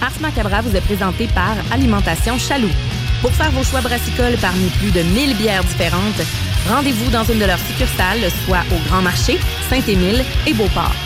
Ars Macabra vous est présenté par Alimentation Chaloux. Pour faire vos choix brassicoles parmi plus de 1000 bières différentes, rendez-vous dans une de leurs succursales, soit au Grand Marché, Saint-Émile et Beauport.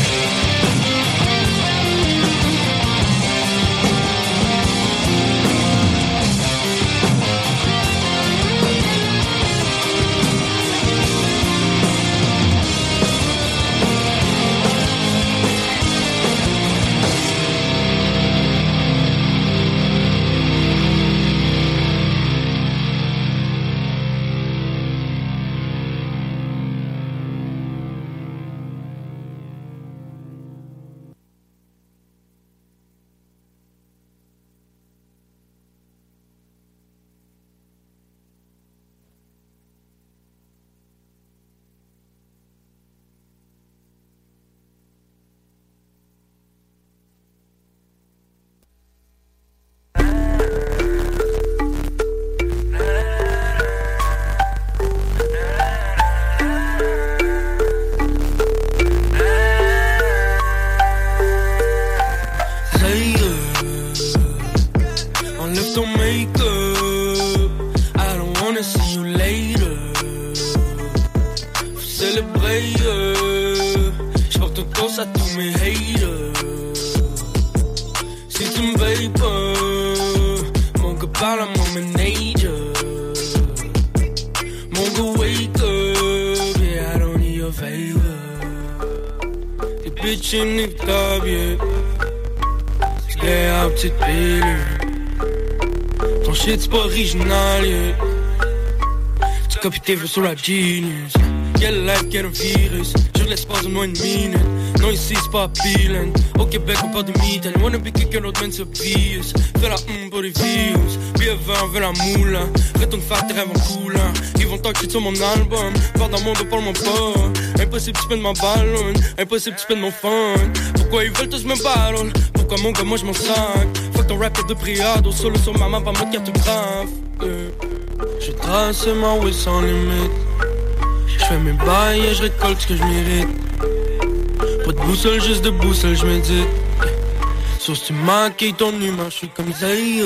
Tes vœux sur la genius. Quelle life, quel virus. Je laisse pas en moins une minute. Non, ici c'est pas peeling. Au Québec, on parle de mitaine. Wanna be quelqu'un d'autre, man, obvious. Fais la hum pour les views. Billet 20, veut la moule. Retourne faire tes rêves en coulant. Ils vont talk shit sur mon album. Faire dans mon dos, parle-moi pas. Impossible, tu ma ballon. Impossible, tu mon fun. Pourquoi ils veulent tous me battle? Pourquoi mon gars, moi je m'en sac? Fuck ton rap de priado. Solo sur ma main, pas mode cartographe. Euh. Je trace ma way sans limite. Je fais mes bails et je récolte ce que je. Pas de boussole, juste de boussole, je. Sauf si tu maquilles ton humain, je suis comme Zay.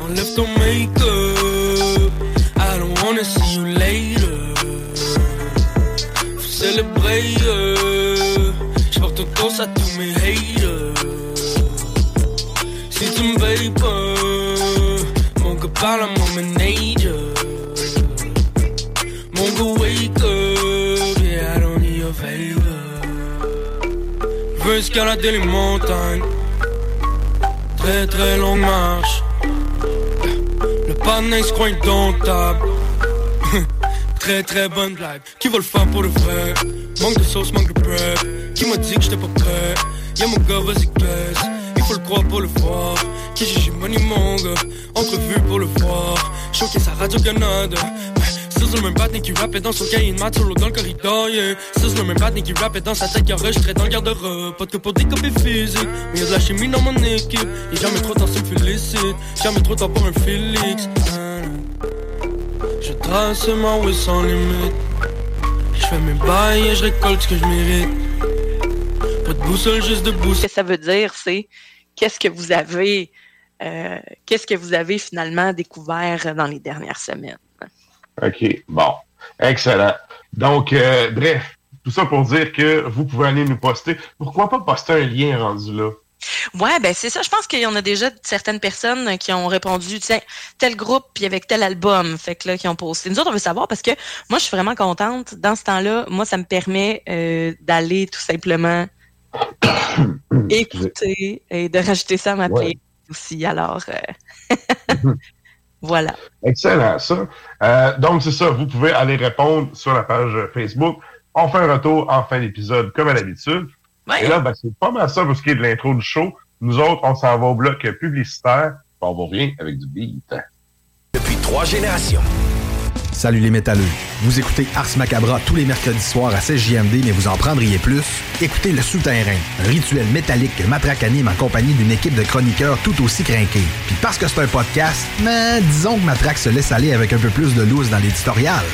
Enlève ton make-up. Parle à mon manager. Mon gars wake up, yeah, I don't need your favor. Je veux escalader les montagnes, très très longue marche. Le panneau se croit indomptable. très très bonne blague. Qui va le faire pour le vrai? Manque de sauce, manque de prep. Qui m'a dit que j'étais pas prêt? Y'a mon gars, vas-y, baisse. Il faut le croire pour le voir. J'ai money, mon gars? Entrevue pour le voir. Choqué sa Radio-Canada. C'est le même batne qui rappait dans son cahier maths solo dans le corridor, yeah. C'est le même batne qui rappait dans sa tête qui enregistrait dans le garde-robe. Pas que pour des copies physiques, mais de la chimie dans mon équipe. Y'a jamais trop temps, c'est félicite. Jamais trop temps pour un Félix. Je trace ma way sans limite. Je fais mes bails et je récolte ce que je mérite. Pas de boussole, juste de boussole. Ce que ça veut dire, c'est qu'est-ce que vous avez, euh, qu'est-ce que vous avez finalement découvert dans les dernières semaines? OK, bon. Excellent. Donc, euh, bref, tout ça pour dire que vous pouvez aller nous poster. Pourquoi pas poster un lien rendu là? Ouais, ben c'est ça. Je pense qu'il y en a déjà certaines personnes qui ont répondu, tiens, tel groupe, puis avec tel album, fait que là, qui ont posté. Nous autres, on veut savoir parce que moi, je suis vraiment contente. Dans ce temps-là, moi, ça me permet euh, d'aller tout simplement écouter et de rajouter ça à ma playlist aussi. Alors, euh, voilà. Excellent, ça. Euh, donc, c'est ça. Vous pouvez aller répondre sur la page Facebook. On fait un retour en fin d'épisode, comme à l'habitude. Et là, ben, c'est pas mal ça pour ce qui est de l'intro du show. Nous autres, on s'en va au bloc publicitaire. On va rien avec du beat. Depuis trois générations. Salut les métalleux. Vous écoutez Ars Macabra tous les mercredis soirs à 16JMD, mais vous en prendriez plus? Écoutez Le Souterrain, rituel métallique que Matraque anime en compagnie d'une équipe de chroniqueurs tout aussi crinqués. Puis parce que c'est un podcast, mais disons que Matraque se laisse aller avec un peu plus de loose dans l'éditorial.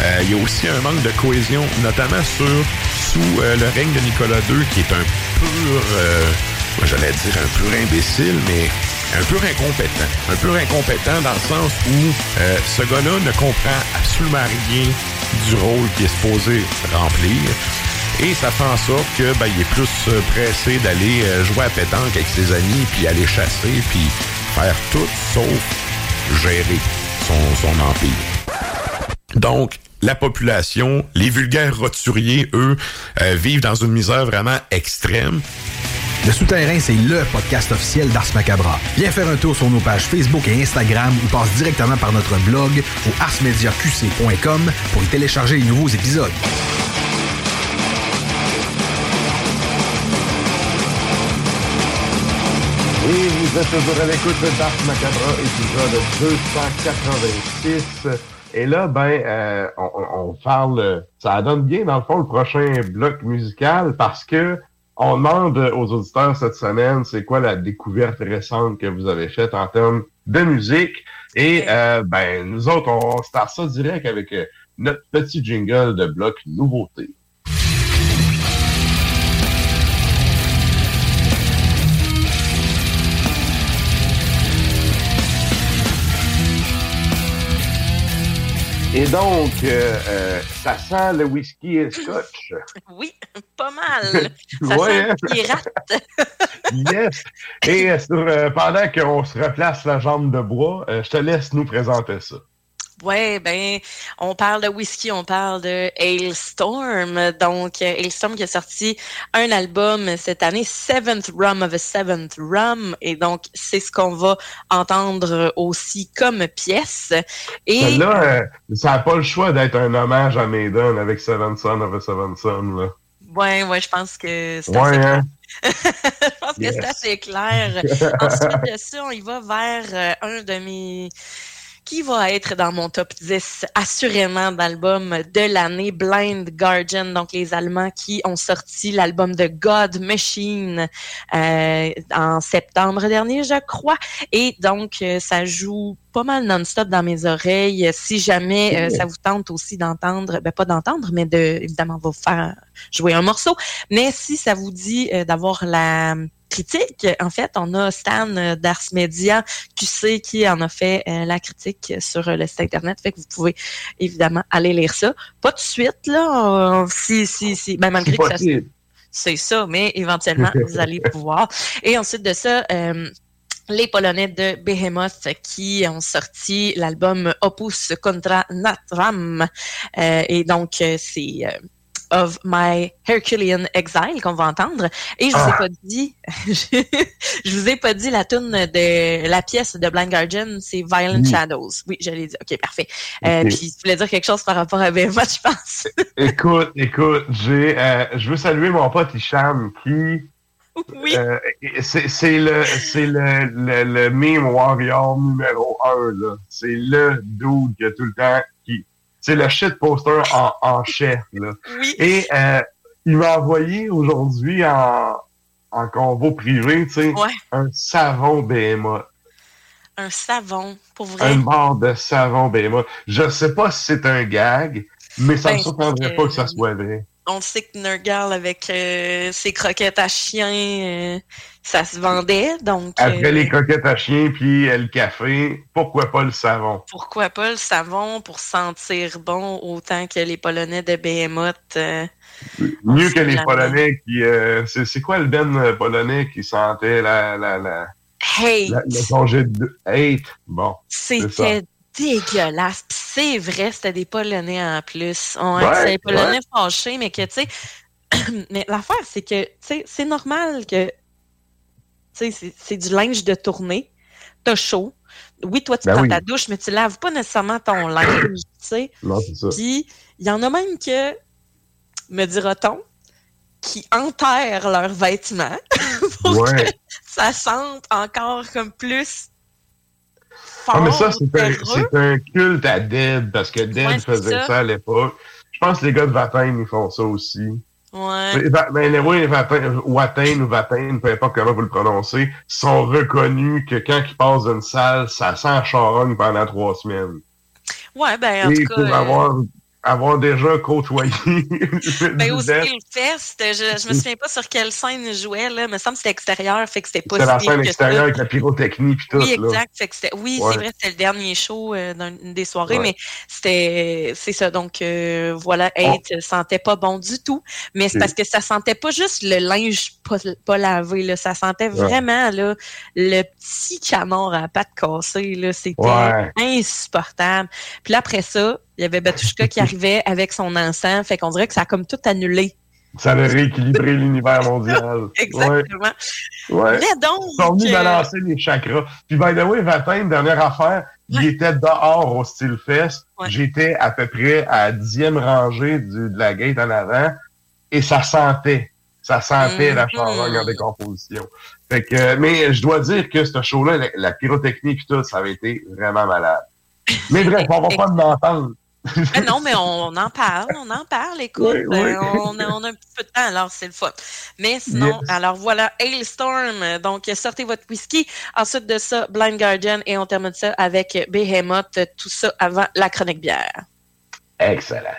Euh, il y a aussi un manque de cohésion, notamment sur sous euh, le règne de Nicolas II, qui est un pur, euh, moi j'allais dire un pur imbécile, mais un peu incompétent. Un peu incompétent dans le sens où ce gars-là ne comprend absolument rien du rôle qu'il est supposé remplir. Et ça fait en sorte que ben, il est plus pressé d'aller jouer à pétanque avec ses amis, puis aller chasser, puis faire tout sauf gérer son, son empire. Donc, la population, les vulgaires roturiers, eux, euh, vivent dans une misère vraiment extrême. Le Souterrain, c'est LE podcast officiel d'Ars Macabra. Viens faire un tour sur nos pages Facebook et Instagram ou passe directement par notre blog au arsmediaqc.com pour y télécharger les nouveaux épisodes. Oui, vous êtes toujours à l'écoute d'Ars Macabra, épisode 286. Et là, ben, euh, on, on, parle, ça donne bien dans le fond le prochain bloc musical parce que on demande aux auditeurs cette semaine, c'est quoi la découverte récente que vous avez faite en termes de musique? Et euh, ben, nous autres, on, start ça direct avec euh, notre petit jingle de bloc nouveauté. Et donc, euh, euh, ça sent le whisky et scotch. Oui, pas mal. Ça sent hein? le pirate. yes. Et euh, sur, pendant qu'on se replace la jambe de bois, je te laisse nous présenter ça. Ouais, ben, on parle de whisky, on parle de Hailstorm. Donc, Hailstorm qui a sorti un album cette année, Seventh Rum of a Seventh Rum. Et donc, c'est ce qu'on va entendre aussi comme pièce. Et Celle-là, euh, ça n'a pas le choix d'être un hommage à Maiden avec Seven Son of a Seven Son. Là. ouais, ouais, je pense que c'est Ouais, assez hein? je pense que c'est assez clair. Ensuite de ça, on y va vers euh, un de mes qui va être dans mon top 10 assurément d'albums de l'année? Blind Guardian donc les Allemands qui ont sorti l'album de God Machine euh, en septembre dernier je crois. Et donc euh, ça joue pas mal non-stop dans mes oreilles. Si jamais euh, ça vous tente aussi d'entendre ben pas d'entendre mais de évidemment on va vous faire jouer un morceau. Mais si ça vous dit d'avoir la critique, en fait, on a Stan euh, d'Ars Media QC qui en a fait euh, la critique sur euh, le site internet, fait que vous pouvez évidemment aller lire ça. Pas tout de suite là, si si si, ben malgré que ça c'est ça, mais éventuellement, vous allez pouvoir. Et ensuite de ça, euh, les Polonais de Behemoth qui ont sorti l'album Opus Contra Natram. Euh, et donc, c'est of My Herculean Exile qu'on va entendre. Et je vous ai Ah. pas dit, je vous ai pas dit la tune de la pièce de Blind Guardian, c'est Violent Oui. Shadows. Oui, je l'ai dit. Ok, parfait. Euh. Puis, tu voulais dire quelque chose par rapport à Behemoth, je pense. Écoute, écoute, j'ai, euh, je veux saluer mon pote Hicham qui, oui. euh, c'est c'est le, c'est le, le, le meme warrior numéro un, là. C'est le dude qui a tout le temps, c'est le shit poster en, en chef, là. Oui. Et, euh, il m'a envoyé aujourd'hui en, en convo privé, tu sais, Ouais. un savon BMA. Un savon, pour vrai. Un bord de savon BMA. Je sais pas si c'est un gag, mais ça Ben, me surprendrait pas que ça soit vrai. On sait que Nergal avec euh, ses croquettes à chien, euh, ça se vendait. Donc, Après euh, les croquettes à chien puis le café, pourquoi pas le savon? pourquoi pas le savon pour sentir bon autant que les Polonais de Behemoth? Mieux que les. Polonais qui... c'est quoi le ben polonais qui sentait la, la, la, la- le congé de hate? Bon. c'était dégueulasse. Puis c'est vrai, c'était des Polonais en plus. Ouais, Ouais, c'est des Polonais ouais. fâchés, mais que, tu sais... mais l'affaire, c'est que, tu sais, c'est normal que... Tu sais, c'est- c'est du linge de tournée. T'as chaud. Oui, toi, tu Ben prends oui. ta douche, mais tu laves pas nécessairement ton linge, tu sais. Non, c'est ça. Puis, il y en a même que, me dira-t-on, qui enterrent leurs vêtements pour Ouais. que ça sente encore comme plus Ah, mais ça, fort, c'est un, un culte à Dead, parce que Dead Ouais, faisait ça. ça. à l'époque. Je pense que les gars de Vatain, ils font ça aussi. Ouais. Mais, mais anyway, Vatain, Watain ou Vatain, peu importe comment vous le prononcez, sont reconnus que quand ils passent d'une salle, ça sent la charogne pendant trois semaines. Ouais, ben, en Et tout cas. pour euh, avoir, avoir déjà côtoyé Ben, au du Death, Skillfest, je, je me souviens pas sur quelle scène il jouait, là. Me semble que c'était extérieur, fait que c'était pas c'était la scène ça. extérieure avec la pyrotechnie puis tout. Oui, exact. Fait que c'était- oui, Ouais. c'est vrai, c'était le dernier show euh, d'une des soirées, Ouais. mais c'était c'est ça. Donc euh, voilà, Hate euh, sentait pas bon du tout. Mais c'est Ok. parce que ça sentait pas juste le linge pas, pas lavé, là. Ça sentait Ouais. vraiment là, le petit canard à pattes cassées. Là. C'était Ouais. insupportable. Puis là, après ça, il y avait Batushka qui arrivait avec son encens. Fait qu'on dirait que ça a comme tout annulé. Ça a rééquilibré l'univers mondial. Exactement. Ouais. ouais. Mais donc. Ils sont venus euh, balancer les chakras. Puis, by the way, Vatin, dernière affaire, il était dehors au Style Fest. Ouais. J'étais à peu près à la dixième rangée du, de la gate en avant et ça sentait. Ça sentait la Mhm. charogne en décomposition. Fait que, mais je dois dire que ce show-là, la, la pyrotechnie et tout, ça avait été vraiment malade. Mais bref, on va pas m'entendre. Mais non, mais on en parle, on en parle, écoute. Oui, oui. euh, on, a, on a un petit peu de temps, alors c'est le fun. Mais sinon, Yes. alors voilà, Hailstorm. euh, Donc, sortez votre whisky. Ensuite de ça, Blind Guardian. Et on termine ça avec Behemoth. euh, Tout ça avant la chronique bière. Excellent.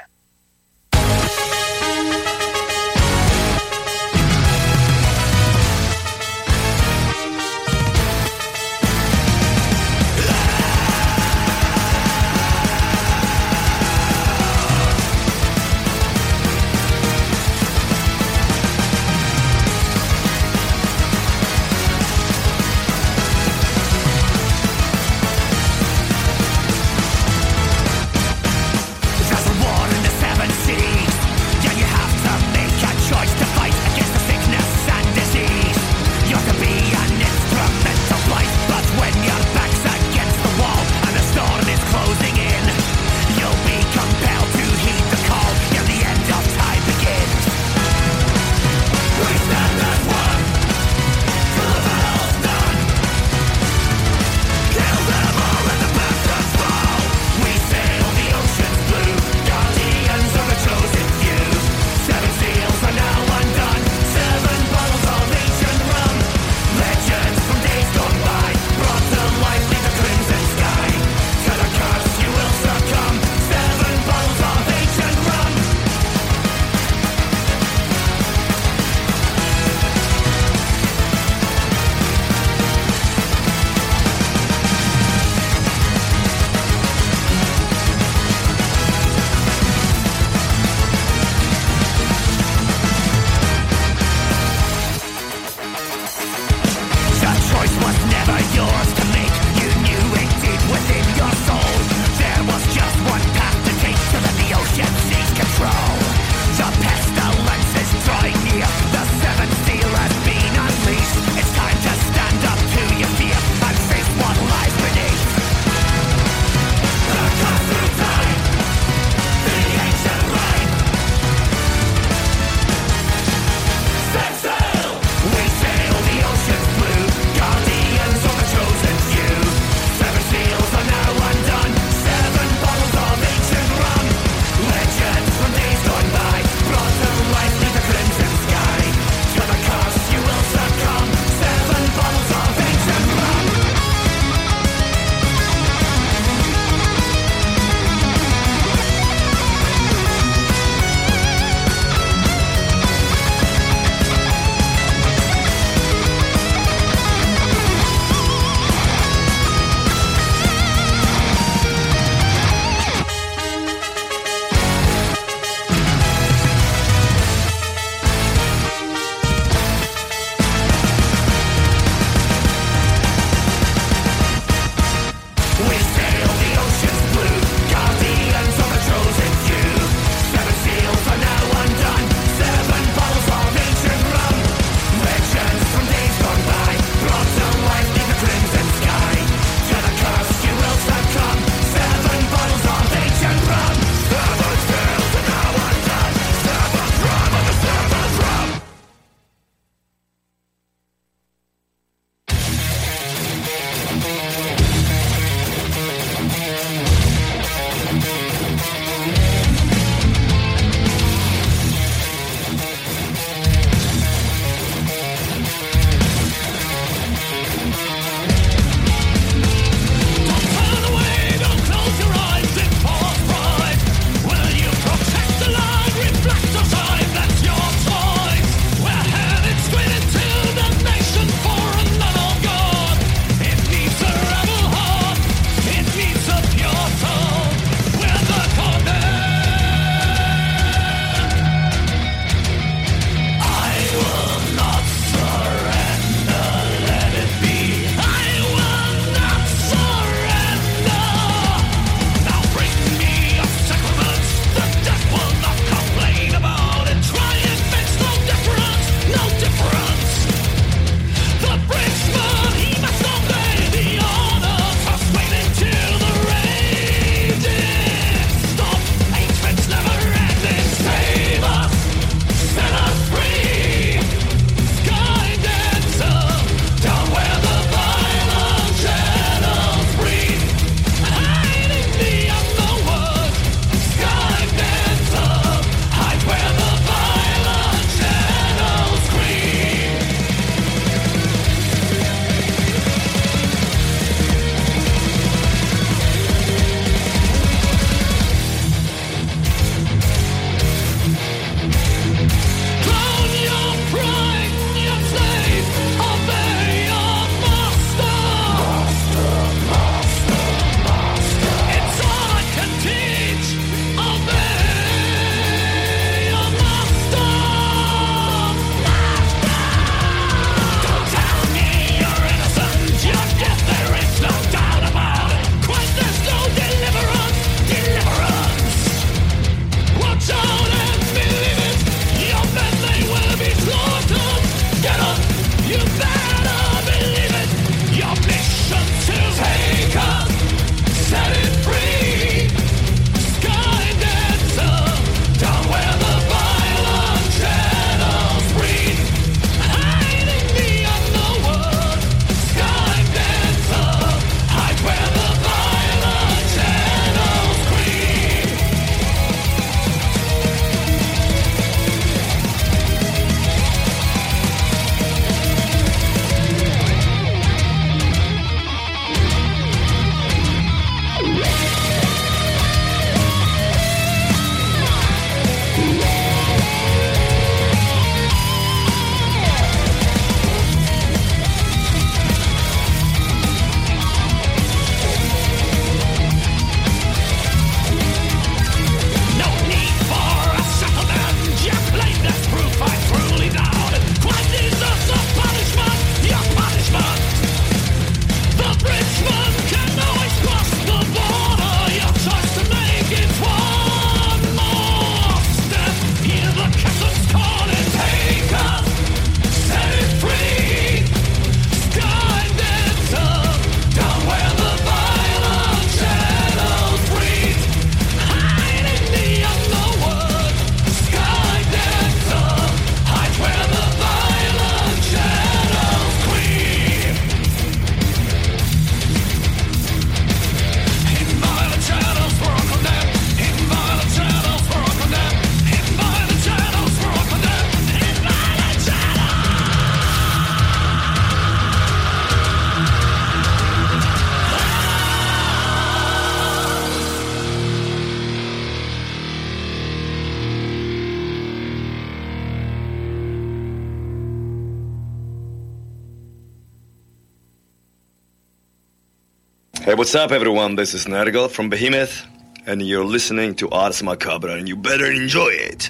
What's up, everyone? This is Nergal from Behemoth, and you're listening to Ars Macabre, and you better enjoy it.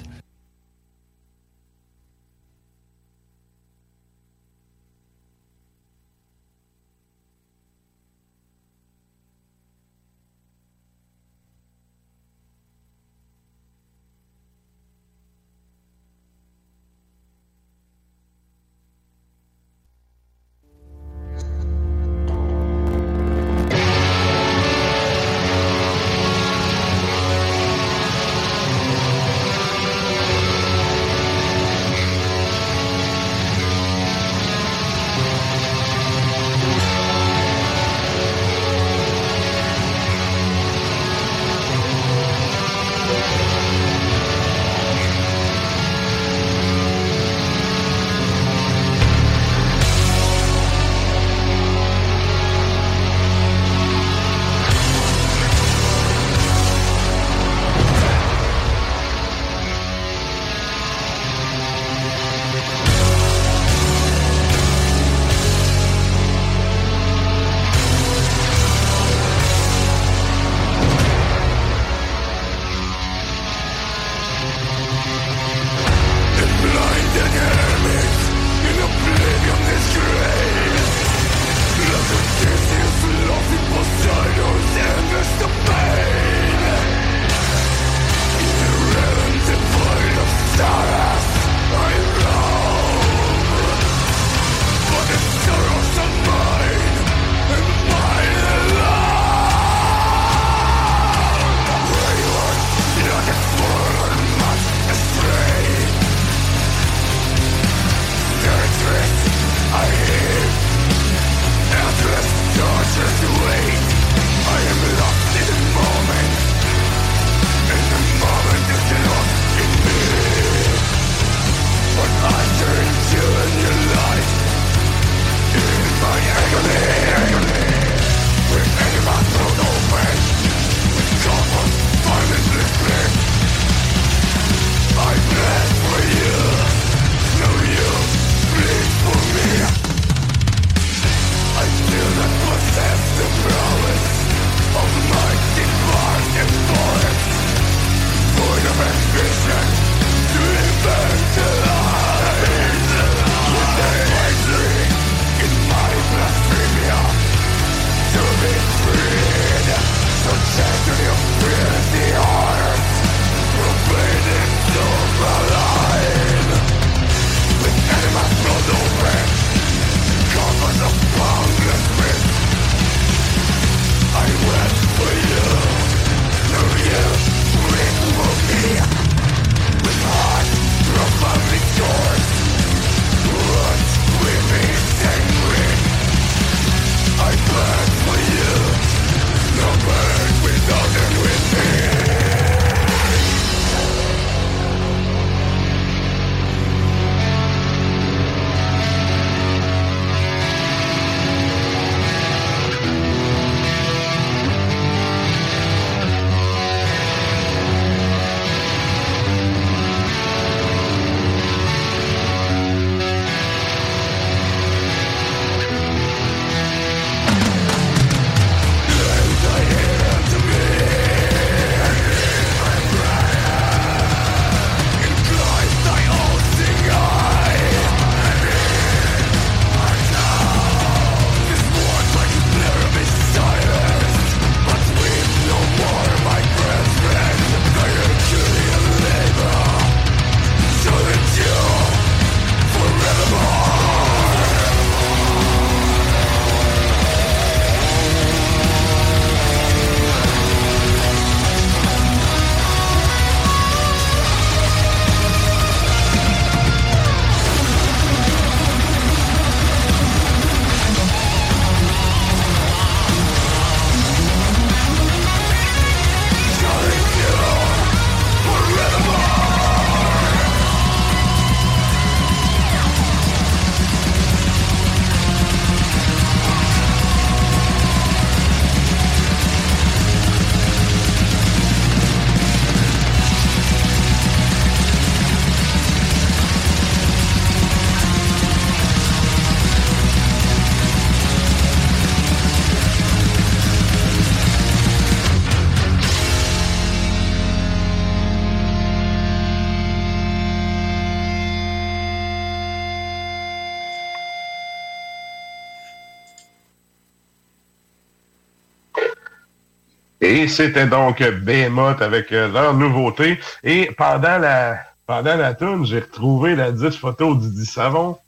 C'était donc Behemoth avec euh, leur nouveauté. Et pendant la pendant la j'ai retrouvé la dite photo d'Idi Savon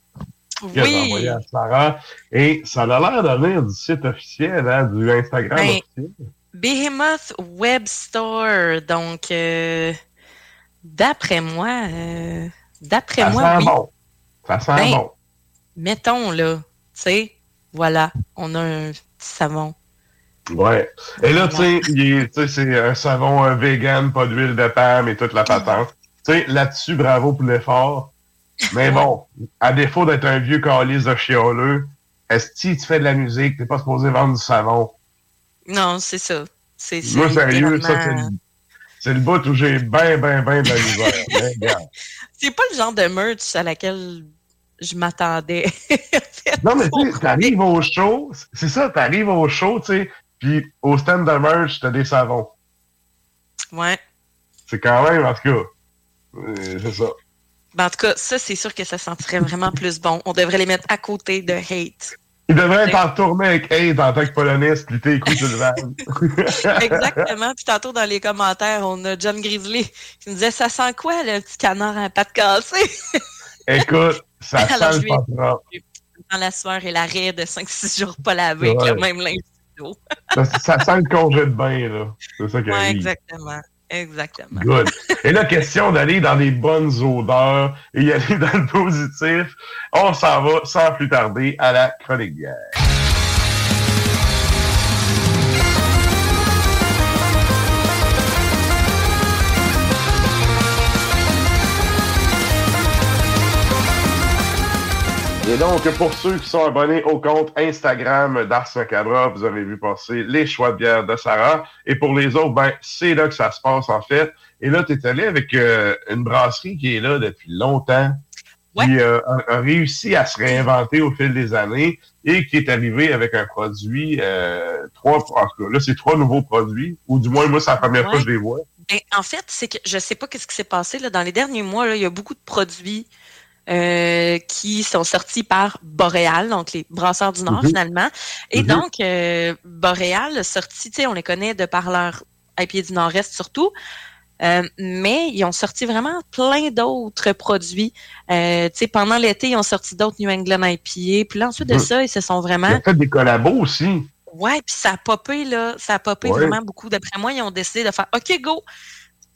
a Oui. envoyée à Sarah. Et ça a l'air de venir du site officiel, hein, du Instagram Ben, officiel. Behemoth Web Store. Donc, euh, d'après moi, euh, d'après Ça moi, sent oui. bon. Ça sent Ben, bon. Mettons, là, tu sais, voilà, on a un petit savon. Ouais. Et là, tu sais, c'est un savon vegan, pas d'huile de palme et toute la patente. Tu sais, là-dessus, bravo pour l'effort. Mais bon, à défaut d'être un vieux calice de chialeux, est-ce que tu fais de la musique, t'es pas supposé vendre du savon? Non, c'est ça. C'est Moi, sérieux, ça, c'est le, c'est le bout où j'ai ben, ben, ben de la misère. C'est pas le genre de merch à laquelle je m'attendais. Non, mais tu sais, t'arrives au show, c'est ça, t'arrives au show, tu sais, puis au stand de merch, t'as des savons. ouais. C'est quand même, en tout cas, euh, c'est ça. Ben, en tout cas, ça, c'est sûr que ça sentirait vraiment plus bon. On devrait les mettre à côté de Hate. Il devrait être en tournée avec Aid en tant que poloniste, lutter les coups sur le van. Exactement. Puis tantôt, dans les commentaires, on a John Grizzly qui nous disait Ça sent quoi, le petit canard à pattes cassées Écoute, ça Alors, sent le patron. Dans la sueur et l'arrêt de 5-6 jours pas lavé, Ouais. avec le même linge d'eau. Ça, ça sent le congé de bain, là. C'est ça qui Ouais, exactement. Exactement. Good. Et là, question d'aller dans les bonnes odeurs et y aller dans le positif. On s'en va sans plus tarder à la chronique bière. Et donc, pour ceux qui sont abonnés au compte Instagram d'Ars Macabra, vous avez vu passer les choix de bière de Sarah. Et pour les autres, ben, c'est là que ça se passe, en fait. Et là, tu es allé avec euh, une brasserie qui est là depuis longtemps, qui euh, a, a réussi à se réinventer au fil des années et qui est arrivé avec un produit, euh, trois, en tout cas, là, c'est trois nouveaux produits, ou du moins, moi, c'est la première fois que je les vois. Ben, en fait, c'est que je sais pas qu'est-ce qui s'est passé là, dans les derniers mois. Là, il y a beaucoup de produits euh, qui sont sortis par Boréal, donc les brasseurs du Nord Mhm. finalement. Et Mhm. donc, euh, Boréal a sorti, tu sais, on les connaît de par leur IPA du Nord-Est surtout. Euh, mais ils ont sorti vraiment plein d'autres produits. Euh, tu sais, pendant l'été, ils ont sorti d'autres New England IPA. Puis là, ensuite de ça, ils se sont vraiment a fait des collabos aussi. Ouais, puis ça a popé, là. Ça a popé Ouais. vraiment beaucoup. D'après moi, ils ont décidé de faire OK, go!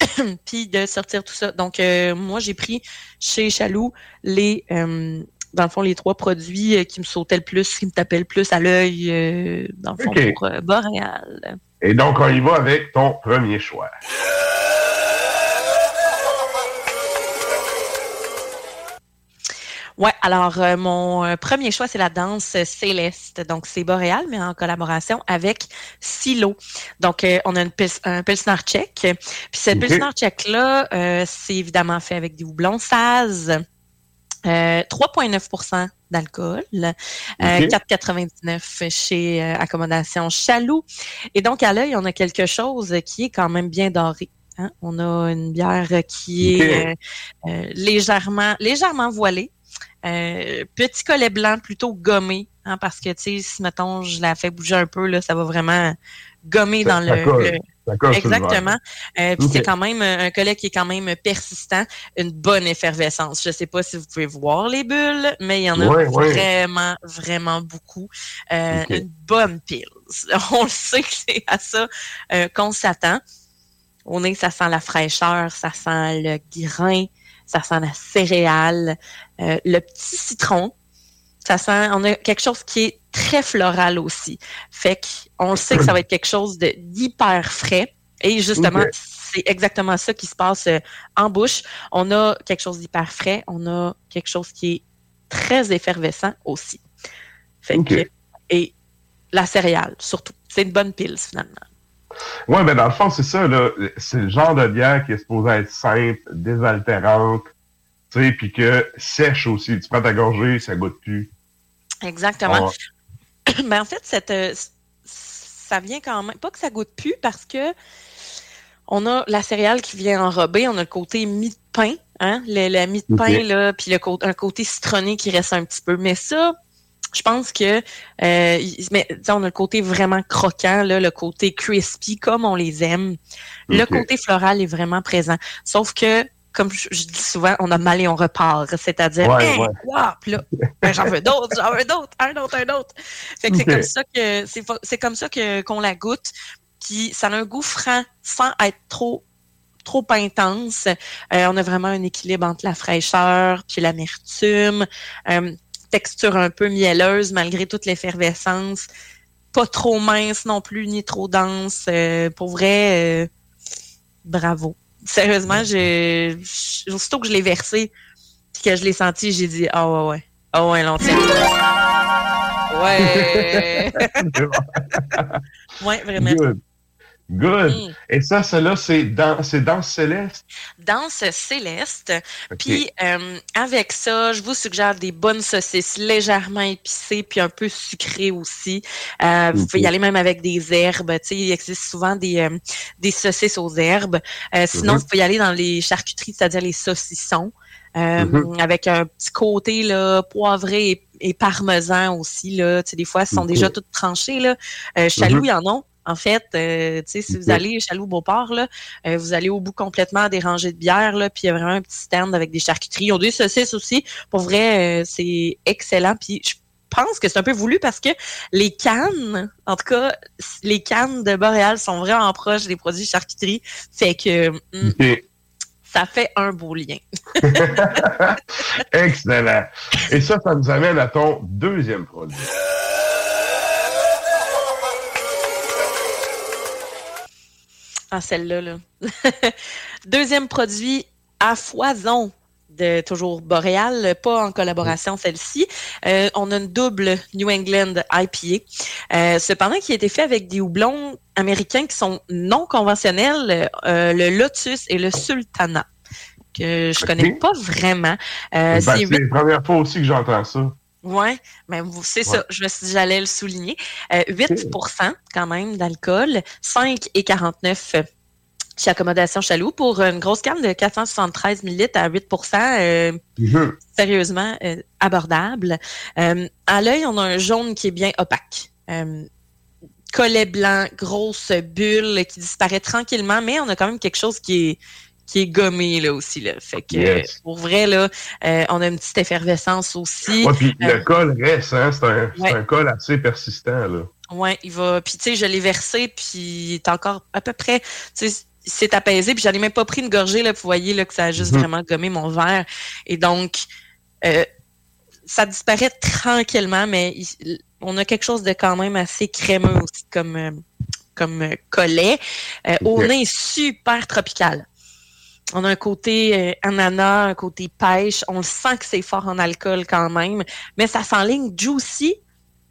puis de sortir tout ça. Donc, euh, moi, j'ai pris chez Chaloux les, euh, dans le fond, les trois produits euh, qui me sautaient le plus, qui me tapaient le plus à l'œil, euh, dans le fond, OK. pour Boréal. Et donc, on y va avec ton premier choix. Ouais, alors euh, mon euh, premier choix, c'est la danse céleste. Donc, c'est Boréal, mais en collaboration avec Silo. Donc, euh, on a une pils- un Pilsner Tchèque. Puis, ce Ok. Pilsner Tchèque-là, euh, c'est évidemment fait avec des houblons Saz. Euh, 3,9% d'alcool, euh, Ok. 4,99 chez Accommodation Chaloux. Et donc, à l'œil, on a quelque chose qui est quand même bien doré. hein. On a une bière qui est euh, légèrement, légèrement voilée. Euh, petit collet blanc plutôt gommé, hein, parce que, tu sais, si, mettons, je la fais bouger un peu, là, ça va vraiment gommer dans le... colle. Exactement. Euh, Puis c'est quand même un collet qui est quand même persistant, une bonne effervescence. Je sais pas si vous pouvez voir les bulles, mais il y en a Ouais, ouais. vraiment, vraiment beaucoup. Euh. Une bonne pile. On le sait que c'est à ça qu'on s'attend. Au nez, ça sent la fraîcheur, ça sent le grain, ça sent la céréale, euh, le petit citron. Ça sent, on a quelque chose qui est très floral aussi. Fait qu'on le sait que ça va être quelque chose d'hyper frais. Et justement, c'est exactement ça qui se passe euh, en bouche. On a quelque chose d'hyper frais. On a quelque chose qui est très effervescent aussi. Fait que, et la céréale, surtout. C'est une bonne pile, finalement. Ouais, ben dans le fond, c'est ça, là. C'est le genre de bière qui est supposée être simple, désaltérante, tu sais, puis que sèche aussi. Tu prends ta gorgée, ça goûte plus. Exactement. Ah. Mais en fait, cette, euh, ça vient quand même. Pas que ça goûte plus parce que on a la céréale qui vient enrober, on a le côté mie de pain, hein, le, la mie de pain, là, puis le un côté citronné qui reste un petit peu. Mais ça, Je pense que euh, mais on a le côté vraiment croquant, là, le côté crispy comme on les aime. Le côté floral est vraiment présent. Sauf que, comme je, je dis souvent, on a mal et on repart. C'est-à-dire, Ouais, Hey, ouais. wow! Puis là, ben, j'en veux d'autres, j'en veux d'autres, un autre, un autre. Fait que c'est comme ça que c'est comme ça que qu'on la goûte. Puis ça a un goût franc sans être trop trop intense. Euh, on a vraiment un équilibre entre la fraîcheur puis l'amertume. Euh, texture un peu mielleuse malgré toute l'effervescence. Pas trop mince non plus, ni trop dense. Euh, pour vrai, euh, bravo. Sérieusement, j'ai j'- aussitôt que je l'ai versé puis que je l'ai senti, j'ai dit Ah ouais, ouais. Ah ouais, l'on tient. Ouais. ouais, vraiment. Good. Good. Et ça, celle-là, c'est dans, c'est Danse Céleste? Danse céleste. Puis euh, avec ça, je vous suggère des bonnes saucisses légèrement épicées puis un peu sucrées aussi. Euh, Vous pouvez y aller même avec des herbes. Tu sais, il existe souvent des, euh, des saucisses aux herbes. Sinon, Mhm. vous pouvez y aller dans les charcuteries, c'est-à-dire les saucissons. euh, Mhm. avec un petit côté là, poivré et, et parmesan aussi. Là. Tu sais, des fois, elles sont déjà toutes tranchées. Là. Euh, Chaloux, Mhm. en a. En fait, euh, si vous allez Chaloux Beauport, là, euh, vous allez au bout complètement des rangées de bières, là, puis il y a vraiment un petit stand avec des charcuteries. Ils ont des saucisses aussi. Pour vrai, euh, c'est excellent. Puis je pense que c'est un peu voulu parce que les cannes, en tout cas, les cannes de Boréal sont vraiment proches des produits charcuterie. Fait que hum, ça fait un beau lien. Excellent. Et ça, ça nous amène à ton deuxième produit. Ah, celle-là, là. Deuxième produit à foison de toujours Boréal, pas en collaboration celle-ci. Euh, on a une double New England IPA. Euh, cependant, qui a été fait avec des houblons américains qui sont non conventionnels, euh, le Lotus et le Sultana, que je connais pas vraiment. Ben, c'est la première fois aussi que j'entends ça. Mais vous- c'est Ouais. ça. Je me suis dit, j'allais le souligner. Euh, 8% quand même d'alcool, 5 et 49 chez Accommodation Chaloux pour une grosse canne de 473 ml à 8 euh, Mhm. sérieusement euh, abordable. Euh, à l'œil, on a un jaune qui est bien opaque. Euh, collet blanc, grosse bulle qui disparaît tranquillement, mais on a quand même quelque chose qui est qui est gommé là aussi là. Fait que Yes. pour vrai là, euh, on a une petite effervescence aussi. Ouais, puis Euh, le col reste, hein? C'est un, c'est Ouais. un col assez persistant, là. Ouais, il va. Puis tu sais, je l'ai versé, puis il est encore à peu près. Tu sais, il s'est apaisé, puis j'en ai même pas pris une gorgée là. Vous voyez là que ça a juste Mhm. vraiment gommé mon verre. Et donc, euh, ça disparaît tranquillement, mais il- on a quelque chose de quand même assez crémeux aussi comme euh, comme euh, collet. Euh, Au nez super tropical. On a un côté euh, ananas, un côté pêche. On le sent que c'est fort en alcool quand même, mais ça s'enligne juicy.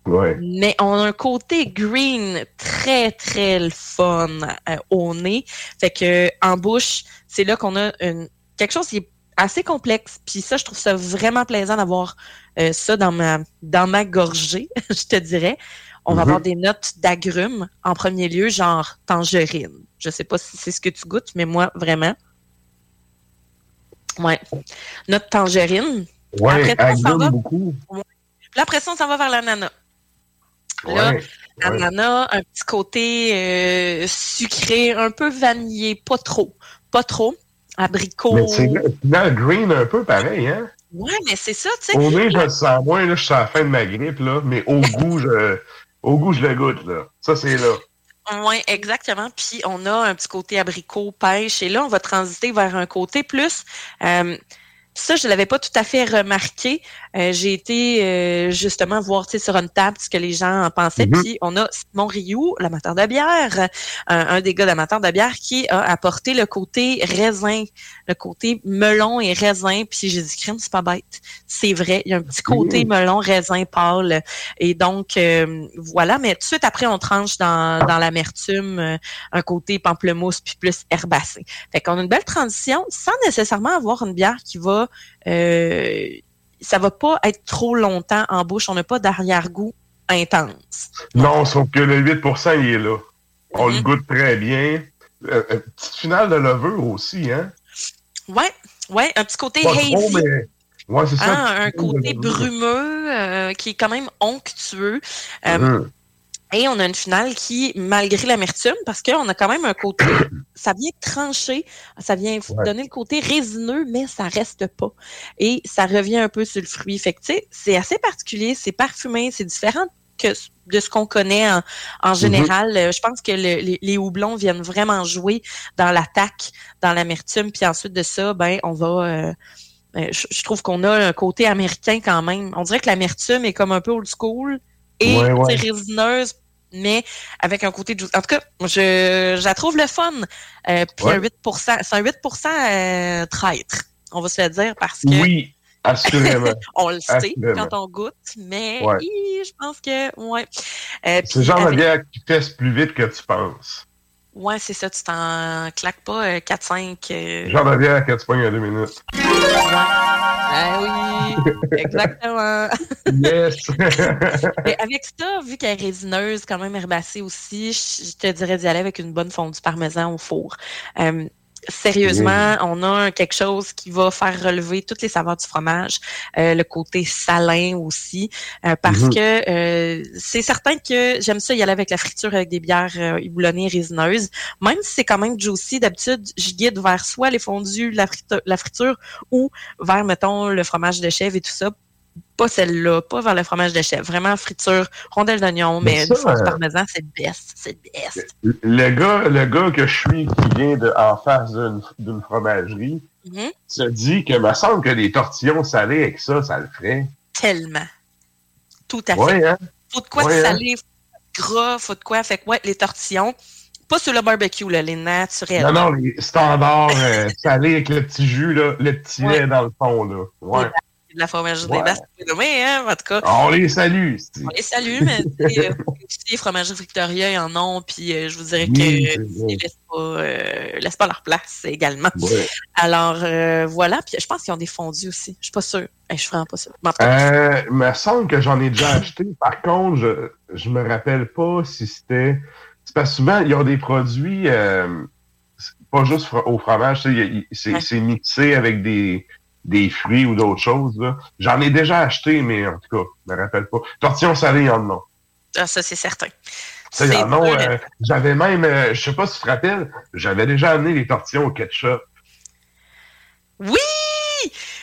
Ouais. Mais on a un côté green très, très le fun euh, au nez. Fait que en bouche, c'est là qu'on a une, quelque chose qui est assez complexe. Puis ça, je trouve ça vraiment plaisant d'avoir euh, ça dans ma dans ma gorgée, je te dirais. On va Mhm. avoir des notes d'agrumes en premier lieu, genre tangerine. Je sais pas si c'est ce que tu goûtes, mais moi, vraiment. Ouais. Note tangerine. Ouais, Après ça, on s'en agrume va- beaucoup. Ouais. Là, après ça, on s'en va vers l'ananas. Là, Ouais. ouais. Ananas, un petit côté euh, sucré, un peu vanillé, pas trop. Pas trop. Abricot. Mais c'est là, green un peu pareil, hein? Ouais, mais c'est ça, tu sais. Au nez, je le sens moins, là, je suis à la fin de ma grippe, là, mais au goût, je, au goût, je le goûte, là. Ça, c'est là. Oui, exactement. Puis on a un petit côté abricot, pêche. Et là, on va transiter vers un côté plus. euh, ça, je ne l'avais pas tout à fait remarqué. Euh, J'ai été euh, justement voir tu sais, sur une table ce que les gens en pensaient. Mhm. Puis on a Simon Rioux, l'amateur de bière, un, un des gars d'amateurs de bière, qui a apporté le côté raisin, le côté melon et raisin. Puis j'ai dit, crème, c'est pas bête. C'est vrai, il y a un petit côté Mhm. melon, raisin pâle. Et donc, euh, voilà. Mais tout de suite après, on tranche dans, dans l'amertume, euh, un côté pamplemousse puis plus herbacé. Fait qu'on a une belle transition sans nécessairement avoir une bière qui va... Euh, ça va pas être trop longtemps en bouche. On n'a pas d'arrière-goût intense. Non, sauf que le 8% il est là. On le goûte très bien. Euh, euh, petite finale de levure aussi, hein? Ouais, ouais, un petit côté Pas hazy. trop, mais... Ouais, c'est ça. Hein, un côté brumeux euh, qui est quand même onctueux. Euh, Mhm. Et on a une finale qui, malgré l'amertume, parce qu'on a quand même un côté, ça vient trancher, ça vient Ouais. donner le côté résineux, mais ça reste pas. Et ça revient un peu sur le fruit. Fait que, tu sais, c'est assez particulier, c'est parfumé, c'est différent que de ce qu'on connaît en, en général. Euh, Je pense que le- les, les houblons viennent vraiment jouer dans l'attaque, dans l'amertume, puis ensuite de ça, ben, on va... euh, euh, je, je trouve qu'on a un côté américain quand même. On dirait que l'amertume est comme un peu old school et Ouais, résineuse, mais avec un côté juicy. En tout cas, je, je la trouve le fun. Euh, puis Ouais. un 8 c'est un 8% euh, traître, on va se le dire, parce que Oui, assurément. on le sait quand on goûte, mais Ouais. hi, je pense que, ouais. Euh, C'est genre de avec- bière qui fesse plus vite que tu penses. Ouais, c'est ça, tu t'en claques pas euh, 4-5. euh, de bière que tu pognes en deux minutes. Ah oui, exactement. Yes! Mais avec ça, vu qu'elle est résineuse, quand même herbacée aussi, je je te dirais d'y aller avec une bonne fondue parmesan au four. Euh, sérieusement, on a quelque chose qui va faire relever toutes les saveurs du fromage, euh, le côté salin aussi, euh, parce Mhm. que euh, c'est certain que j'aime ça y aller avec la friture avec des bières euh, houblonnées résineuses. Même si c'est quand même juicy, d'habitude, je guide vers soit les fondus, la, friture, la friture ou vers, mettons, le fromage de chèvre et tout ça. Pas celle-là, pas vers le fromage de chèvre. Vraiment friture, rondelle d'oignon, Mais mais, ça, du fondue euh, parmesan, c'est le best. C'est le best. Le gars, le gars que je suis qui vient de, en face d'une fromagerie Mhm. se dit que me semble que les tortillons salés avec ça, ça le ferait. Tellement. Tout à Ouais, fait. hein? Faut de quoi Ouais, hein? salé, gras, faut de quoi. Fait que ouais, les tortillons, pas sur le barbecue, là, les naturels. Non, non, les standards euh, salés avec le petit jus, là, le petit Ouais. lait dans le fond. Là. Ouais. De la fromagerie Ouais. des Basques, mais hein, en tout cas. On les salue. On les salue, mais sais, euh, les fromageries Victoria, ils en ont, puis euh, je vous dirais Oui, que ils laissent pas, euh, laissent pas leur place également. Ouais. Alors euh, voilà, puis je pense qu'ils ont des fondus aussi. Je suis pas sûre. Je suis vraiment pas sûre. Il me semble que j'en ai déjà acheté. Par contre, je, je me rappelle pas si c'était. C'est parce que souvent, ils ont des produits pas juste au fromage, c'est mixé avec des, des fruits ou d'autres choses. J'en ai déjà acheté, mais en tout cas, je me rappelle pas. Tortillons salés, il y en a. ah, ça c'est certain. Ça, il y C'est en a, euh, J'avais même, euh, je sais pas si tu te rappelles, j'avais déjà amené les tortillons au ketchup. Oui!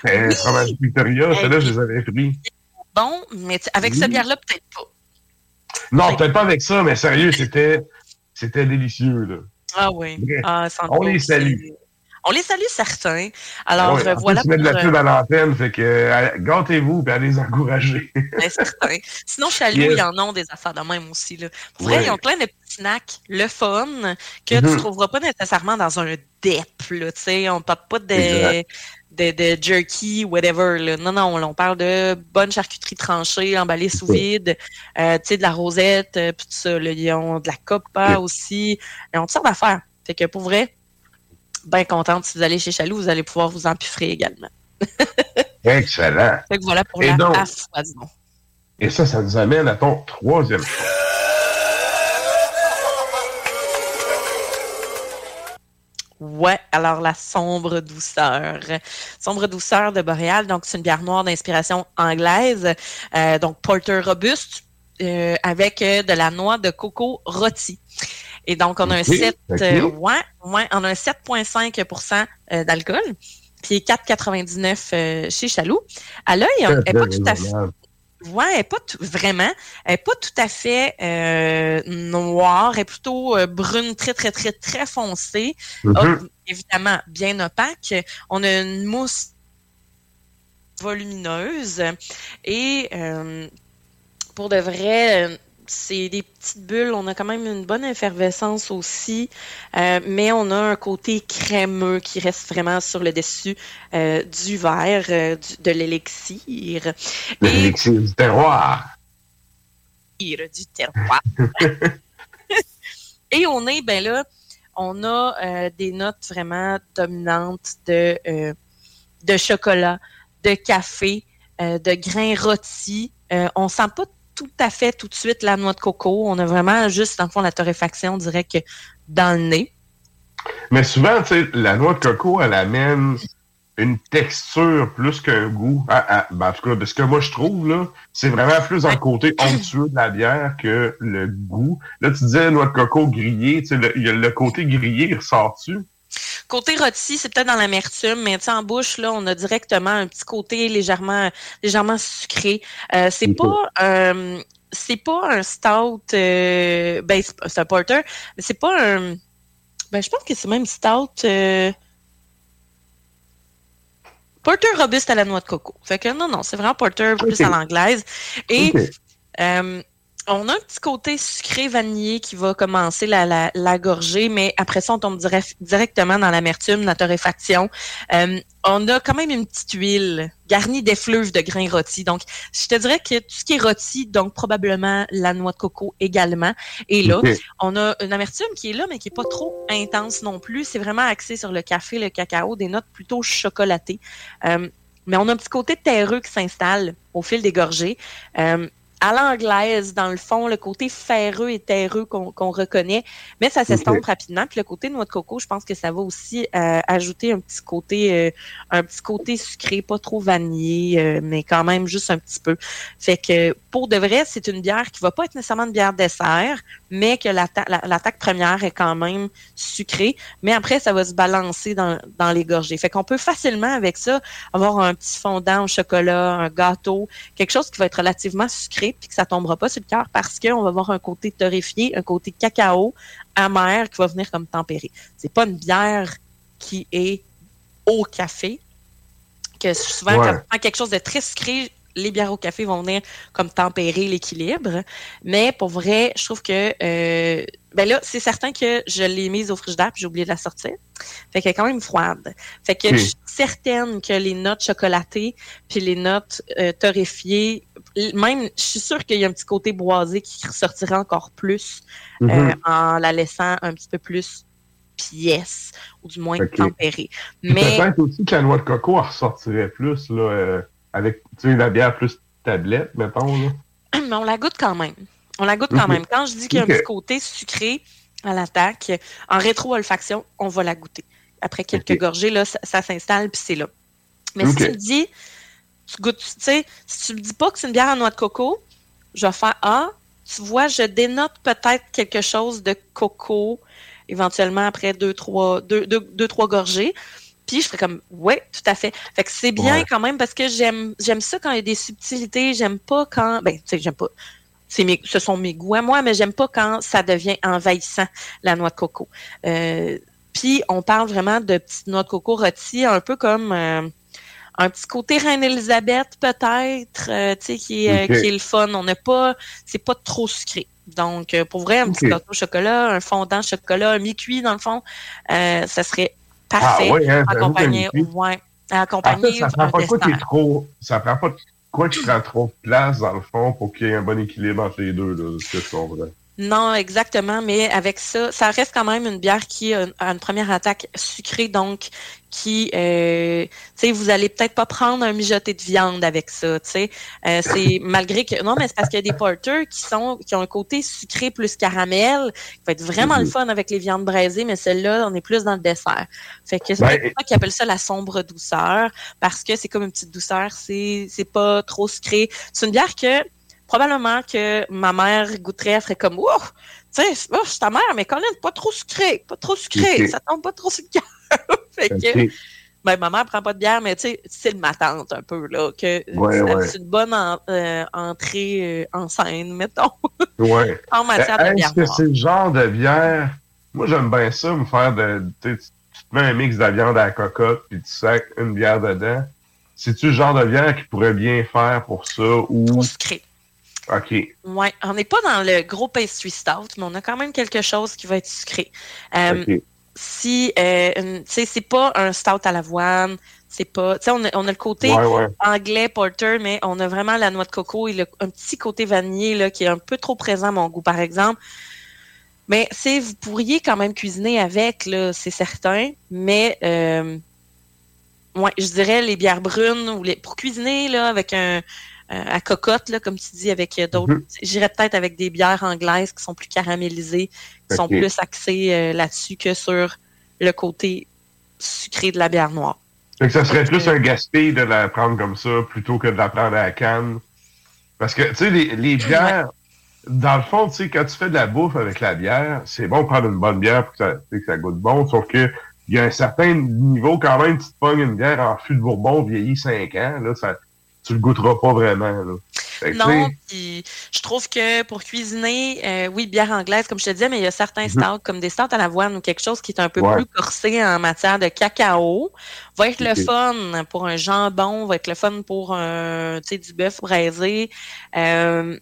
Euh, Oui! Fromage Victoria, ceux-là, je les avais pris. Bon, mais avec Oui. cette bière-là, peut-être pas. Non, peut-être pas avec ça, mais sérieux, c'était, c'était délicieux, là. Ah oui. Bref, Ah, on les salue. C'est- On les salue certains. Alors Ouais, euh, voilà mets de la pour, pub euh, à l'antenne, fait que euh, gâtez-vous et allez les encourager. Ben, certain. Sinon, chez Alou, Yes. ils en ont des affaires de même aussi. Là. Pour vrai, ils ont plein de petits snacks, le fun, que tu ne trouveras pas nécessairement dans un DEP. Là, on ne parle pas de, de, de jerky, whatever. Là. Non, non, on parle de bonne charcuterie tranchée, emballée sous vide, euh, tu sais, de la rosette, euh, puis tout ça. Là. Ils ont de la copa aussi. Ils ont toutes sortes d'affaires. Fait que pour vrai, bien contente. Si vous allez chez Chaloux, vous allez pouvoir vous empiffrer également. Excellent. Fait que voilà pour Et la donc- affoisement. Et ça, ça nous amène à ton troisième choix. Ouais, alors la sombre douceur. Sombre douceur de Boréal, donc c'est une bière noire d'inspiration anglaise, euh, donc porter robuste euh, avec euh, de la noix de coco rôti. Et donc on a un Ok, 7 ok. euh, ouais, ouais, on a un 7.5% euh, d'alcool, puis 4,99 euh, chez Chaloux. À l'œil, elle n'est pas tout à fait Ouais, elle est pas tout- vraiment, elle est pas tout à fait euh, noire, elle est plutôt euh, brune, très très très très foncée. Mhm. Ah, évidemment bien opaque. On a une mousse volumineuse et euh, pour de vrai, c'est des petites bulles. On a quand même une bonne effervescence aussi, euh, mais on a un côté crémeux qui reste vraiment sur le dessus euh, du verre, euh, du- de l'élixir. L'élixir du terroir. du terroir. Et on est, ben là, on a des notes vraiment dominantes de, de chocolat, de café, de grains rôtis. On sent pas tout à fait tout de suite la noix de coco. On a vraiment juste, dans le fond, la torréfaction, on dirait que dans le nez. Mais souvent, tu sais, la noix de coco, elle amène une texture plus qu'un goût. Ah, ah, ben, en tout cas, de ce que moi je trouve, là, c'est vraiment plus dans le côté onctueux de la bière que le goût. Là, tu disais noix de coco grillée, tu sais, le, le côté grillé, il ressort-tu? Côté rôti, c'est peut-être dans l'amertume, mais en bouche, là, on a directement un petit côté légèrement, légèrement sucré. Euh, c'est pas un, c'est pas un stout, euh, ben, c'est un porter, mais c'est pas un, ben, je pense que c'est même stout, euh, porter robuste à la noix de coco. Fait que non, non, c'est vraiment porter plus à l'anglaise. Et. On a un petit côté sucré vanillé qui va commencer la, la, la gorgée, mais après ça, on tombe direct- directement dans l'amertume, la torréfaction. Euh, on a quand même une petite huile garnie d'effluves de grains rôtis. Donc, je te dirais que tout ce qui est rôti, donc probablement la noix de coco également, est là. On a une amertume qui est là, mais qui est pas trop intense non plus. C'est vraiment axé sur le café, le cacao, des notes plutôt chocolatées. Euh, mais on a un petit côté terreux qui s'installe au fil des gorgées. Euh, à l'anglaise, dans le fond, le côté ferreux et terreux qu'on reconnaît, mais ça s'estompe rapidement. Puis le côté noix de coco, je pense que ça va aussi euh, ajouter un petit côté, euh, un petit côté sucré, pas trop vanillé, euh, mais quand même juste un petit peu. Fait que pour de vrai, c'est une bière qui va pas être nécessairement une bière dessert, mais que l'atta- la- l'attaque première est quand même sucrée. Mais après, ça va se balancer dans, dans les gorgées. Fait qu'on peut facilement avec ça avoir un petit fondant au chocolat, un gâteau, quelque chose qui va être relativement sucré puis que ça tombera pas sur le cœur parce qu'on va avoir un côté torréfié, un côté cacao amer qui va venir comme tempérer. C'est pas une bière qui est au café, que souvent Ouais. quand on prend quelque chose de très sucré, les bières au café vont venir comme tempérer l'équilibre. Mais pour vrai, je trouve que euh, ben là, c'est certain que je l'ai mise au frigidaire puis j'ai oublié de la sortir. Fait qu'elle est quand même froide. Fait que je suis certaine que les notes chocolatées puis les notes euh, torréfiées, même, je suis sûre qu'il y a un petit côté boisé qui ressortira encore plus euh, Mhm. en la laissant un petit peu plus pièce ou du moins tempérée. Mais Peut-être aussi que la noix de coco elle ressortirait plus, là, euh, avec, la bière plus tablette, mettons, là. mais on la goûte quand même. On la goûte quand même. Quand je dis qu'il y a un petit côté sucré à l'attaque, en rétro-olfaction, on va la goûter. Après quelques gorgées, là, ça, ça s'installe, puis c'est là. Mais si tu me dis, tu goûtes, tu sais, si tu me dis pas que c'est une bière en noix de coco, je vais faire Ah, tu vois, je dénote peut-être quelque chose de coco, éventuellement après deux, trois, deux, deux, deux, trois gorgées. Puis je ferais comme ouais, tout à fait. Fait que c'est bien Ouais. quand même parce que j'aime j'aime ça quand il y a des subtilités, j'aime pas quand ben tu sais j'aime pas c'est mes, ce sont mes goûts à moi, mais j'aime pas quand ça devient envahissant la noix de coco. Euh, puis on parle vraiment de petites noix de coco rôties, un peu comme euh, un petit côté Reine Elisabeth peut-être, euh, tu sais qui est euh, qui est le fun. On n'a pas, c'est pas trop sucré. Donc euh, pour vrai un petit gâteau au chocolat, un fondant chocolat, un mi-cuit dans le fond, euh, ça serait parfait Ah ouais, hein, accompagné, ouais, En accompagné fait, ça prend pas quoi dessert. trop, ça prend pas de quoi qui prend trop de place, dans le fond, pour qu'il y ait un bon équilibre entre les deux, là, ce que je comprends. Non, exactement, mais avec ça, ça reste quand même une bière qui a une, a une première attaque sucrée, donc qui, euh, tu sais, vous allez peut-être pas prendre un mijoté de viande avec ça, tu sais. Euh, c'est malgré que non, mais c'est parce qu'il y a des porters qui sont qui ont un côté sucré plus caramel, qui va être vraiment le Mhm. fun avec les viandes braisées, mais celle-là, on est plus dans le dessert. Fait que c'est pour ça qu'ils appellent ça la sombre douceur, parce que c'est comme une petite douceur, c'est c'est pas trop sucré. C'est une bière que probablement que ma mère goûterait, elle ferait comme Wow! Tu sais, oh, suis ta mère, mais quand même, pas trop sucré, pas trop sucré, ça tombe pas trop sur le cœur. fait que, ben, ma mère prend pas de bière, mais tu sais, c'est ma tante un peu, là, que Ouais, c'est ouais. c'est une bonne en- euh, entrée euh, en scène, mettons, Ouais. en matière de Est-ce bière que noire. c'est le genre de bière? Moi, j'aime bien ça, me faire de. Tu te mets un mix de viande à la cocotte, puis tu sacs une bière dedans. C'est-tu le genre de bière qui pourrait bien faire pour ça ou. Trop sucré. OK. Ouais, on n'est pas dans le gros pastry stout, mais on a quand même quelque chose qui va être sucré. Euh, OK. Si, euh, une- tu sais, c'est pas un stout à l'avoine, c'est pas, tu sais, on a, on a le côté Ouais, ouais. anglais porter, mais on a vraiment la noix de coco et le- un petit côté vanillé là qui est un peu trop présent à mon goût, par exemple. Mais c'est, vous pourriez quand même cuisiner avec là, c'est certain, mais euh, ouais, je dirais les bières brunes ou les pour cuisiner là avec un à cocotte là, comme tu dis, avec euh, d'autres. Mhm. J'irais peut-être avec des bières anglaises qui sont plus caramélisées, qui sont plus axées euh, là-dessus que sur le côté sucré de la bière noire. Que ça serait plus un gaspille de la prendre comme ça plutôt que de la prendre à la canne. Parce que, tu sais, les, les bières, dans le fond, tu sais, quand tu fais de la bouffe avec la bière, c'est bon de prendre une bonne bière pour que ça, que ça goûte bon, sauf que il y a un certain niveau quand même, tu te pognes une bière en fût de Bourbon vieilli 5 ans, là, ça, tu le goûteras pas vraiment, là. Que, Non, puis je trouve que pour cuisiner, euh, oui, bière anglaise, comme je te disais, mais il y a certains Mhm. stouts, comme des stouts à l'avoine ou quelque chose qui est un peu Ouais. plus corsé en matière de cacao, va être le fun pour un jambon, va être le fun pour un, tu sais, du bœuf braisé. Euh,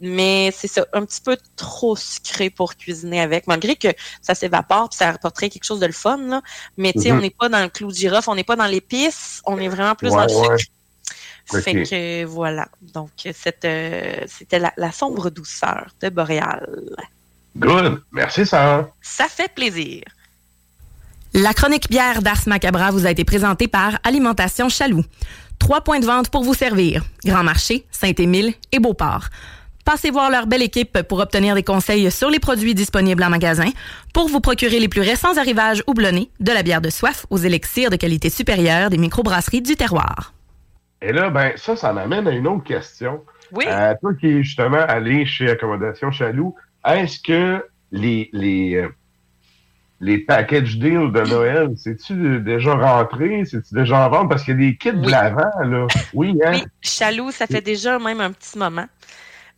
mais c'est ça, un petit peu trop sucré pour cuisiner avec, malgré que ça s'évapore puis ça apporterait quelque chose de le fun, là. Mais tu sais, Mhm. on n'est pas dans le clou de girofle, on n'est pas dans l'épice, on est vraiment plus Ouais, dans le ouais. Sucre. Fait que voilà. Donc, euh, c'était la, la sombre douceur de Boréal. good. Merci, Sarah. Ça fait plaisir. La chronique bière d'Ars Macabra vous a été présentée par Alimentation Chaloux. Trois points de vente pour vous servir. Grand Marché, Saint-Émile et Beauport. Passez voir leur belle équipe pour obtenir des conseils sur les produits disponibles en magasin, pour vous procurer les plus récents arrivages houblonnés, de la bière de soif aux élixirs de qualité supérieure des microbrasseries du terroir. Et là, ben, ça, ça m'amène à une autre question. Oui. Euh, toi qui es justement allé chez Accommodation Chaloux, est-ce que les, les, euh, les package deals de Noël, c'est-tu déjà rentré? C'est-tu déjà en vente? Parce qu'il y a des kits de l'avant, là. Oui, hein? Oui, Chaloux, ça fait déjà même un petit moment.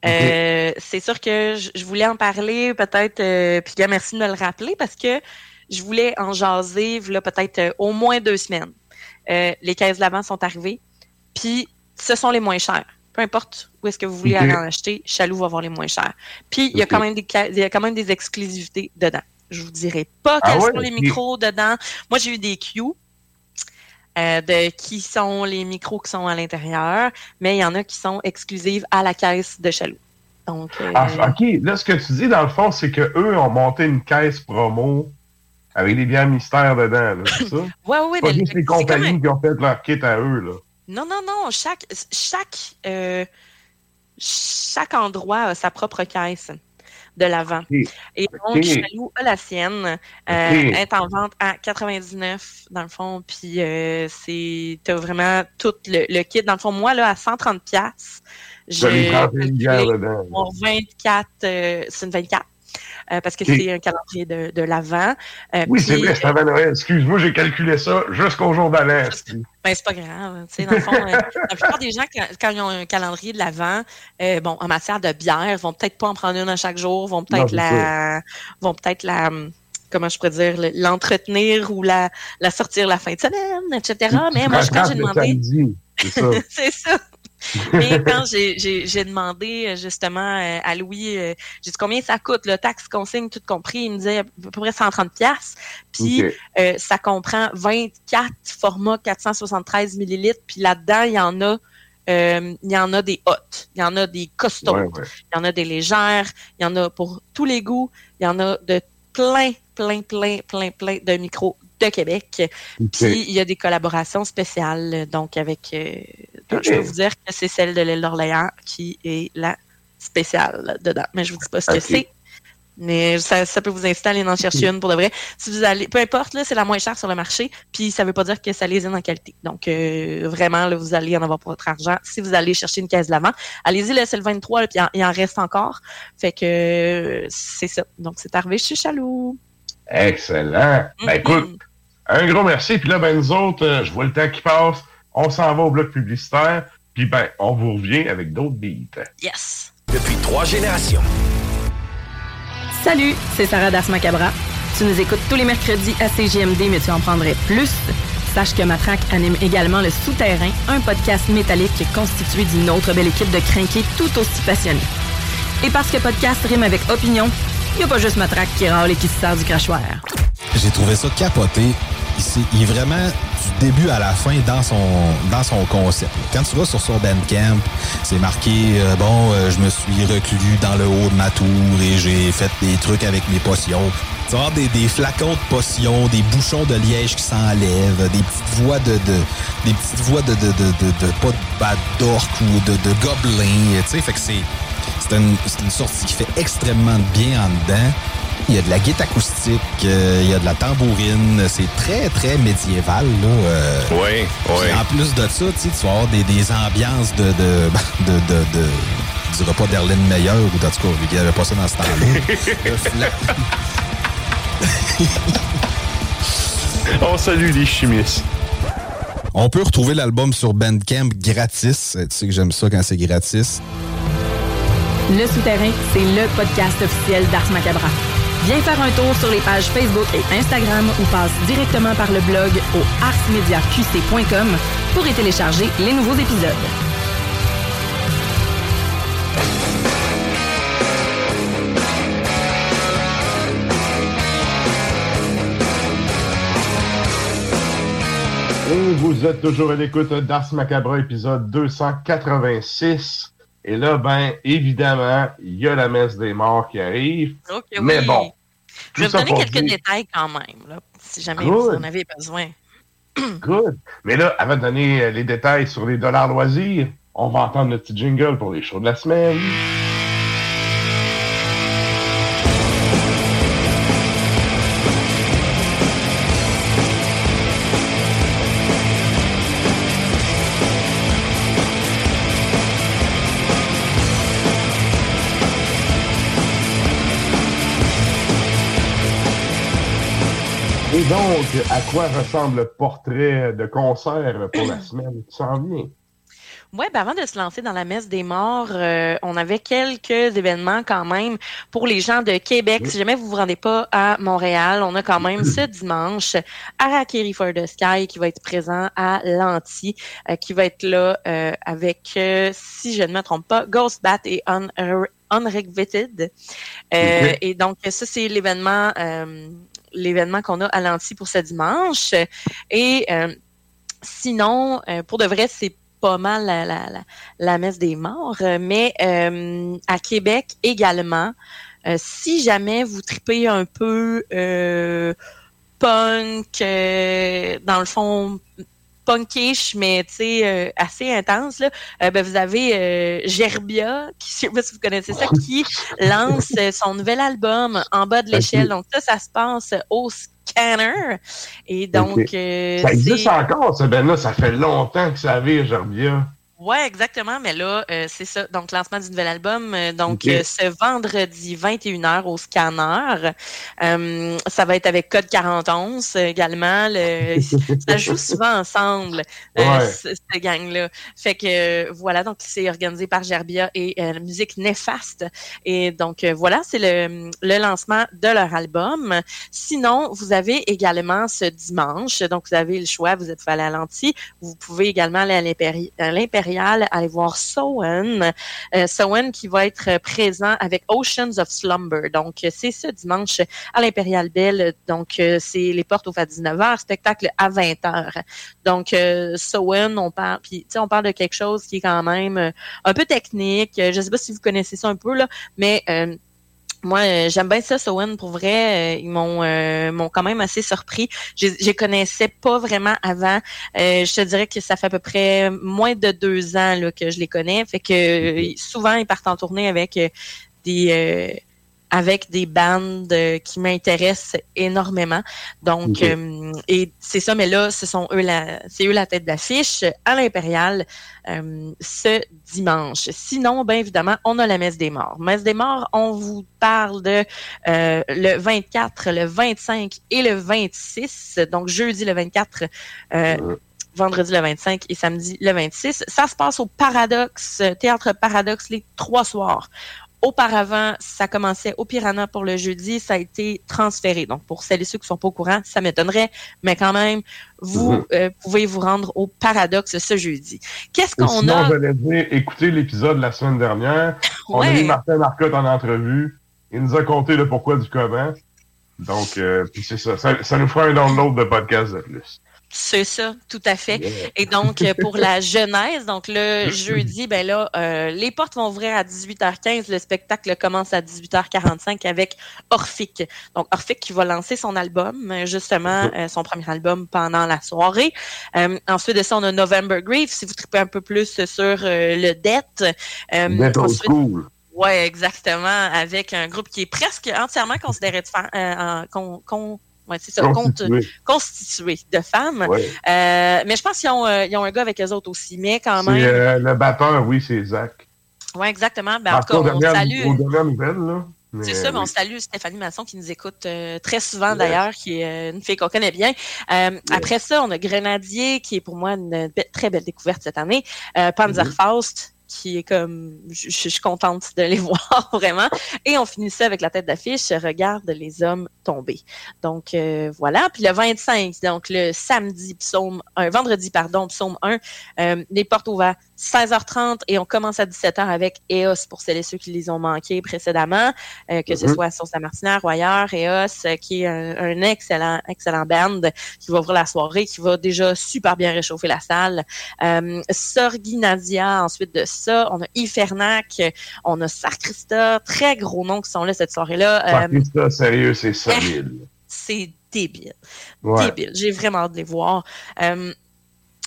Euh, c'est sûr que je, voulais en parler peut-être, euh, puis gars, merci de me le rappeler parce que je voulais en jaser là peut-être euh, au moins deux semaines. Les caisses de l'avant sont arrivées, puis ce sont les moins chers. Peu importe où est-ce que vous voulez aller en acheter, Chaloux va avoir les moins chers. Puis il y a quand même des il y a quand même des exclusivités dedans. Je vous dirai pas Ah quels ouais? sont les micros dedans. Moi j'ai eu des Q. euh, de qui sont les micros qui sont à l'intérieur, mais il y en a qui sont exclusives à la caisse de Chaloux. Donc, euh, Ah, OK. Là, ce que tu dis, dans le fond, c'est qu'eux ont monté une caisse promo avec des bières mystères dedans, c'est ça? ouais, ouais, Pas mais juste les compagnies qui ont fait leur kit à eux, là. Non, non, non. Chaque, chaque, euh, chaque endroit a sa propre caisse de l'avant. Et donc, Ok. Chaloux a la sienne. Euh, est en vente à 99 dans le fond. Puis euh, c'est t'as vraiment tout le, le kit. Dans le fond, moi, là, à 130 pièces T'as les 31 bières dedans. mon 24, euh, c'est une 24. Euh, parce que c'est un calendrier de, de l'avant. Euh, Oui, c'est vrai, c'est avant Noël. Excuse-moi, j'ai calculé ça jusqu'au jour l'an. Ben, c'est pas grave. Dans le fond, euh, la plupart des gens, quand, quand ils ont un calendrier de l'avant, euh, bon, en matière de bière, vont peut-être pas en prendre une à chaque jour, vont peut-être la, vont peut-être la, hum, comment je pourrais dire, le- l'entretenir ou la, la sortir la fin de semaine, etc. Mais moi, je- quand j'ai demandé, c'est ça. Mais quand j'ai- demandé euh, justement euh, à Louis, euh, j'ai dit combien ça coûte, le taxe, consigne, tout compris, il me disait à peu près 130 pièces. Puis euh, ça comprend 24 formats 473 millilitres. Puis là-dedans, il y en a, euh, il y en a des hautes, il y en a des costauds, Ouais, ouais. il y en a des légères, il y en a pour tous les goûts, il y en a de plein, plein, plein, plein, plein de micros Québec. Puis il y a des collaborations spéciales, donc avec, euh, je peux vous dire que c'est celle de l'île d'Orléans qui est la spéciale dedans. Mais je vous dis pas ce que c'est. Mais ça, ça peut vous inciter à aller en chercher une pour de vrai. Si vous allez, peu importe, là, c'est la moins chère sur le marché, puis ça veut pas dire que ça les en qualité. Donc, euh, vraiment, là, vous allez en avoir pour votre argent. Si vous allez chercher une caisse de l'avant, allez-y, là, c'est le 23, là, puis il en- reste encore. Fait que euh, c'est ça. Donc, c'est arrivé chez Chaloux. Excellent. Ben écoute, un gros merci. Puis là, ben nous autres, euh, je vois le temps qui passe. On s'en va au bloc publicitaire. Puis ben, on vous revient avec d'autres beats. Yes. Depuis trois générations. Salut, c'est Sarah Das Macabra. Tu nous écoutes tous les mercredis à CGMD, mais tu en prendrais plus. Sache que Matraque anime également Le Souterrain, un podcast métallique constitué d'une autre belle équipe de crinqués tout aussi passionnés. Et parce que podcast rime avec opinion, n'y a pas juste Matraque qui râle et qui se sert du crachoir. J'ai trouvé ça capoté. Il, est vraiment du début à la fin dans son dans son concept. Quand tu vas sur son Bandcamp, c'est marqué euh, bon, euh, je me suis reclus dans le haut de ma tour et j'ai fait des trucs avec mes potions. Tu vas avoir des, flacons de potions, des bouchons de liège qui s'enlèvent, des petites voix de, de des petites voix de de de de, de- pas de bad d'orque ou de, de gobelins, tu sais, fait que c'est C'est une, sortie qui fait extrêmement bien en dedans. Il y a de la guitare acoustique, euh, il y a de la tambourine. C'est très, très médiéval. Là, euh. Oui, oui. En plus de ça, tu vas avoir des, des ambiances de, de, de, de, du repas d'Erlene Meyer ou en tout cas, qu'il n'y avait pas ça dans ce temps-là. On salue les chimistes. On peut retrouver l'album sur Bandcamp gratis. Tu sais que j'aime ça quand c'est gratis. Le Souterrain, c'est le podcast officiel d'Ars Macabra. Viens faire un tour sur les pages Facebook et Instagram ou passe directement par le blog au arsmediaqc.com pour y télécharger les nouveaux épisodes. Et vous êtes toujours à l'écoute d'Ars Macabre, épisode 286. Et là, ben, évidemment, il y a la messe des morts qui arrive. Mais oui. bon. Je vais vous donner quelques dire- détails quand même, là, si jamais Good. vous en avez besoin. Good. Mais là, avant de donner euh, les détails sur les dollars loisirs, on va entendre notre petit jingle pour les shows de la semaine. Donc, à quoi ressemble le portrait de concert pour la semaine qui s'en vient? Ouais, ben avant de se lancer dans la messe des morts, euh, on avait quelques événements quand même pour les gens de Québec. Si jamais vous vous rendez pas à Montréal, on a quand même ce dimanche Arakiri for the Sky qui va être présent à Lanty, euh, qui va être là euh, avec, si je ne me trompe pas, Ghost Bat et Un- Unregulated. Euh, Ok. Et donc ça c'est l'événement, l'événement qu'on a à Lanty pour ce dimanche. Et euh, Sinon, euh, pour de vrai, c'est pas mal la, la, la, messe des morts, mais euh, à Québec également, si jamais vous tripez un peu punk, dans le fond punkish, mais tu sais euh, assez intense là, euh, ben, vous avez euh, Gerbia, qui, je sais pas si vous connaissez ça, qui lance son nouvel album en bas de l'échelle. Donc ça, ça se passe au Scanner. Et donc, Ok. euh, ça existe encore, ce ben là Ça fait longtemps que ça vire, Gerbia. Ouais, exactement. Mais là, euh, c'est ça. Donc, lancement du nouvel album. euh, donc, euh, ce vendredi 21h au Scanner. Ça va être avec Code 41 euh, également. Le, ça joue souvent ensemble, Ouais. ce- cette gang-là. Fait que, voilà. Donc, c'est organisé par Gerbia et la musique Néfaste. Et donc, voilà, c'est le, le lancement de leur album. Sinon, vous avez également ce dimanche. Donc, vous avez le choix. Vous pouvez aller à l'anti. Vous pouvez également aller à l'Impéri- l'Impérial, aller voir Sowen. Euh, Sowen qui va être présent avec Oceans of Slumber. Donc, euh, c'est ce dimanche à l'Impérial Belle. Donc, euh, c'est les portes ouvrent à 19h, spectacle à 20h. Donc, euh, Sowen, on parle, puis, on parle de quelque chose qui est quand même euh, un peu technique. Je sais pas si vous connaissez ça un peu, là, mais moi, euh, j'aime bien ça, Sowen, pour vrai. euh, ils m'ont euh, m'ont quand même assez surpris. Je les connaissais pas vraiment avant. Euh, je te dirais que ça fait à peu près moins de deux ans là, que je les connais. Fait que souvent, ils partent en tournée avec des euh, avec des bandes euh, qui m'intéressent énormément. Donc, euh, et c'est ça, mais là, ce sont eux la, c'est eux la tête d'affiche à l'Impérial euh, ce dimanche. Sinon, bien évidemment, on a la messe des morts. Messe des morts, on vous parle de le 24, le 25 et le 26. Donc, jeudi le 24. euh, vendredi le 25 et samedi le 26. Ça se passe au Paradoxe, Théâtre Paradoxe, les trois soirs. Auparavant, ça commençait au Piranha pour le jeudi, ça a été transféré. Donc, pour celles et ceux qui sont pas au courant, ça m'étonnerait, mais quand même, vous Mhm. euh, pouvez vous rendre au Paradoxe ce jeudi. Qu'est-ce qu'on a? j'allais dire, écoutez l'épisode de la semaine dernière. On a eu Martin Marcotte en entrevue. Il nous a conté le pourquoi du comment. Donc, euh, puis c'est ça. ça. ça nous fera un download de podcast de plus. C'est ça, tout à fait. Et donc, euh, pour la jeunesse, donc le jeudi, ben là, euh, les portes vont ouvrir à 18h15. Le spectacle commence à 18h45 avec Orphic. Donc, Orphic qui va lancer son album, euh, justement, euh, son premier album pendant la soirée. Euh, ensuite de ça, on a November Grief, si vous tripez un peu plus sur le Death. Ensuite-. Ouais, exactement. Avec un groupe qui est presque entièrement considéré de con- con- ouais, c'est ça, Constitué. compte- constitué de femmes. Ouais. Euh, mais je pense qu'ils ont, euh, ils ont un gars avec eux autres aussi. Mais quand même. euh, le batteur, oui, c'est Zach. Ouais, exactement. Ben, en tout cas, on salue. là. C'est ça, mais on oui. salue Stéphanie Masson qui nous écoute euh, très souvent d'ailleurs, qui est une fille qu'on connaît bien. Euh, Après ça, on a Grenadier, qui est pour moi une be- très belle découverte cette année. Euh, Panzerfaust, qui est comme, je suis contente de les voir vraiment. Et on finit ça avec la tête d'affiche, Regarde les hommes tomber. Donc euh, voilà. Puis le 25, donc le samedi, psaume, un vendredi, pardon, psaume 1, euh, les portes ouvertes 16h30 et on commence à 17h avec EOS pour celles et ceux qui les ont manqués précédemment, euh, que ce Mhm. soit sur sa martinière ou ailleurs. EOS, euh, qui est un, un excellent, excellent band qui va ouvrir la soirée, qui va déjà super bien réchauffer la salle. Euh, Sorginadia, ensuite de ça, on a Ifernac, on a Sarkrista, très gros noms qui sont là cette soirée-là. Euh, ça, sérieux, c'est solide. c'est débile. Ouais. Débile. J'ai vraiment hâte de les voir. Euh,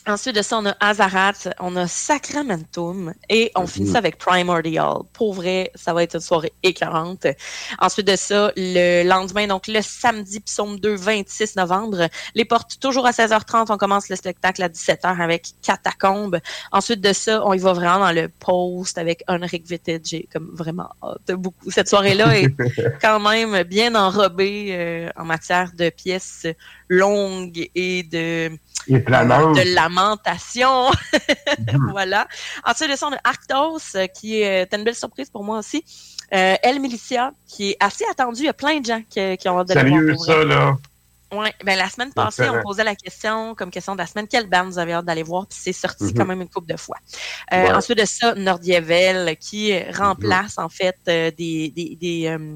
ensuite de ça, on a Azarat, on a Sacramentum et on finit ça avec Primordial. Pour vrai, ça va être une soirée écœurante. Ensuite de ça, le lendemain, donc le samedi, psaume 2, 26 novembre, les portes toujours à 16h30. On commence le spectacle à 17h avec Catacombe. Ensuite de ça, on y va vraiment dans le post avec Henrik Vitted. J'ai comme vraiment hâte beaucoup. Cette soirée-là est quand même bien enrobée euh, en matière de pièces longues et de Et planante. Lamentation. voilà. Ensuite de ça, on a Arctos, euh, qui est euh, une belle surprise pour moi aussi. Euh, El Milicia, qui est assez attendu. Il y a plein de gens qui, qui ont hâte de voir. Sérieux, pour ça, là? Ouais, ben la semaine passée, Excellent. on posait la question, comme question de la semaine, quelle bande vous avez hâte d'aller voir, puis c'est sorti Mhm. quand même une couple de fois. Euh, Ouais. Ensuite de ça, Nordievel, qui Mhm. remplace en fait euh, des, des, des, euh,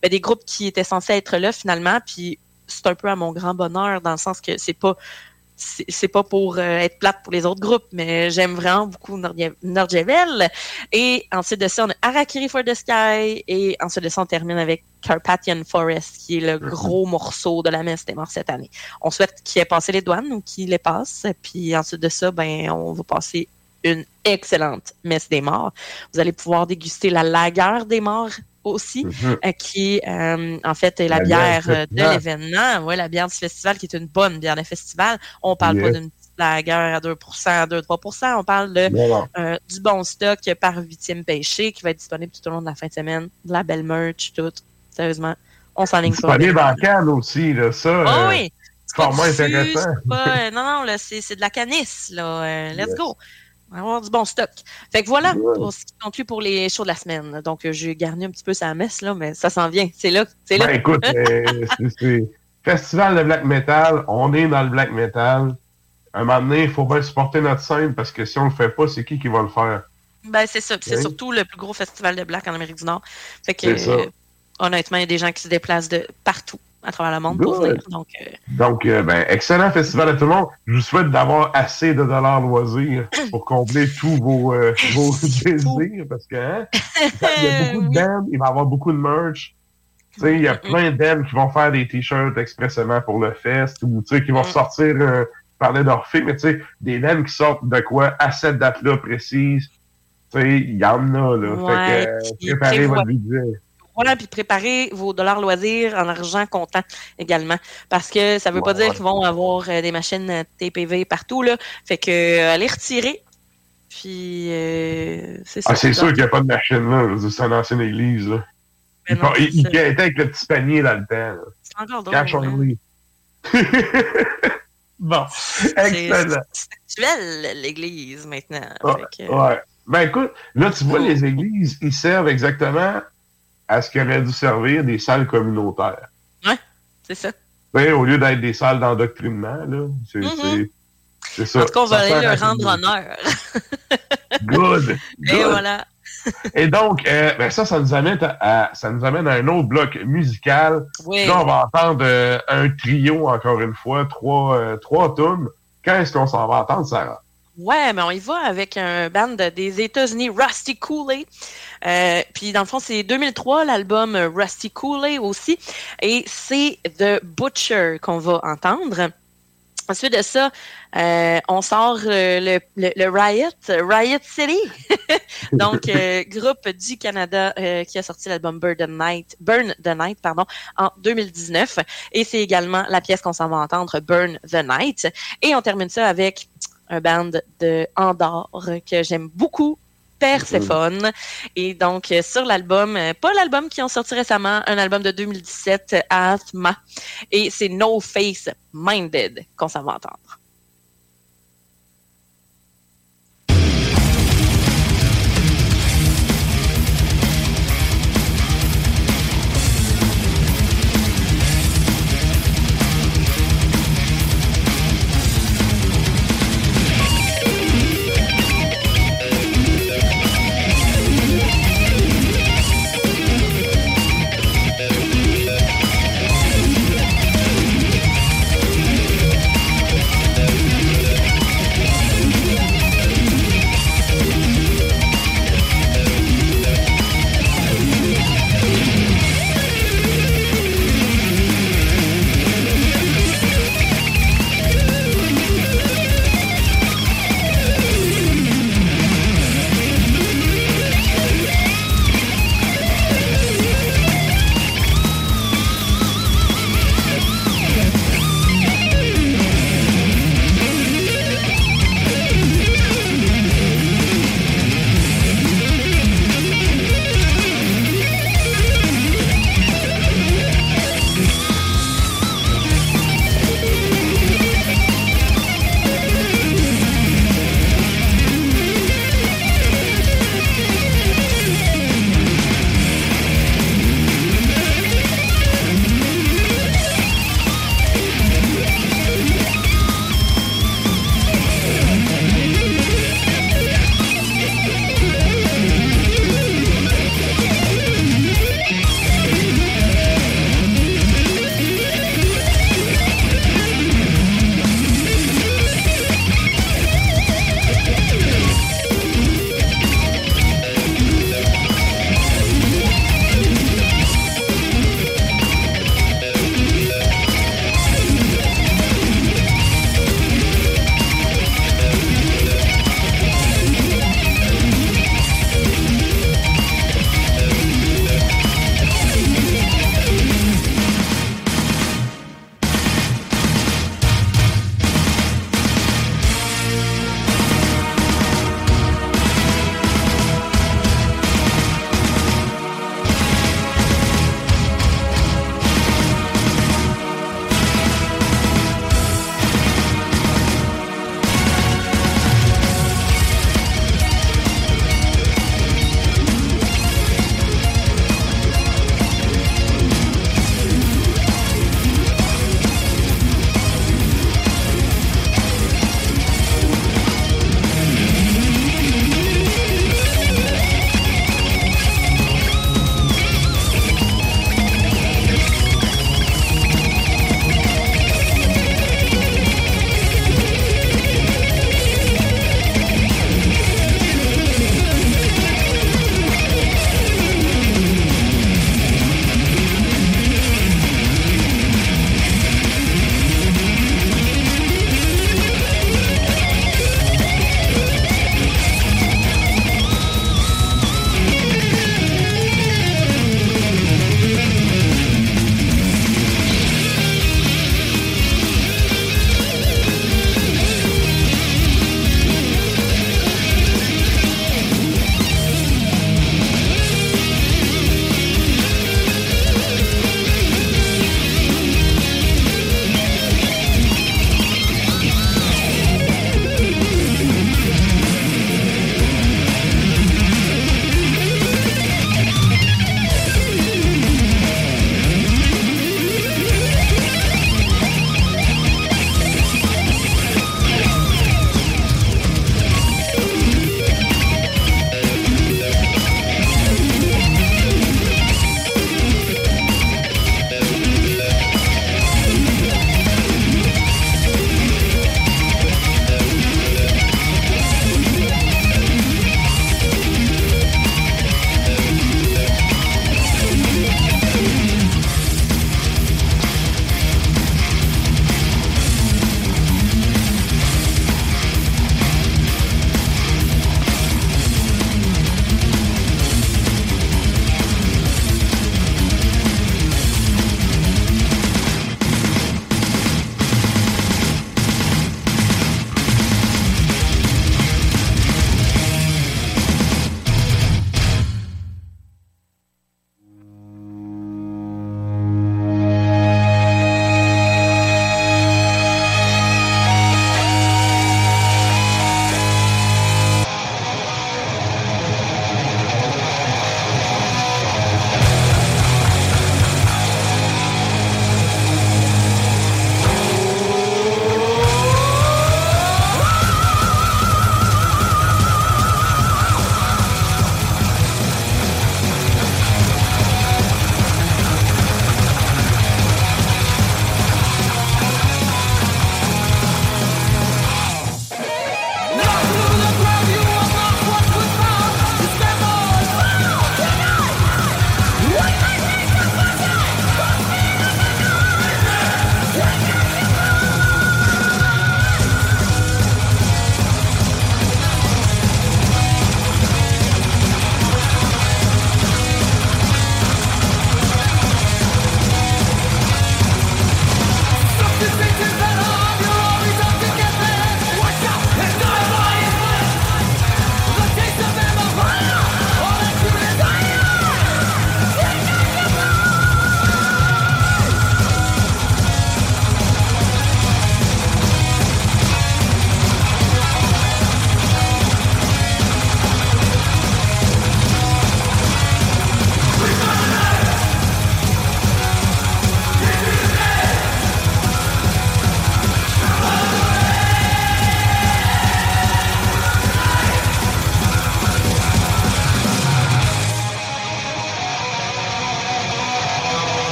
ben, des groupes qui étaient censés être là finalement, puis c'est un peu à mon grand bonheur dans le sens que c'est pas c'est pas pour euh, être plate pour les autres groupes, mais j'aime vraiment beaucoup Nordjevel. Et ensuite de ça, on a Arakiri for the Sky. Et ensuite de ça, on termine avec Carpathian Forest, qui est le gros morceau de la messe des morts cette année. On souhaite qu'il ait passé les douanes ou qu'il les passe. Puis ensuite de ça, ben, on va passer une excellente messe des morts. Vous allez pouvoir déguster la lagueur des morts aussi, Mhm. euh, qui euh, en fait est la, La bière euh, de l'événement. Ouais, la bière du festival qui est une bonne bière de festival. On parle pas d'une petite lagueur à 2 à 2-3% On parle de euh, du bon stock par huitième pêché qui va être disponible tout au long de la fin de semaine. De la belle merch, tout. Sérieusement, on s'enligne pas. Disponible en canne aussi, là, ça. Oh oui! C'est pas du intéressant. c'est pas- non, non, là, c'est c'est de la canisse, là. Euh, let's go. On va avoir du bon stock. Fait que voilà pour ce qui conclut pour les shows de la semaine. Donc, euh, j'ai garni un petit peu sa messe, là, mais ça s'en vient. C'est là. C'est là. Ben, écoute, euh, c'est- festival de black metal, on est dans le black metal. Un moment donné, il faut bien supporter notre scène parce que si on le fait pas, c'est qui qui va le faire? Ben, c'est ça. C'est Oui. surtout le plus gros festival de black en Amérique du Nord. Fait que, euh, honnêtement, il y a des gens qui se déplacent de partout à travers le monde pour Good. venir. Donc, euh, Donc, euh, ben, excellent festival à tout le monde. Je vous souhaite d'avoir assez de dollars loisirs pour combler tous vos, euh, vos désirs parce que hein, il y a beaucoup de bands, il va y avoir beaucoup de merch. Il y a plein de bands qui vont faire des t-shirts expressément pour le fest ou qui vont sortir, euh, je parlais d'Orphée, mais des bands qui sortent de quoi à cette date-là précise. Il y en a, là. Ouais, fait que, préparez votre budget. Voilà, puis préparez vos dollars loisirs en argent comptant également. Parce que ça veut pas dire ouais. qu'ils vont avoir euh, des machines TPV partout, là. Fait que euh, allez retirer. Puis euh, c'est ça. Ah, c'est sûr qu'il n'y a pas de machine là. C'est une ancienne église, là. ben Il, non, il, il était avec le petit panier dans le temps. C'est encore drôle. Cash hein. only. bon, C'est excellent. c'est actuel, l'Église, maintenant. Que, ouais. Ben écoute, là, tu vois, les églises, ils servent exactement à ce qu'auraient dû servir des salles communautaires. C'est ça. Sais, au lieu d'être des salles d'endoctrinement, là, c'est Mhm. c'est- c'est ça. En tout cas, on va aller leur rendre honneur. Good. Et good. voilà. Et donc, euh, ben ça, ça nous amène à, à- ça nous amène à un autre bloc musical. Oui. Là, on va entendre euh, un trio, encore une fois, trois, euh, trois tunes. Quand est-ce qu'on s'en va entendre, Sarah? Ouais, mais on y va avec un band des États-Unis, Rusty Cooley. Euh, puis dans le fond, c'est 2003, l'album Rusty Cooley aussi. Et c'est The Butcher qu'on va entendre. Ensuite de ça, euh, on sort euh, le, le, Riot, Riot City, donc groupe du Canada qui a sorti l'album Burn the Night, Burn the Night, pardon, en 2019. Et c'est également la pièce qu'on s'en va entendre, Burn the Night. Et on termine ça avec un band de Andorre que j'aime beaucoup, Persephone. Et donc, euh, sur l'album, euh, pas l'album qui ont sorti récemment, un album de 2017, Athma. Et c'est No Face Minded qu'on s'en va entendre.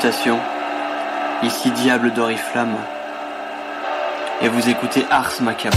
Salutations, ici Diable d'Oriflamme, et vous écoutez Ars Macabre.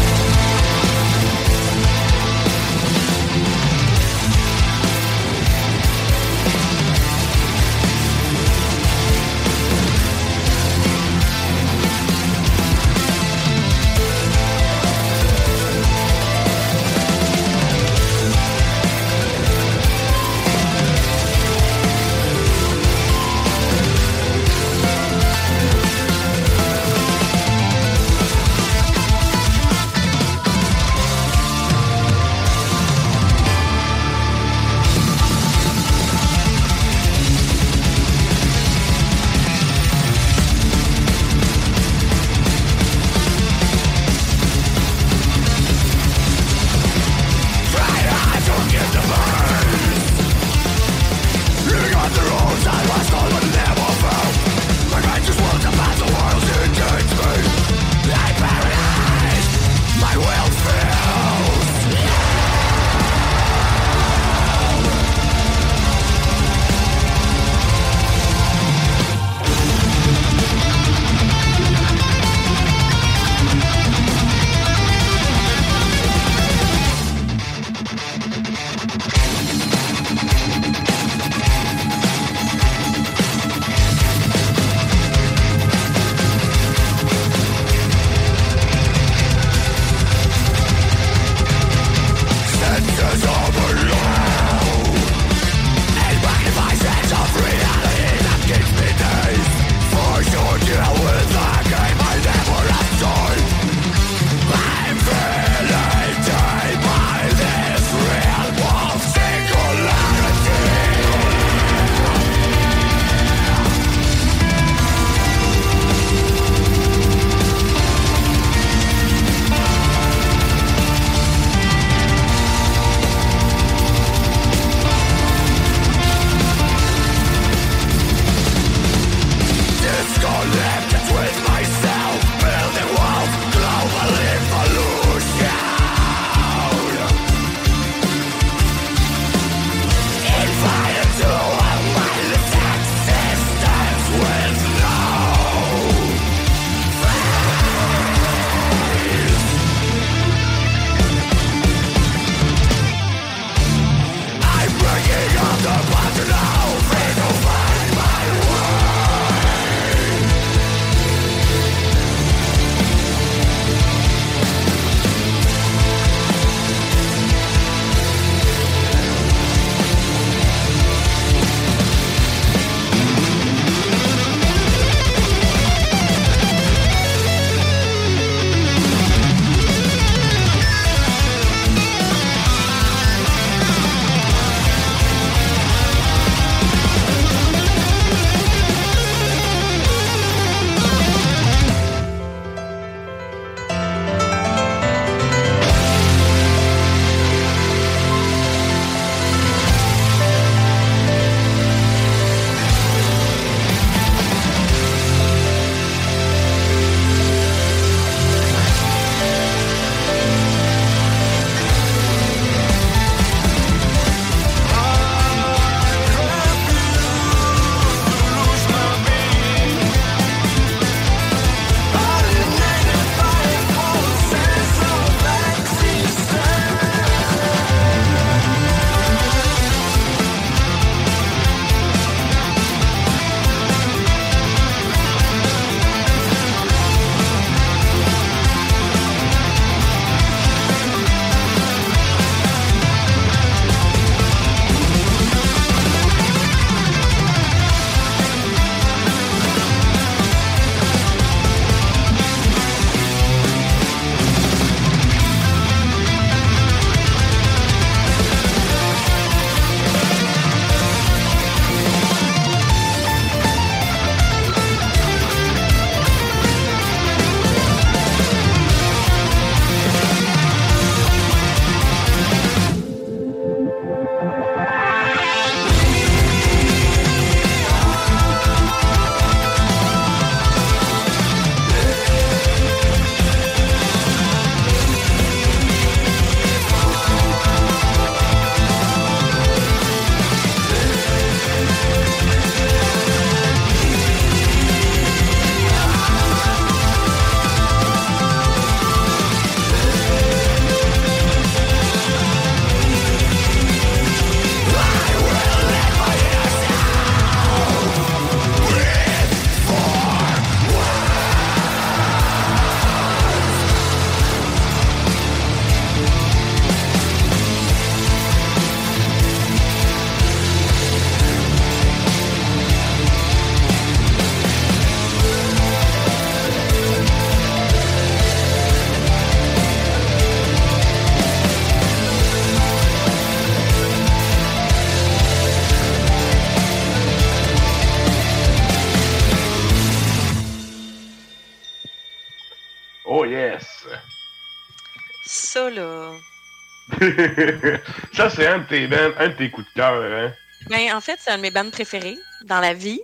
ça, c'est un un de tes coups de cœur, hein? Ben, en fait, c'est un de mes bandes préférées dans la vie,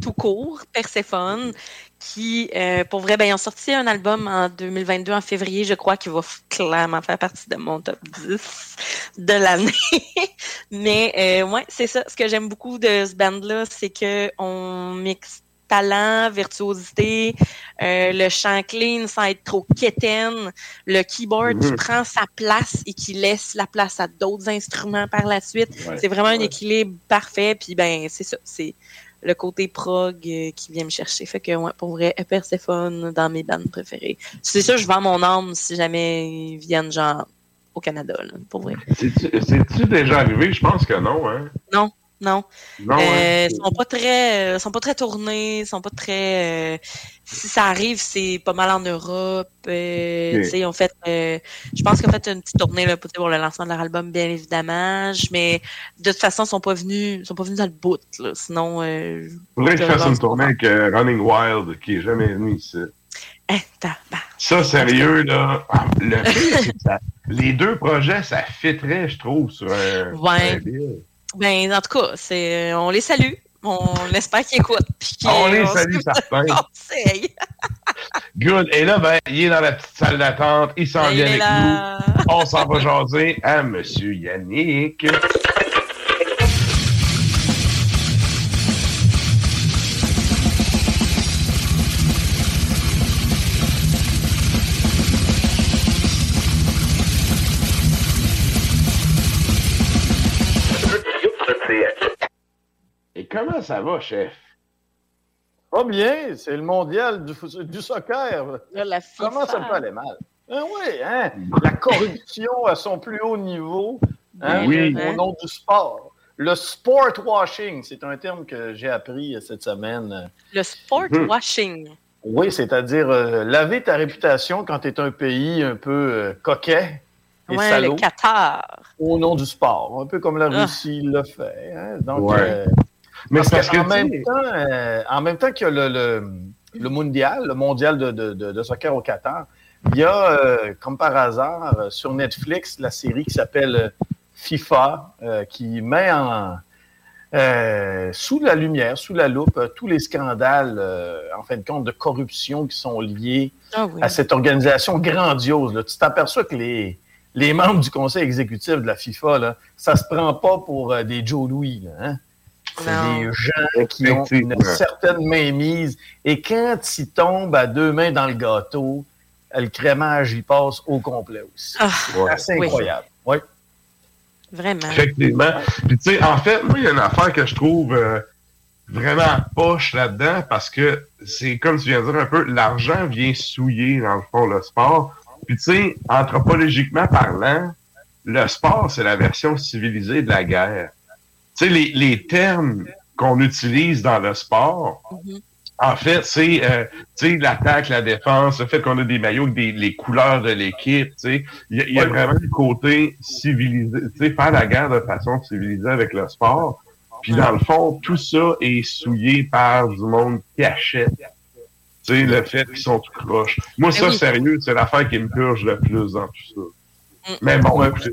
tout court, Perséphone, qui, euh, pour vrai, ben, ils ont sorti un album en 2022, en février, je crois, qui va clairement faire partie de mon top 10 de l'année. Mais, euh, ouais, c'est ça. Ce que j'aime beaucoup de ce band-là, c'est que on mixe talent, virtuosité, euh, le chant clean sans être trop quétaine, le keyboard qui Mhm. prend sa place et qui laisse la place à d'autres instruments par la suite. Ouais. C'est vraiment un équilibre parfait. Puis ben, c'est ça, c'est le côté prog euh, qui vient me chercher. Fait que ouais, pour vrai, Persephone dans mes bandes préférées. C'est sûr, je vends mon âme si jamais ils viennent genre au Canada, là, pour vrai. C'est-tu déjà arrivé? Je pense que non, hein? Non, non. Non, Euh, hein? Ils sont pas très, euh, sont pas très tournés, ils sont pas très. euh, si ça arrive, c'est pas mal en Europe. euh, fait, euh, je pense qu'ils ont fait une petite tournée là, pour pour le lancement de leur album, bien évidemment. Mais de toute façon, ils sont pas venus, ils sont pas venus dans le bout. Là, sinon, euh, Faudrait que je fasse une tournée avec euh, Running Wild, qui est jamais venu ici. Tabarnak. Ça, sérieux, là. Le pire, ça- les deux projets, ça fitterait, je trouve, sur un. Ouais. un. Ben, en tout cas, c'est, on les salue. On espère qu'ils écoutent. qu'ils- On les se- salue, certains. Good. Et là, ben, il est dans la petite salle d'attente. Il s'en Ben, vient avec là. nous. On s'en va jaser à Monsieur Yannick. Comment ça va, chef? Pas bien, c'est le mondial du, soccer. La Comment ça peut aller mal? Ah oui, hein? La corruption à son plus haut niveau hein, Oui. au nom du sport. Le sport washing, c'est un terme que j'ai appris cette semaine. Le sport Hmm. washing. Oui, c'est-à-dire euh, laver ta réputation quand tu es un pays un peu euh, coquet et Ouais, salaud le Qatar. au nom du sport, un peu comme la Ah. Russie le fait. hein. Donc, Ouais. euh, Mais parce c'est parce qu'en que, même temps, euh, en même temps qu'il y a le, le, le mondial, le mondial de, de, de, de soccer au Qatar, il y a, euh, comme par hasard, euh, sur Netflix, la série qui s'appelle euh, FIFA, euh, qui met en euh, sous la lumière, sous la loupe, tous les scandales, euh, en fin de compte, de corruption qui sont liés Ah oui. à cette organisation grandiose. Là. Tu t'aperçois que les, les membres du conseil exécutif de la FIFA, là, ça se prend pas pour euh, des Joe Louis. là, hein. C'est des gens qui ont une certaine mainmise. Et quand ils tombent à deux mains dans le gâteau, le crémage y passe au complet aussi. Ah, C'est oui. incroyable. Oui. Vraiment. Effectivement. Puis tu sais, en fait, moi, il y a une affaire que je trouve euh, vraiment poche là-dedans parce que c'est comme tu viens de dire un peu, l'argent vient souiller, dans le fond, le sport. Puis tu sais, anthropologiquement parlant, le sport, c'est la version civilisée de la guerre. Tu sais, les, les termes qu'on utilise dans le sport, en fait, c'est euh, tu sais, l'attaque, la défense, le fait qu'on a des maillots avec des, les couleurs de l'équipe. tu sais. Il y, a- y a Ouais. vraiment le côté civilisé, tu sais, faire la guerre de façon civilisée avec le sport. Puis dans le fond, tout ça est souillé par du monde qui achète. Tu sais, le fait qu'ils sont tout croches. Moi, Ben ça, oui. sérieux, c'est l'affaire qui me purge le plus dans tout ça. Mm. Mais bon, Ouais, écoutez,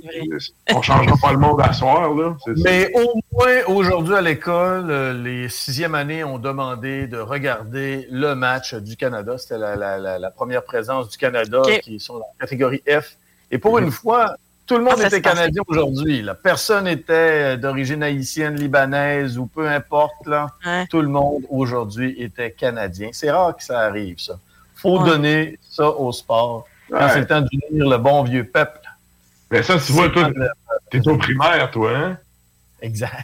on changera pas le monde à soir, là. Mais au moins, aujourd'hui à l'école, euh, les sixième années ont demandé de regarder le match du Canada. C'était la, la- la- la première présence du Canada qui sont dans la catégorie F. Et pour une fois, tout le monde Ah, était canadien aujourd'hui. Personne n'était euh, d'origine haïtienne, libanaise ou peu importe. Là. Ouais. Tout le monde aujourd'hui était canadien. C'est rare que ça arrive, ça. faut Ouais. donner ça au sport. Quand Ouais. c'est le temps d'unir le bon vieux peuple. Mais ça, tu vois, toi, t'es au primaire, toi, hein? Exact.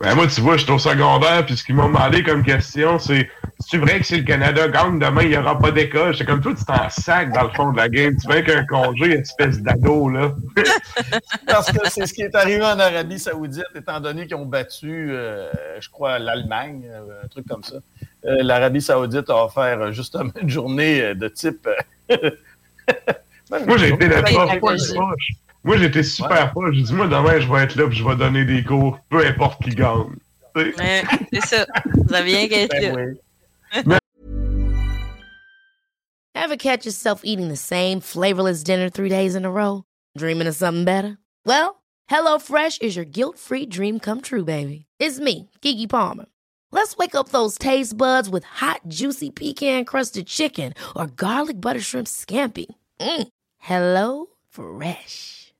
Ben moi, tu vois, je suis au secondaire, puis ce qu'ils m'ont demandé comme question, c'est c'est vrai que si le Canada gagne demain, il n'y aura pas d'école? C'est comme toi, tu t'en sac dans le fond de la game. Tu viens qu'un congé, espèce d'ado, là. Parce que c'est ce qui est arrivé en Arabie Saoudite, étant donné qu'ils ont battu, euh, je crois, l'Allemagne, euh, un truc comme ça. Euh, L'Arabie Saoudite a offert justement une journée de type. euh, Moi, j'ai été le prof, il a pas le causé. proche. Moi, j'étais super proche. J'ai dit, moi, demain, je vais être là, puis je vais donner des cours, peu importe qui gagne. Ouais, c'est ça. Vous avez bien qu'à Ben oui. Ever catch yourself eating the same flavorless dinner three days in a row? Dreaming of something better? Well, HelloFresh is your guilt-free dream come true, baby. It's me, Kiki Palmer. Let's wake up those taste buds with hot, juicy pecan-crusted chicken or garlic butter shrimp scampi. Mm. Hello Fresh.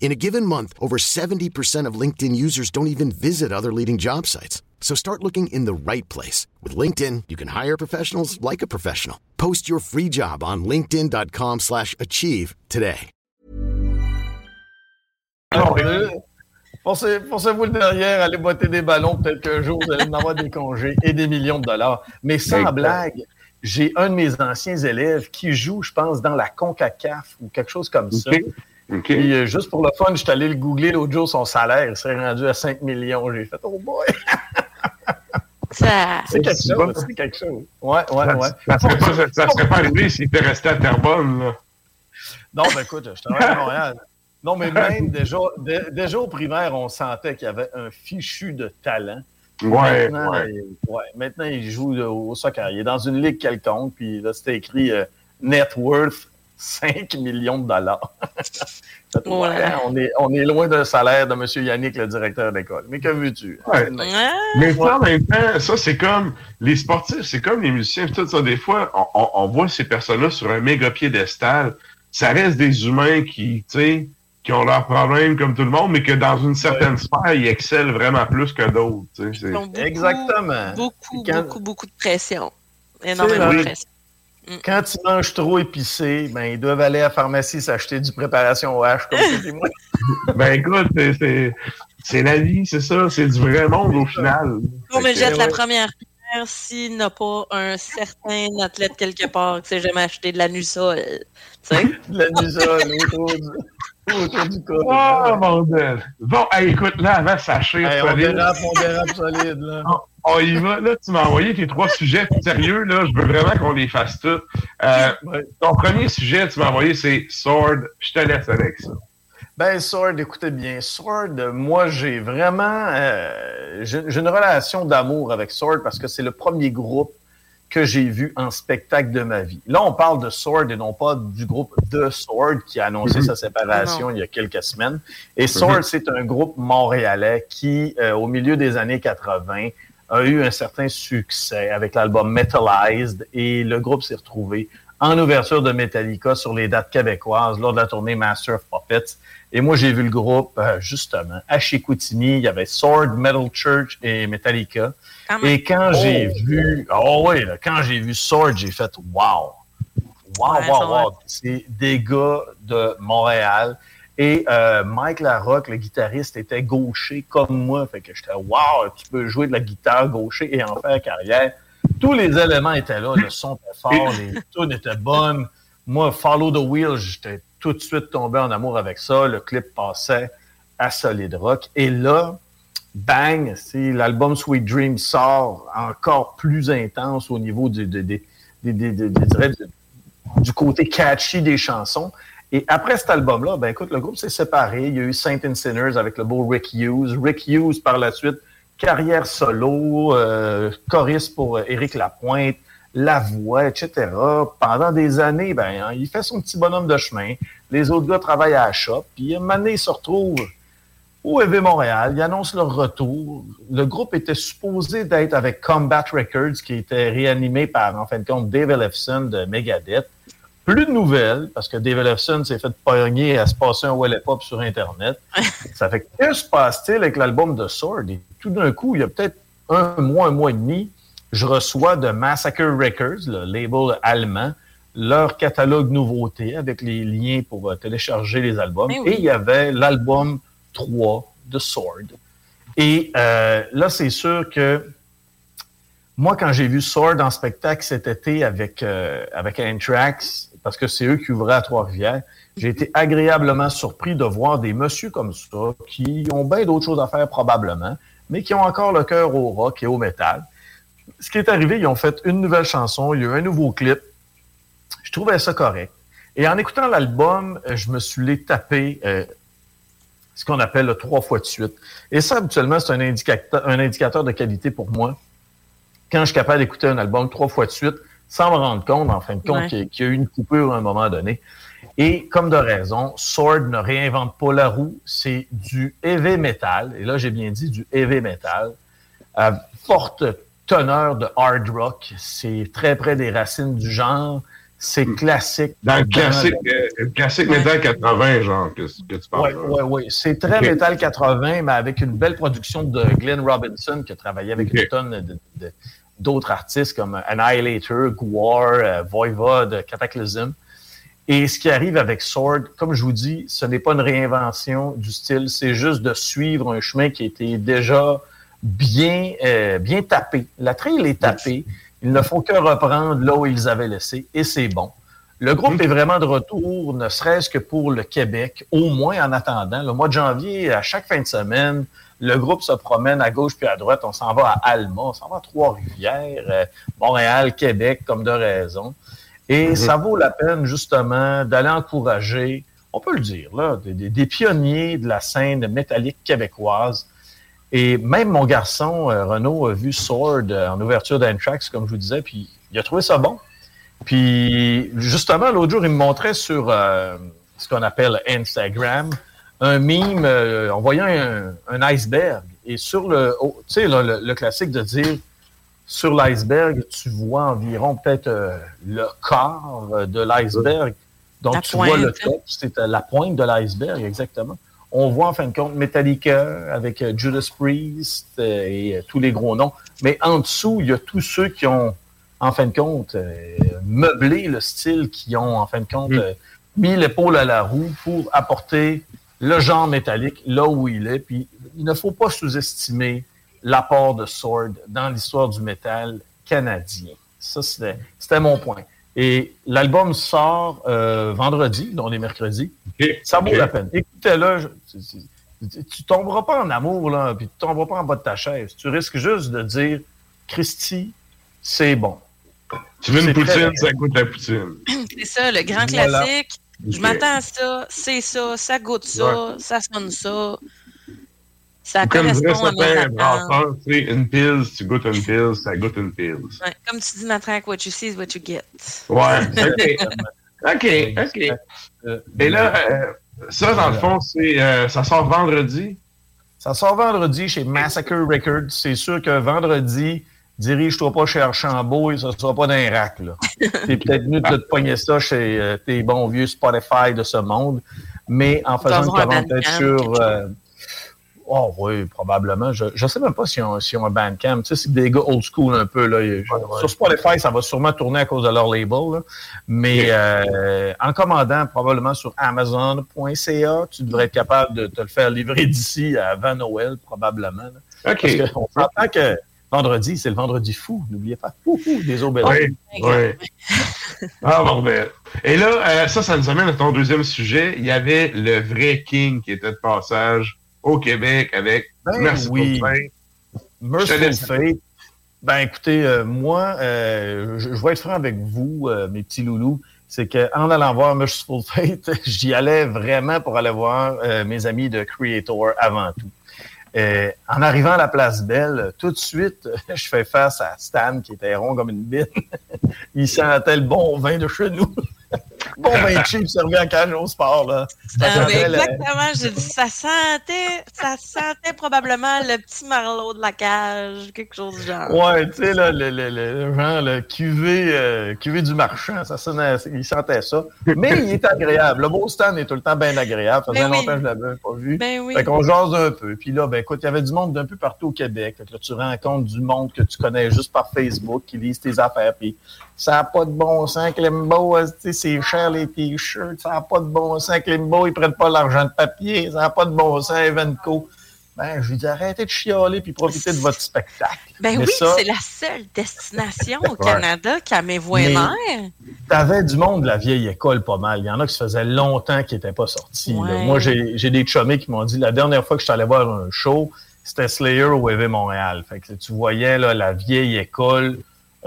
In a given month, over 70% of LinkedIn users don't even visit other leading job sites. So start looking in the right place. With LinkedIn, you can hire professionals like a professional. Post your free job on linkedin.com slash achieve today. Forcez- Forcez-vous le derrière, allez botter des ballons, peut-être qu'un jour, vous allez en avoir des congés et des millions de dollars. Mais sans blague, j'ai un de mes anciens élèves qui joue, je pense, dans la CONCACAF ou quelque chose comme ça. Puis, euh, juste pour le fun, je suis allé le googler l'autre jour, son salaire, il serait rendu à 5 millions. J'ai fait, oh boy! Ça... C'est quelque chose, bon. c'est quelque chose. Ouais, ouais, Ça, ouais. ça serait pas, ça- ça serait pas arrivé s'il était resté à Terrebonne, là. Non, ben écoute, je travaille à Montréal. Non, mais même déjà, dé- déjà au primaire, on sentait qu'il y avait un fichu de talent. Ouais, maintenant, ouais. il, ouais, maintenant, il joue au soccer. Il est dans une ligue quelconque, puis là, c'était écrit euh, net worth 5 millions de dollars. Ouais, Ouais. on, est, on est loin d'un salaire de M. Yannick, le directeur d'école. Mais que veux-tu? Ouais. Ouais. Mais ça, en même temps, ça, c'est comme les sportifs, c'est comme les musiciens, tout ça. Des fois, on, on- on voit ces personnes-là sur un méga piédestal. Ça reste des humains qui, tu sais, qui ont leurs problèmes comme tout le monde, mais que dans une certaine sphère, ils excellent vraiment plus que d'autres. tu sais. Exactement. Beaucoup, Quand- beaucoup, beaucoup de pression. Énormément de pression. Quand ils mangent trop épicé, ben, ils doivent aller à la pharmacie s'acheter du préparation au H comme moi. Ben écoute, c'est- la vie, c'est ça, c'est du vrai monde au final. On me jette la première pierre s'il n'a pas un certain athlète quelque part qui s'est jamais acheté de la Nusol. Tu sais? De la musole autour du, autour du corps. Oh mon dieu! Bon, hey, écoute, là, avant de s'acher, Hey, on dérape, on dérape solide. Là. on y va. Là, tu m'as envoyé tes trois sujets sérieux, là. Je veux vraiment qu'on les fasse tous. Euh, Ouais. ton premier sujet, tu m'as envoyé, c'est Sword. Je te laisse avec ça. Ben, Sword, écoutez bien, Sword, moi, j'ai vraiment. euh, j'ai une relation d'amour avec Sword parce que c'est le premier groupe que j'ai vu en spectacle de ma vie. Là, on parle de Sword et non pas du groupe The Sword qui a annoncé Mhm. sa séparation Non. il y a quelques semaines. Et Sword, c'est un groupe montréalais qui, euh, au milieu des années 80, a eu un certain succès avec l'album Metalized et le groupe s'est retrouvé en ouverture de Metallica sur les dates québécoises lors de la tournée Master of Puppets. Et moi, j'ai vu le groupe, euh, justement, à Chicoutimi. Il y avait Sword, Metal Church et Metallica. Quand. Et quand j'ai vu, oh oui, là, quand j'ai vu Sword, j'ai fait wow. Wow, Ouais, wow, wow. C'est des gars de Montréal. Et euh, Mike Larocque, le guitariste, était gaucher comme moi. Fait que j'étais wow, tu peux jouer de la guitare gaucher et en faire carrière. Tous les éléments étaient là. Le son était fort, les tunes étaient bonnes. Moi, Follow the Wheel, j'étais tout de suite tombé en amour avec ça. Le clip passait à Solid Rock. Et là, bang, l'album Sweet Dream sort encore plus intense au niveau du, du- du côté catchy des chansons. Et après cet album-là, ben écoute, le groupe s'est séparé. Il y a eu Saint and Sinners avec le beau Rick Hughes. Rick Hughes, par la suite, carrière solo, euh, choriste pour euh, Éric Lapointe, la voix, etc. Pendant des années, ben, hein, il fait son petit bonhomme de chemin. Les autres gars travaillent à la shop. Puis, un moment donné, ils se retrouvent au EV Montréal. Ils annoncent leur retour. Le groupe était supposé d'être avec Combat Records, qui était réanimé par, en fin de compte, Dave Ellefson de Megadeth. Plus de nouvelles, parce que Dave Ellefson s'est fait pogner à se passer un Well Pop sur Internet. Ça fait que, se passe-t-il avec l'album de Sword? Et tout d'un coup, il y a peut-être un mois, un mois et demi, je reçois de Massacre Records, le label allemand, leur catalogue nouveauté avec les liens pour euh, télécharger les albums. Eh oui. Et il y avait l'album 3 de Sword. Et euh, là, c'est sûr que moi, quand j'ai vu Sword en spectacle cet été avec, euh, avec Anthrax, parce que c'est eux qui ouvraient à Trois-Rivières. J'ai été agréablement surpris de voir des messieurs comme ça, qui ont bien d'autres choses à faire probablement, mais qui ont encore le cœur au rock et au métal. Ce qui est arrivé, ils ont fait une nouvelle chanson, il y a eu un nouveau clip. Je trouvais ça correct. Et en écoutant l'album, euh, je me suis les tapé euh, ce qu'on appelle le trois fois de suite. Et ça, habituellement, c'est un indicateur, un indicateur de qualité pour moi. Quand je suis capable d'écouter un album trois fois de suite, sans me rendre compte, en fin de compte, Ouais. qu'il y a- qu'il y a eu une coupure à un moment donné. Et comme de raison, Sword ne réinvente pas la roue, c'est du heavy metal. Et là, j'ai bien dit du heavy metal. À forte teneur de hard rock. C'est très près des racines du genre. C'est classique. Dans le Dans classique, euh, classique Metal 80, genre, que, que tu parles. Oui, oui, oui. C'est très Ok. Metal 80, mais avec une belle production de Glenn Robinson, qui a travaillé avec une tonne d'autres artistes comme Annihilator, Gwar, euh, Voivod, Cataclysm. Et ce qui arrive avec Sword, comme je vous dis, ce n'est pas une réinvention du style, c'est juste de suivre un chemin qui était déjà bien, euh, bien tapé. La trail est tapée. Ils ne font que reprendre là où ils avaient laissé, et c'est bon. Le groupe est vraiment de retour, ne serait-ce que pour le Québec, au moins en attendant. Le mois de janvier, à chaque fin de semaine, le groupe se promène à gauche puis à droite. On s'en va à Alma, on s'en va à Trois-Rivières, euh, Montréal, Québec, comme de raison. Et Mhm. ça vaut la peine, justement, d'aller encourager, on peut le dire, là, des, des- des pionniers de la scène métallique québécoise. Et même mon garçon, euh, Renaud, a vu Sword euh, en ouverture d'Anthrax, comme je vous disais, puis il a trouvé ça bon. Puis, justement, l'autre jour, il me montrait sur euh, ce qu'on appelle Instagram un meme, euh, on voyait un, un iceberg. Et sur le, oh, tu sais, le, le classique de dire sur l'iceberg, tu vois environ peut-être euh, le euh, de l'iceberg. Donc, La tu vois le top, c'est euh, la pointe de l'iceberg, exactement. On voit en fin de compte Metallica avec euh, Judas Priest euh, et euh, tous les gros noms. Mais en dessous, il y a tous ceux qui ont, en fin de compte, meublé le style, qui ont, en fin de compte, euh, mis l'épaule à la roue pour apporter le genre métallique là où il est. Puis il ne faut pas sous-estimer l'apport de Sword dans l'histoire du métal canadien. Ça, c'était mon point. Et l'album sort euh, vendredi, dont les mercredis. Ça vaut la peine. Écoutez-le. je- tu- tu- Tu tomberas pas en amour, là, puis tu tomberas pas en bas de ta chaise. Tu risques juste de dire Christy, c'est bon. Tu veux une poutine, ça coûte la poutine. C'est ça, le grand Voilà. classique. Je m'attends à ça, c'est ça, ça goûte ça, Ouais. ça sonne ça. Ça Comme correspond à brasseurs, tu sais, une pile, tu goûtes une pile, ça goûte une pile. Ouais, comme tu dis, ma traque, what you see is what you get. Ouais, ok. ok, ok. Et là, euh, ça, dans le fond, c'est, euh, ça sort vendredi. Ça sort vendredi chez Massacre Records. C'est sûr que vendredi, dirige-toi pas chez Archambault et ça sera pas dans un rack. là. T'es peut-être mieux de te pogner ça chez euh, tes bons vieux Spotify de ce monde. Mais en faisant une Bandcamp, sur... euh, Oh oui, probablement. Je ne sais même pas ont, s'ils ont un Bandcamp. Tu sais, c'est des gars old school un peu. Là. Sur Spotify, ça va sûrement tourner à cause de leur label. là. Mais euh, en commandant probablement sur Amazon.ca, tu devrais être capable de te le faire livrer d'ici avant Noël, probablement. là. OK. Parce qu'on s'entend que vendredi, c'est le vendredi fou. N'oubliez pas. Fou, des aubelles. Oui, oui. Ah, bordel. Et là, euh, ça, ça nous amène à ton deuxième sujet. Il y avait le vrai King qui était de passage au Québec avec Ben Merci oui. Merciful. Fate. Ben écoutez, euh, moi, euh, je, je vais être franc avec vous, euh, mes petits loulous. C'est qu'en allant voir Merciful Fate, j'y allais vraiment pour aller voir mes amis de Creator avant tout. En arrivant à la place Belle, tout de suite, je fais face à Stan qui était rond comme une bine. Il sentait le bon vin de chez nous. bon vin cheap servi en cage au sport. Là. Ah, le- exactement, j'ai dit, ça sentait, ça sentait probablement le petit marlot de la cage, quelque chose du genre. Ouais, tu sais, là, le, le, le, genre, le cuvée, euh, cuvée du marchand, ça sonnait, il sentait ça. Mais il est agréable. Le beau stand est tout le temps bien agréable. Ça faisait Ben oui. longtemps que je l'avais pas vu. Ben oui. Fait qu'on jase un peu. Puis là, ben écoute, il y avait du monde d'un peu partout au Québec. Fait que là, tu rencontres du monde que tu connais juste par Facebook, qui lise tes affaires. Puis ça n'a pas de bon sens, Klimbo, euh, c'est cher les t-shirts. Ça n'a pas de bon sens, Klimbo, ils prennent pas l'argent de papier. Ça n'a pas de bon sens, Evenco. Ben, je lui dis arrêtez de chialer puis profitez de votre spectacle. Ben Mais oui, ça, c'est la seule destination au. Canada qui a mes voix mères. T'avais du monde de la vieille école pas mal. Il y en a qui se faisait longtemps qui n'étaient pas sortis. Ouais. Moi, j'ai des chummés qui m'ont dit la dernière fois que je suis allé voir un show, c'était Slayer au EV Montréal. Fait que tu voyais là, la vieille école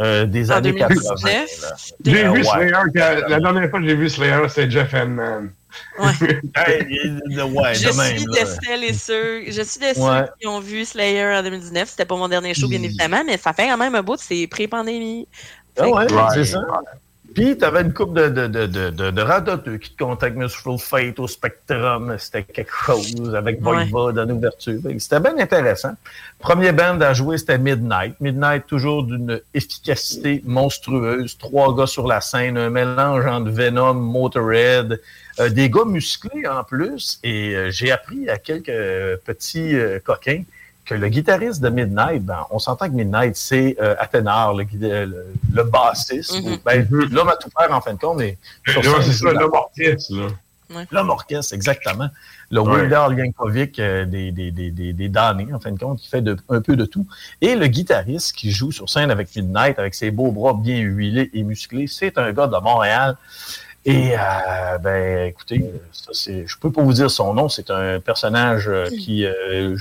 euh, des En années 2019, 80. là. J'ai Euh, vu ouais. Slayer, que- la dernière fois que j'ai vu Slayer, c'était Jeff Hanneman. Hey, de- ouais, je de même, suis de celles et ceux, je suis de ceux qui ont vu Slayer en 2019. C'était pas mon dernier show, bien évidemment, mais ça fait quand même un bout, c'est pré-pandémie. Ah ouais, c'est ça. Puis, tu avais une couple de, de, de, de, de, radoteux qui te contactent Merciful Fate au Spectrum. C'était quelque chose avec Ouais. Voivod en ouverture. C'était bien intéressant. Premier band à jouer, c'était Midnight. Midnight, toujours d'une efficacité monstrueuse. Trois gars sur la scène, un mélange entre Venom, Motorhead, euh, des gars musclés en plus. Et euh, j'ai appris à quelques petits euh, coquins que le guitariste de Midnight, ben, on s'entend que Midnight, c'est euh, Athénard, le, guida- le, le bassiste. Mhm. Ben, L'homme à tout faire, en fin de compte, mais scène, c'est ça, l'homme orchestre, là. L'homme orchestre, exactement. Le Ouais. Al Yankovic euh, des, des, des, des, des damnés, en fin de compte, qui fait de- un peu de tout. Et le guitariste qui joue sur scène avec Midnight, avec ses beaux bras bien huilés et musclés, c'est un gars de Montréal. Et euh, ben, écoutez, ça, c'est, je peux pas vous dire son nom. C'est un personnage euh, qui euh,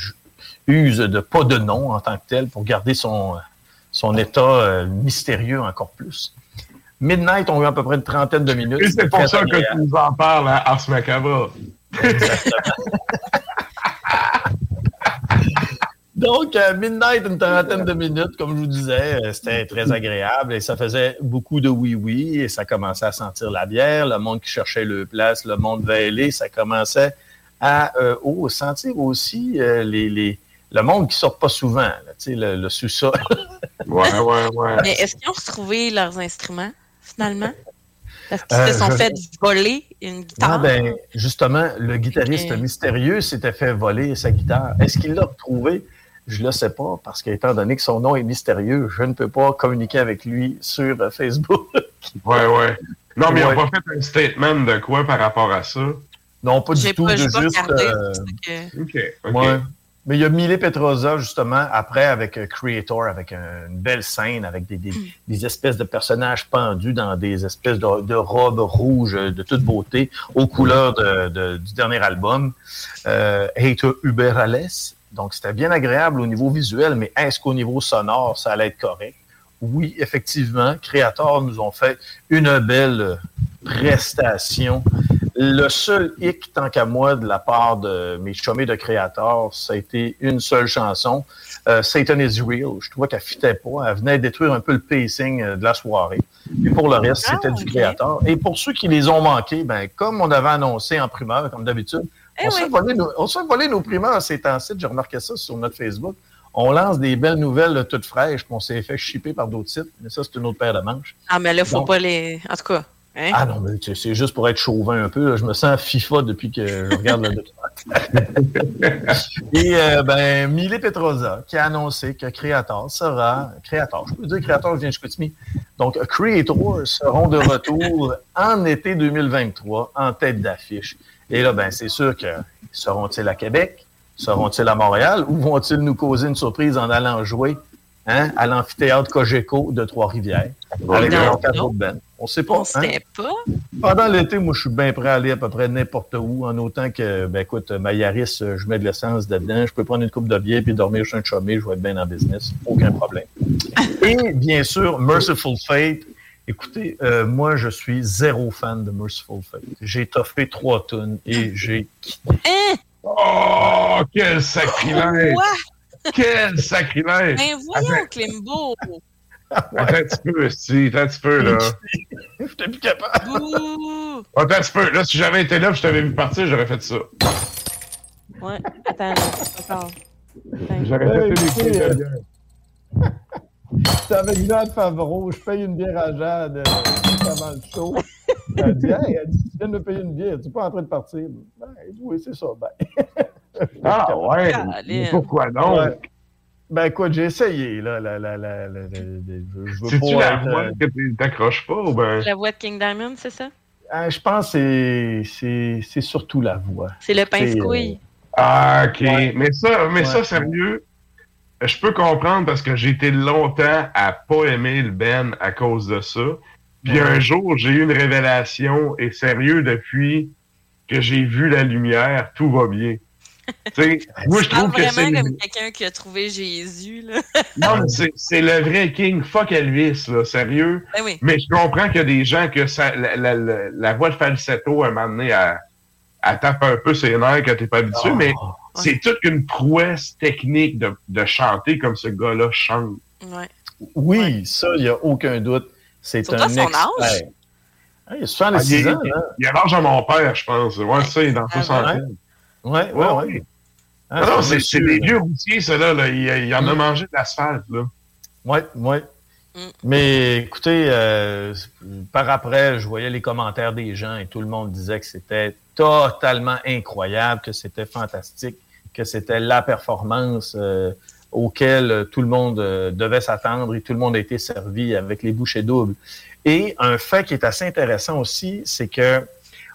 use de pas de nom en tant que tel pour garder son, son état euh, mystérieux encore plus. Midnight ont eu à peu près une trentaine de minutes. Et c'est pour ça que tu nous en parles à Ars Macabra. Donc, euh, Midnight, une trentaine de minutes, comme je vous disais, euh, c'était très agréable et ça faisait beaucoup de oui-oui et ça commençait à sentir la bière, le monde qui cherchait le place, le monde vêlé, ça commençait à euh, oh, sentir aussi les, les, le monde qui sort pas souvent, là, tu sais, le, le sous-sol. ouais, ouais, ouais. Mais est-ce qu'ils ont retrouvé leurs instruments, finalement? Est-ce qu'ils Euh, se sont je- fait voler une guitare? Ah ben, justement, le guitariste mystérieux s'était fait voler sa guitare. Est-ce qu'il l'a retrouvé? Je ne le sais pas, parce qu'étant donné que son nom est mystérieux, je ne peux pas communiquer avec lui sur euh, Facebook. Ouais, ouais. Non, mais Ouais. ils n'ont pas fait un statement de quoi par rapport à ça? Non, pas du tout, pas, de j'ai pas juste... regardé. euh, que- OK, OK. ouais. Mais il y a Mille Petrosa, justement, après, avec euh, Creator, avec un- une belle scène, avec des, des, des espèces de personnages pendus dans des espèces de, de robes rouges euh, de toute beauté, aux couleurs de, de- du dernier album, euh, Hater Uberales. Donc, c'était bien agréable au niveau visuel, mais est-ce qu'au niveau sonore, ça allait être correct? Oui, effectivement, Creator nous ont fait une belle euh, prestation. Le seul hic, tant qu'à moi, de la part de mes chômés de Creator, ça a été une seule chanson, euh, Satan is Real. Je trouvais qu'elle fitait pas. Elle venait détruire un peu le pacing euh, de la soirée. Et pour le reste, Ah, c'était du. Creator. Et pour ceux qui les ont manqués, ben, comme on avait annoncé en primeur, comme d'habitude, Eh on, se oui. fait voler nos, on se voler nos primeurs ces temps-ci. J'ai remarqué ça sur notre Facebook. On lance des belles nouvelles toutes fraîches, puis on s'est fait shipper par d'autres sites. Mais ça, c'est une autre paire de manches. Ah, mais là, faut Donc- pas les. En tout cas. Hein? Ah non, mais c'est juste pour être chauvin un peu. là. Je me sens FIFA depuis que je regarde le documentaire. Et euh, ben, Mille Petrosa qui a annoncé que Creator sera. Creator, je peux dire Creator, je viens de Chicoutimi. Donc, Creator seront de retour en été 2023 en tête d'affiche. Et là, ben, c'est sûr que seront-ils à Québec? Seront-ils à Montréal? Ou vont-ils nous causer une surprise en allant jouer hein, à l'amphithéâtre Cogeco de Trois-Rivières? Avec Non, leur quatre autres? On sait pas. On hein? sait pas. Pendant l'été, moi, je suis bien prêt à aller à peu près n'importe où, en autant que, ben écoute, ma Yaris, euh, je mets de l'essence dedans, je peux prendre une coupe de bière puis dormir chez un chômé, je vais être bien en business, aucun problème. Et bien sûr, Merciful Fate. Écoutez, euh, moi, je suis zéro fan de Merciful Fate. J'ai toffé trois tonnes et j'ai quitté. Hein? Oh, quel sacrilège! Quoi? Quel sacrilège! Ben voyons, Klimbo! Attends un petit peu, si, attends un petit peu, là. J'étais plus capable. Bouh! Attends un petit peu. Là, si j'avais été là et je t'avais vu partir, j'aurais fait ça. Ouais, attends, là, encore. J'aurais fait des écoutez, coups de euh, bière. J'étais avec Jade Favreau, je paye une bière à Jade euh, avant le show. Elle dit, hey, elle dit, tu viens de me payer une bière, tu n'es pas en train de partir. Ben, oui, c'est ça. Ben. Ah, ouais. Mais Pourquoi donc? Ouais. Ben écoute, j'ai essayé, là. La, la, la, la- la- la- je veux C'est-tu pas la être, voix euh, que tu t'accroches pas ou ben. La voix de King Diamond, c'est ça? euh, je pense que c'est- c'est c'est surtout la voix. C'est le C'est, euh, pince-couille. Ah, OK. Ouais. Mais ça, mais Ouais. ça, sérieux, je peux comprendre parce que j'ai été longtemps à pas aimer le Ben à cause de ça. Puis Ouais. un jour, j'ai eu une révélation et sérieux, depuis que j'ai vu la lumière, tout va bien. tu sais, moi, je trouve que c'est... vraiment comme quelqu'un qui a trouvé Jésus, là. Non, mais c'est- c'est le vrai King. Fuck Elvis, là, sérieux. Ben oui. Mais je comprends qu'il y a des gens que ça, la, la, la, la voix de falsetto, à un moment donné, elle, elle tape un peu ses nerfs quand t'es pas habitué, Oh. mais c'est toute une prouesse technique de, de chanter comme ce gars-là chante. Ouais. Oui, ça, il n'y a aucun doute. C'est un à son expert. âge. Ah, il a 76 Ah, il, ans, il- là. il a l'âge de mon père, je pense. Ouais, ça, il est dans Ah, 60 ouais. Ouais, ouais, ouais. Ah, Ah non, c'est c'est des vieux routiers, ça, là. là. Il, il en a Mm. mangé de l'asphalte, là. Oui, oui. Mm. Mais écoutez, euh, par après, je voyais les commentaires des gens et tout le monde disait que c'était totalement incroyable, que c'était fantastique, que c'était la performance euh, auquel euh, tout le monde euh, devait s'attendre et tout le monde a été servi avec les bouchées doubles. Et un fait qui est assez intéressant aussi, c'est que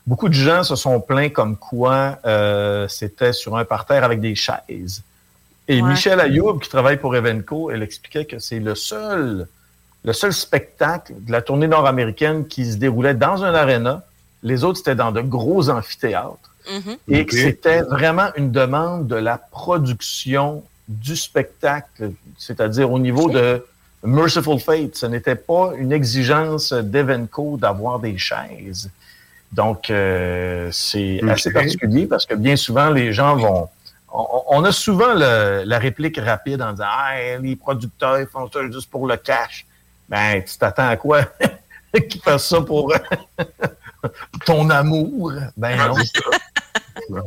beaucoup de gens se sont plaints comme quoi euh, c'était sur un parterre avec des chaises. Et Ouais. Michel Ayoub, qui travaille pour Evenco, elle expliquait que c'est le seul, le seul spectacle de la tournée nord-américaine qui se déroulait dans un aréna. Les autres, c'était dans de gros amphithéâtres. Mhm. Et que c'était vraiment une demande de la production du spectacle, c'est-à-dire au niveau de Merciful Fate. Ce n'était pas une exigence d'Evenco d'avoir des chaises. Donc, euh, c'est assez particulier parce que bien souvent, les gens vont... On, on a souvent le- la réplique rapide en disant « Ah, les producteurs ils font ça juste pour le cash. » Ben, tu t'attends à quoi? Qu'ils fassent ça pour ton amour? Ben non. Ouais.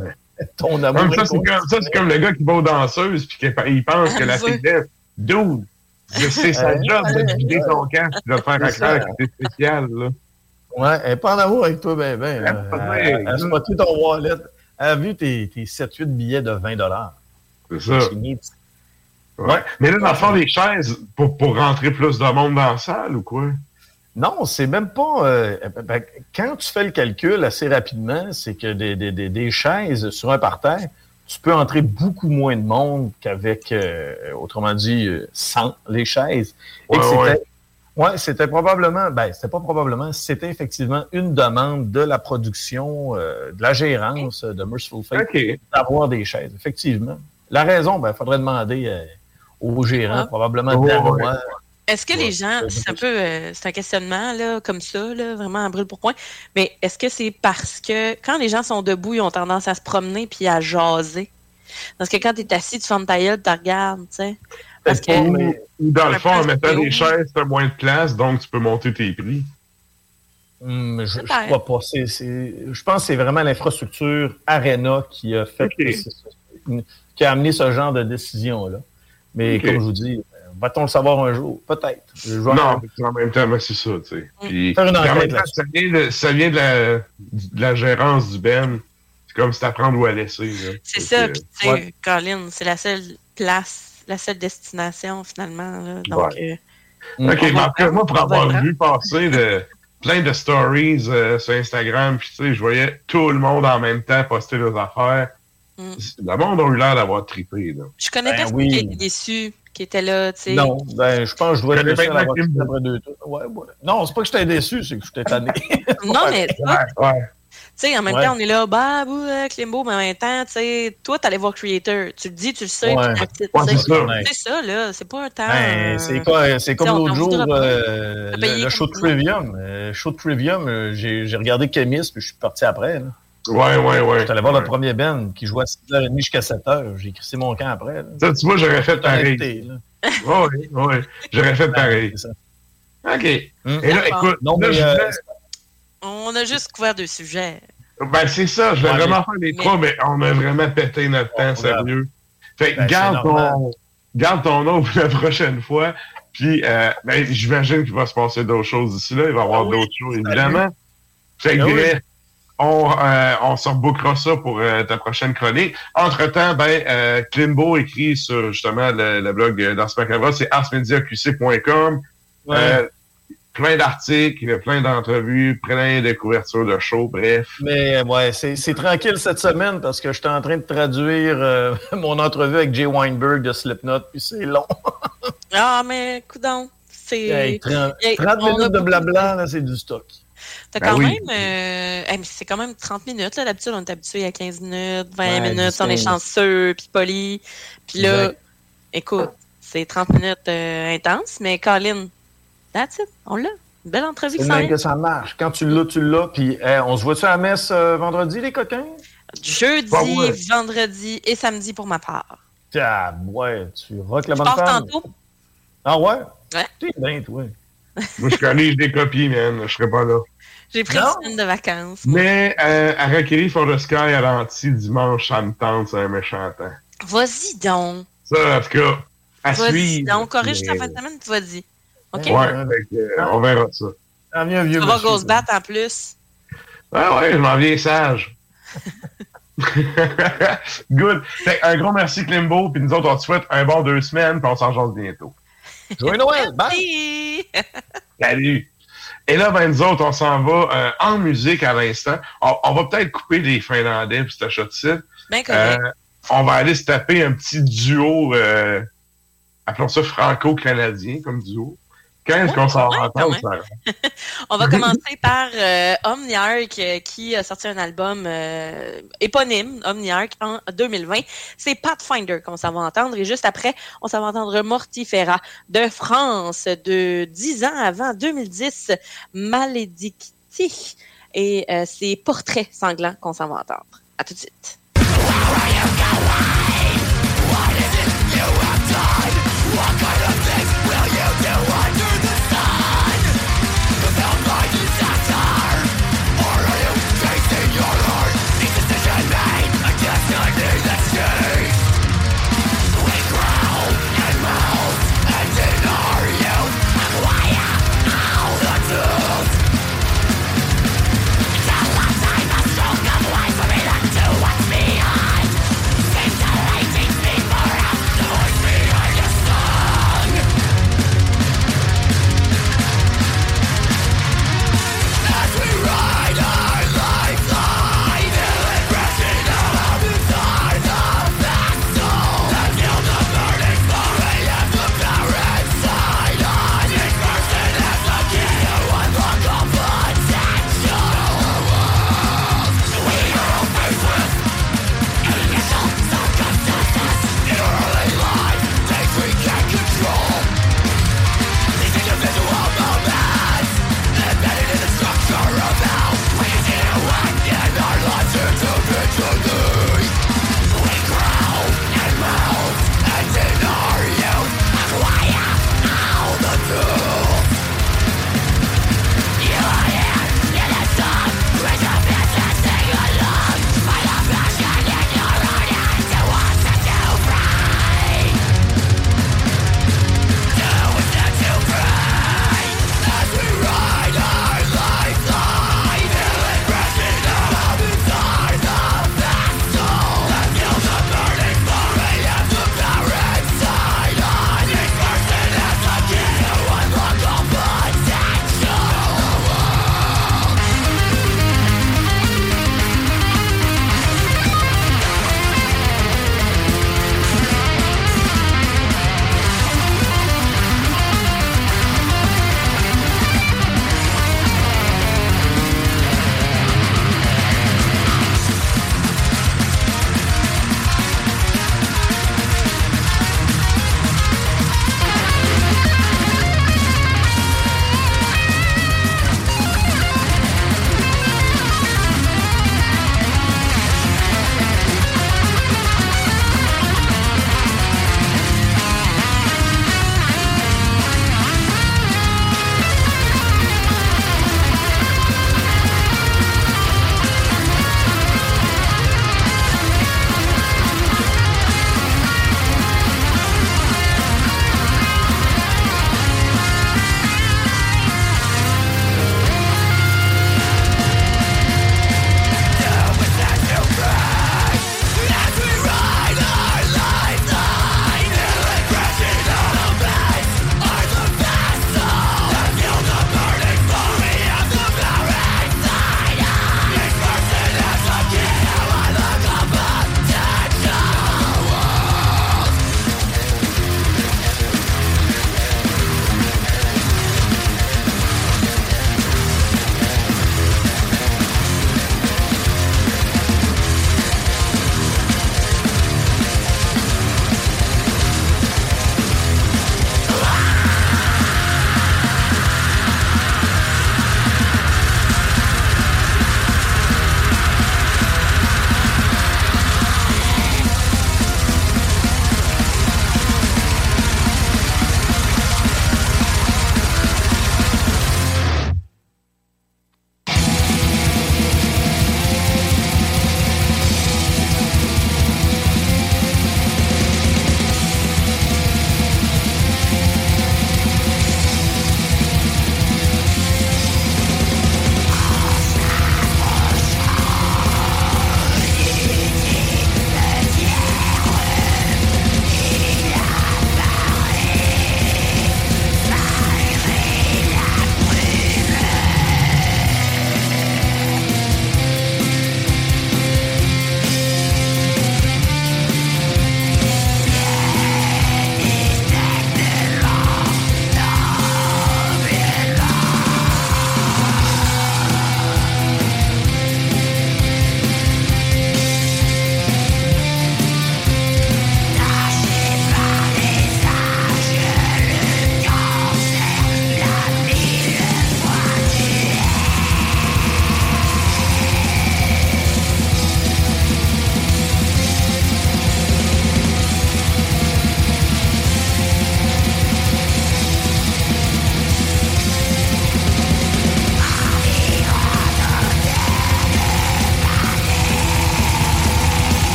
Ton amour. Comme ça, c'est comme, ça, c'est comme le gars qui va aux danseuses puis qu'il il pense que la fille laisse. Dude! C'est sa Ouais. job de vider son camp de faire que c'est spécial, là. Ouais, elle est pas en amour avec toi, ben, ben. là. Ouais. Elle, elle a spoté ton wallet. Elle a vu tes, tes 7-8 billets de 20 C'est ça. Ouais. Mais là, dans le fond, les chaises, pour, pour rentrer plus de monde dans la salle ou quoi? Non, c'est même pas. euh, ben, quand tu fais le calcul assez rapidement, c'est que des, des, des, des chaises sur un parterre, tu peux entrer beaucoup moins de monde qu'avec, euh, autrement dit, euh, sans les chaises. Et Ouais, que Ouais, c'était probablement, ben, c'était pas probablement, c'était effectivement une demande de la production, euh, de la gérance de Merciful Fate d'avoir des chaises, effectivement. La raison, ben, faudrait demander euh, au gérant, Ah. probablement Oh, derrière ouais. moi. Est-ce que Ouais, les gens, c'est un peu, euh, c'est un questionnement là, comme ça, là, vraiment à brûle pour point, mais est-ce que c'est parce que quand les gens sont debout, ils ont tendance à se promener puis à jaser? Parce que quand tu es assis, tu fermes ta gueule, tu regardes, tu sais. Parce que, Ou, ou dans le fond, en mettant des chaises, t'as moins de place, donc tu peux monter tes prix. Hum, je, je Peut-être. crois pas. Je pense que c'est vraiment l'infrastructure Arena qui a fait qui a amené ce genre de décision-là. Mais comme je vous dis, va-t-on le savoir un jour? Peut-être. Non, mais en même temps, c'est ça, tu sais. Puis, Faire une enquête temps, ça vient, de, ça vient de, la, de la gérance du Ben. C'est comme si t'apprends où à laisser. c'est ça, puis tu sais. Colin, c'est la seule place, la seule destination finalement. Là, donc, Ouais. euh, OK, mais moi, pour avoir vu passer de, plein de stories euh, sur Instagram, puis tu sais, je voyais tout le monde en même temps poster leurs affaires. Mm. Le monde a eu l'air d'avoir trippé, là. je connais Ben personne oui. qui était déçu, qui était là, tu sais. Non, ben, je pense que je dois Je être à quitté après deux tours. Ouais, ouais. Non, c'est pas que j'étais déçu, c'est que j'étais tanné. Non, mais Ouais, ouais. Tu sais, en même Ouais. temps, on est là, bah, bouh, euh, Klimbo, mais en même temps, tu sais, toi, t'allais voir Creator. Tu le dis, tu le sais, Ouais. puis Ouais, tu sais. c'est ça. Ouais. C'est ça, là. C'est pas un temps. Ben, euh, c'est quoi- c'est comme l'autre jour, euh, le, show de. Trivium. Euh, show de Trivium, euh, j'ai regardé Chemis, puis je suis parti après. Là. Ouais, ouais, ouais. J'étais allé voir Ouais. le premier Ben qui jouait à 6h30 jusqu'à 7h. J'ai crissé mon camp après. Là. Ça, tu vois, j'aurais fait pareil. Ouais, ouais. J'aurais fait pareil. OK. Hum. Et là, écoute, Non, là, mais, je euh, On a juste couvert deux sujets. Ben, c'est ça, je vais Ouais, vraiment faire les mais- trois, mais on a vraiment pété notre temps, Ouais, sérieux. Fait que Ben, c'est garde, ton, garde ton nom pour la prochaine fois. Puis, euh, ben, j'imagine qu'il va se passer d'autres choses d'ici là. Il va y avoir Ah oui, d'autres choses, évidemment. Fait que, Ah oui. on, euh, on se rebookera ça pour euh, ta prochaine chronique. Entre-temps, ben, euh, Klimbo écrit sur, justement, le, le blog euh, d'Ars Macabre, c'est arsmediaqc.com. Ouais. Plein d'articles, plein d'entrevues, plein de couvertures de shows, bref. Mais ouais, c'est tranquille cette semaine parce que j'étais en train de traduire euh, mon entrevue avec Jay Weinberg de Slipknot, puis c'est long. Ah, mais coudon, c'est... Hey, 30, Hey, 30 on a minutes de blabla, là, c'est du stock. T'as Ben quand oui. même... euh, hey, c'est quand même 30 minutes, là. D'habitude, on est habitué à 15 minutes, 20 Ouais, minutes, on est 15. chanceux, puis poli. Puis là, Exact. écoute, c'est 30 minutes euh, intenses, mais Colin, that's it, on l'a. Une belle entrevue même vient. que ça marche. Quand tu l'as, tu l'as. Puis hey, on se voit-tu à la messe euh, vendredi, les coquins? Jeudi, ouais. vendredi et samedi pour ma part. Ah, ouais, tu rock la Je bonne pars femme. tantôt. Ah ouais? Ouais. T'es bien, toi. Moi, je connais, je des copies, man. Je serais pas là. J'ai pris une semaine de vacances. Mais euh, à Rockery for the Sky, à l'anti, dimanche, ça me tente, c'est un méchant temps. Vas-y donc. Ça, en tout cas, à Vas-y suivre. donc. Corrige ta fin de semaine, tu Ouais, euh, on verra ça. Vieux, vieux Tu vas monsieur. go se battre en plus. Ah ouais, je m'en viens sage. Good. Fait un gros merci Klimbo, puis nous autres, on te souhaite un bon deux semaines, puis on s'en jase bientôt. Joyeux Noël! Bye! Salut! Et là, ben, nous autres, on s'en va euh, en musique à l'instant. On, on va peut-être couper les Finlandais puis cette shot-ci. Ben. Euh, on va aller se taper un petit duo, euh, appelons ça franco-canadien comme duo. Qu'on s'en? On va commencer par euh, Omniarch euh, qui a sorti un album euh, éponyme, Omniarch, en 2020. C'est Pathfinder qu'on s'en va entendre. Et juste après, on s'en va entendre Mortifera de France de 10 ans avant 2010, Maledicti. Et euh, c'est Portrait sanglant qu'on s'en va entendre. À tout de suite.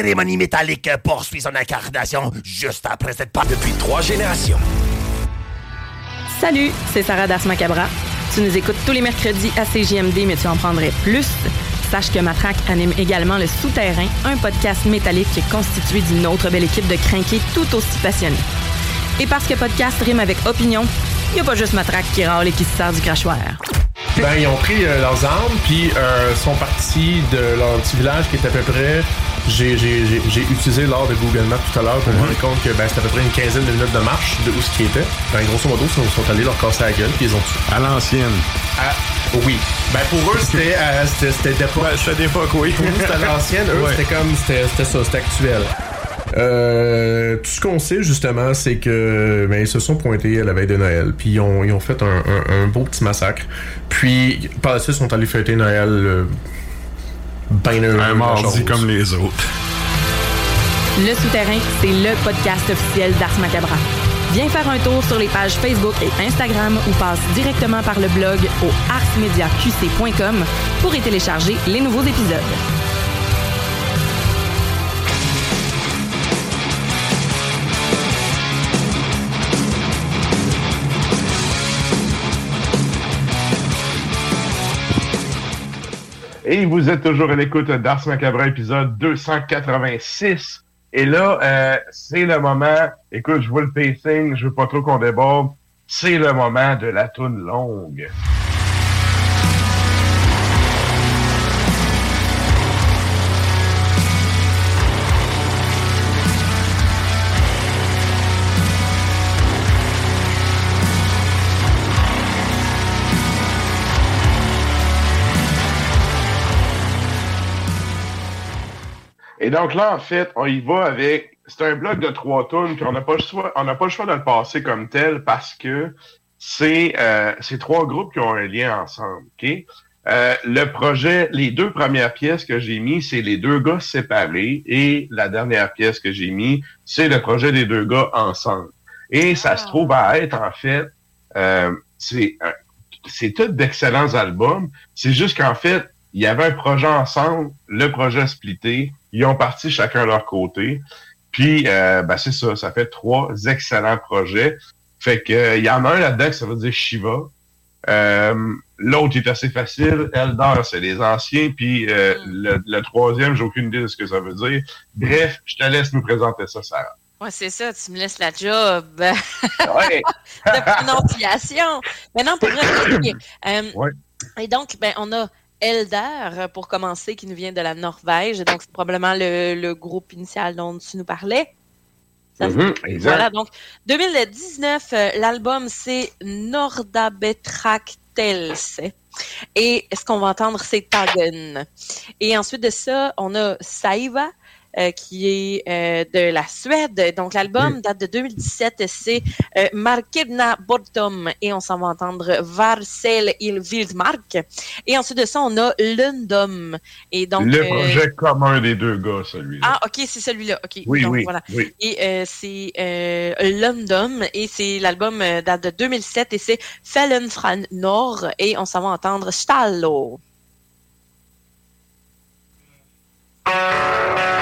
Cérémonie métallique poursuit son incarnation juste après cette part depuis trois générations. Salut, c'est Sarah Das Macabra. Tu nous écoutes tous les mercredis à CJMD, mais tu en prendrais plus. Sache que Matraque anime également Le Souterrain, un podcast métallique constitué d'une autre belle équipe de crinqués tout aussi passionnés. Et parce que podcast rime avec opinion, il n'y a pas juste Matraque qui râle et qui se sert du crachoir. Ben, ils ont pris euh, leurs armes, puis euh, sont partis de leur petit village qui est à peu près. J'ai utilisé l'art de Google Maps tout à l'heure pour me rendre compte que ben, c'était à peu près une quinzaine de minutes de marche de où ce qui était. Ben, grosso modo, ils sont, sont allés leur casser la gueule, puis ils ont tué. À l'ancienne. Ah, oui. Ben, pour eux, c'était euh, c'était c'était d'époque. c'était d'époque, oui. Pour nous, c'était à l'ancienne. Eux, Ouais. c'était comme. C'était c'était ça, c'était actuel. Euh, tout ce qu'on sait justement, c'est que ben, ils se sont pointés à la veille de Noël, puis ils ont, ils ont fait un, un- un beau petit massacre. Puis par la suite, ils sont allés fêter Noël euh, ben heureux, Un mardi comme les autres. Le Souterrain, c'est le podcast officiel d'Ars Macabra. Viens faire un tour sur les pages Facebook et Instagram ou passe directement par le blog au arsmediaqc.com pour y télécharger les nouveaux épisodes. Et vous êtes toujours à l'écoute d'Ars Macabre, épisode 286. Et là, euh, c'est le moment, écoute, je vois le pacing, je veux pas trop qu'on déborde, c'est le moment de la toune longue. Et donc là, en fait, on y va avec. C'est un bloc de trois tonnes, puis on n'a pas le choix, on n'a pas le choix de le passer comme tel parce que c'est euh, trois groupes qui ont un lien ensemble. Ok? Euh, le projet, les deux premières pièces que j'ai mis, c'est les deux gars séparés, et la dernière pièce que j'ai mis, c'est le projet des deux gars ensemble. Et ça se trouve à être en fait, euh, c'est un- c'est tous d'excellents albums. C'est juste qu'en fait, il y avait un projet ensemble, le projet splitté, ils ont parti chacun leur côté. Puis, euh, ben, c'est ça, ça fait trois excellents projets. Fait que euh, il y en a un là-dedans que ça veut dire Shiva. Euh, L'autre est assez facile. Eldar, c'est les anciens. Puis euh, le, le troisième, j'ai aucune idée de ce que ça veut dire. Bref, je te laisse nous présenter ça, Sarah. Ouais, c'est ça, tu me laisses la job Ouais. de prononciation. Mais non, pour vrai. Euh, Ouais. Et donc, ben, on a Elder, pour commencer, qui nous vient de la Norvège. Donc, c'est probablement le, le groupe initial dont tu nous parlais. Ça Mhm. Voilà, donc 2019, euh, l'album c'est Nordabetraktels. Et ce qu'on va entendre, c'est Tagen. Et ensuite de ça, on a Saiva, euh, qui est euh, de la Suède. Donc l'album date de 2017, c'est euh, Markevna Bortom. Et on s'en va entendre Varsel il Wildmark. Et ensuite de ça, on a Lundom. Et donc, le euh, projet commun des deux gars, celui-là. ah, ok, c'est celui-là. Ok. Oui, Donc, oui, voilà. oui. Et c'est Lundum et c'est l'album date de 2007 et c'est Fallen Fran Nord et on s'en va entendre Stallo. Thank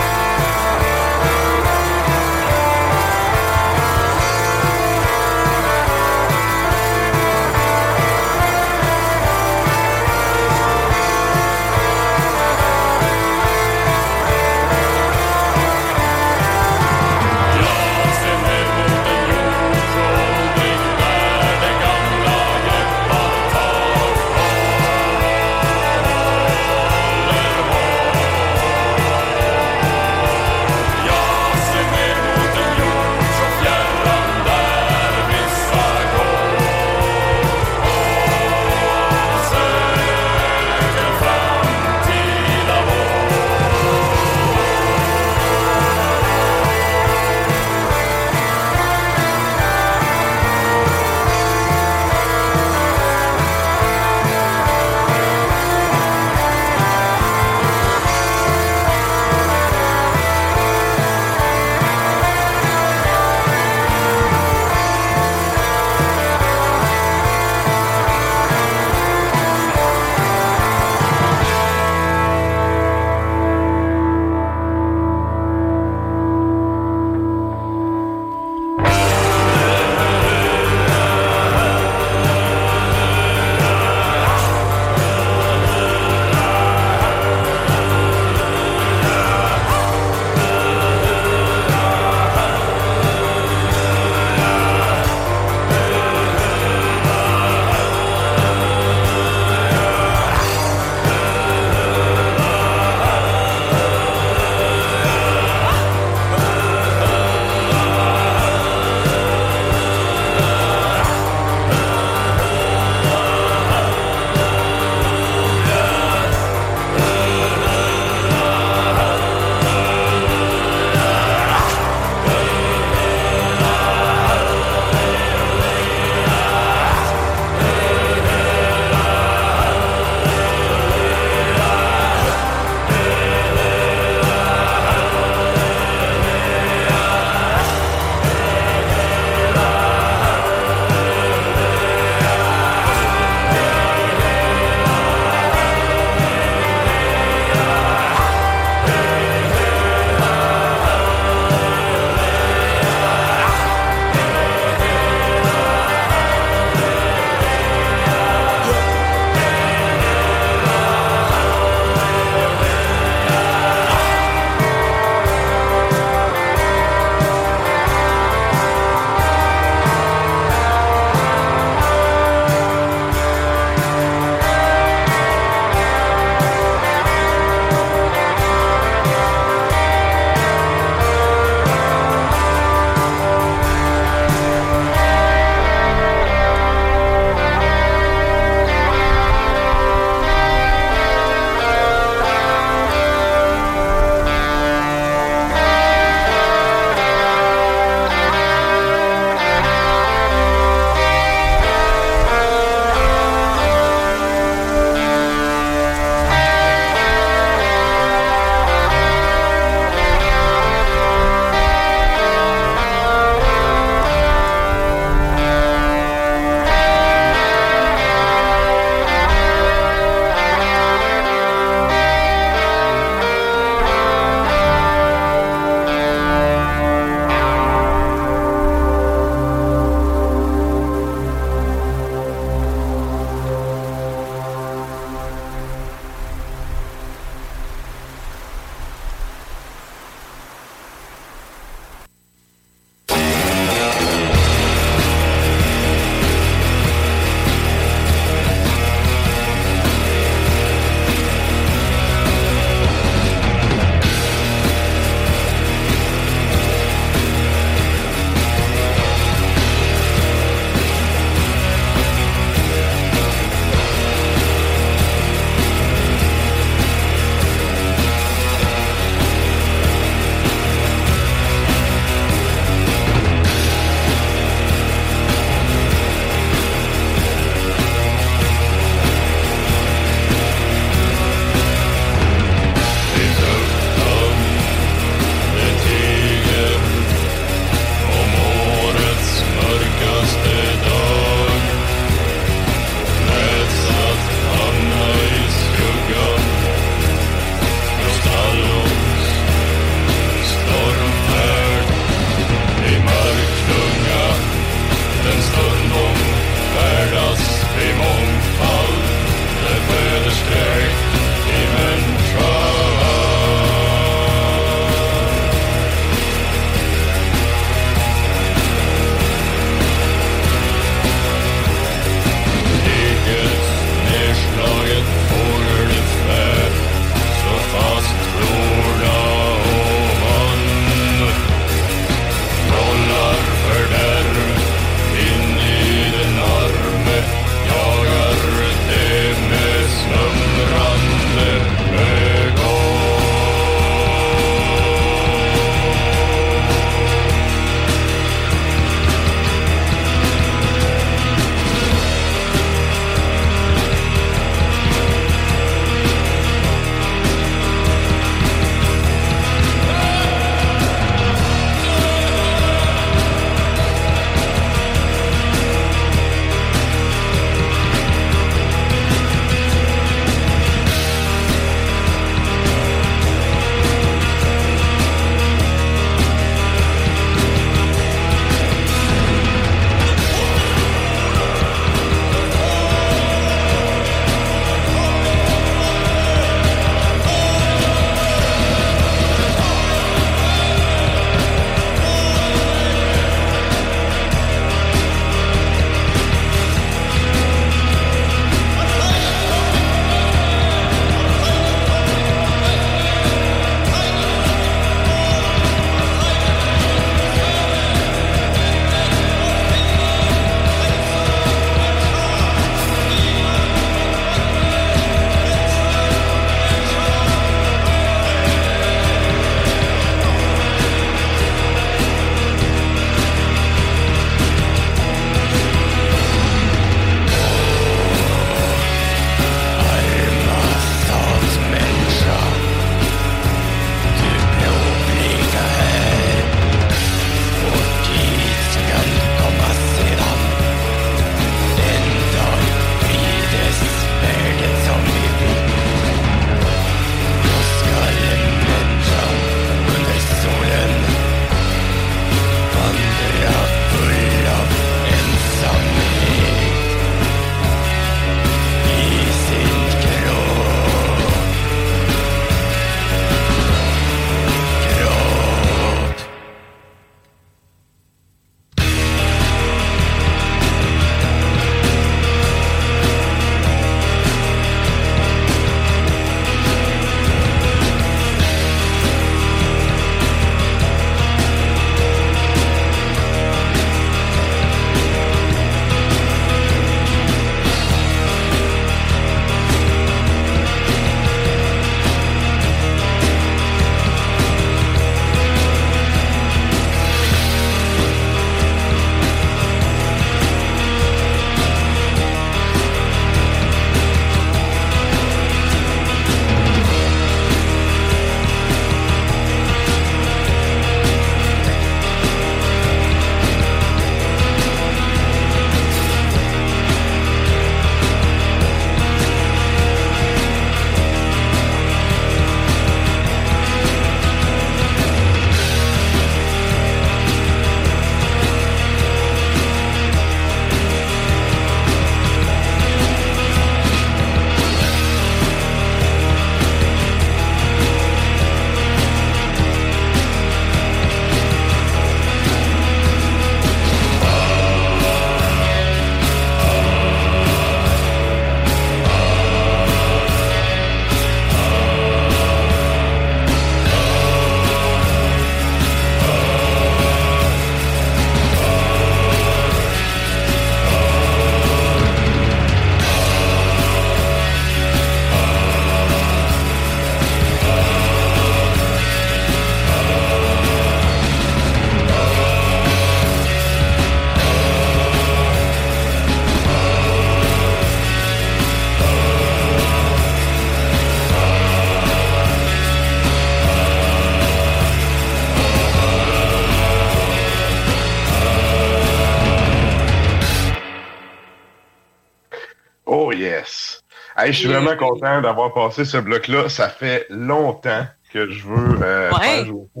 Hey, je suis vraiment content d'avoir passé ce bloc-là. Ça fait longtemps que je veux euh, Ouais. faire jouer ça.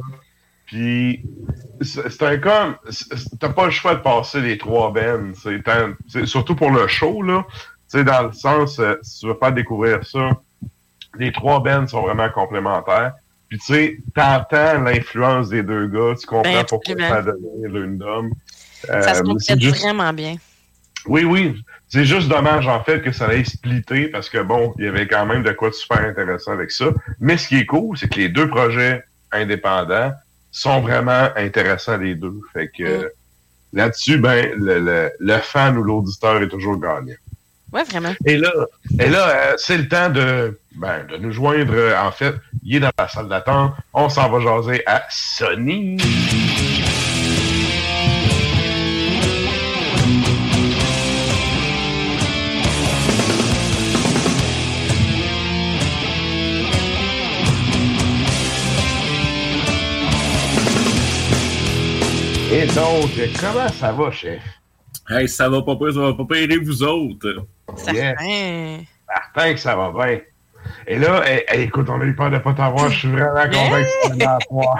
Puis, c'est un comme. T'as pas le choix de passer les trois bennes. C'est surtout pour le show, là. Tu sais, dans le sens, euh, si tu veux faire découvrir ça, les trois bennes sont vraiment complémentaires. Puis, tu sais, t'entends l'influence des deux gars. Tu comprends Ben, pourquoi ça a donné l'une d'homme. Ça se Euh, complète juste- vraiment bien. oui, oui. C'est juste dommage, en fait, que ça ait splitté parce que, bon, il y avait quand même de quoi de super intéressant avec ça. Mais ce qui est cool, c'est que les deux projets indépendants sont vraiment intéressants, les deux. Fait que euh, là-dessus, ben, le, le, le fan ou l'auditeur est toujours gagnant. Ouais, vraiment. Et là, et là euh, c'est le temps de, ben, de nous joindre. En fait, il est dans la salle d'attente. On s'en va jaser à Sony. Et donc, comment ça va, chef? Hey, ça va pas pire, ça va pas pire, et vous autres? Yes. Certain que ça va bien. Et là, eh, eh, écoute, on a eu peur de pas t'avoir. Je suis vraiment content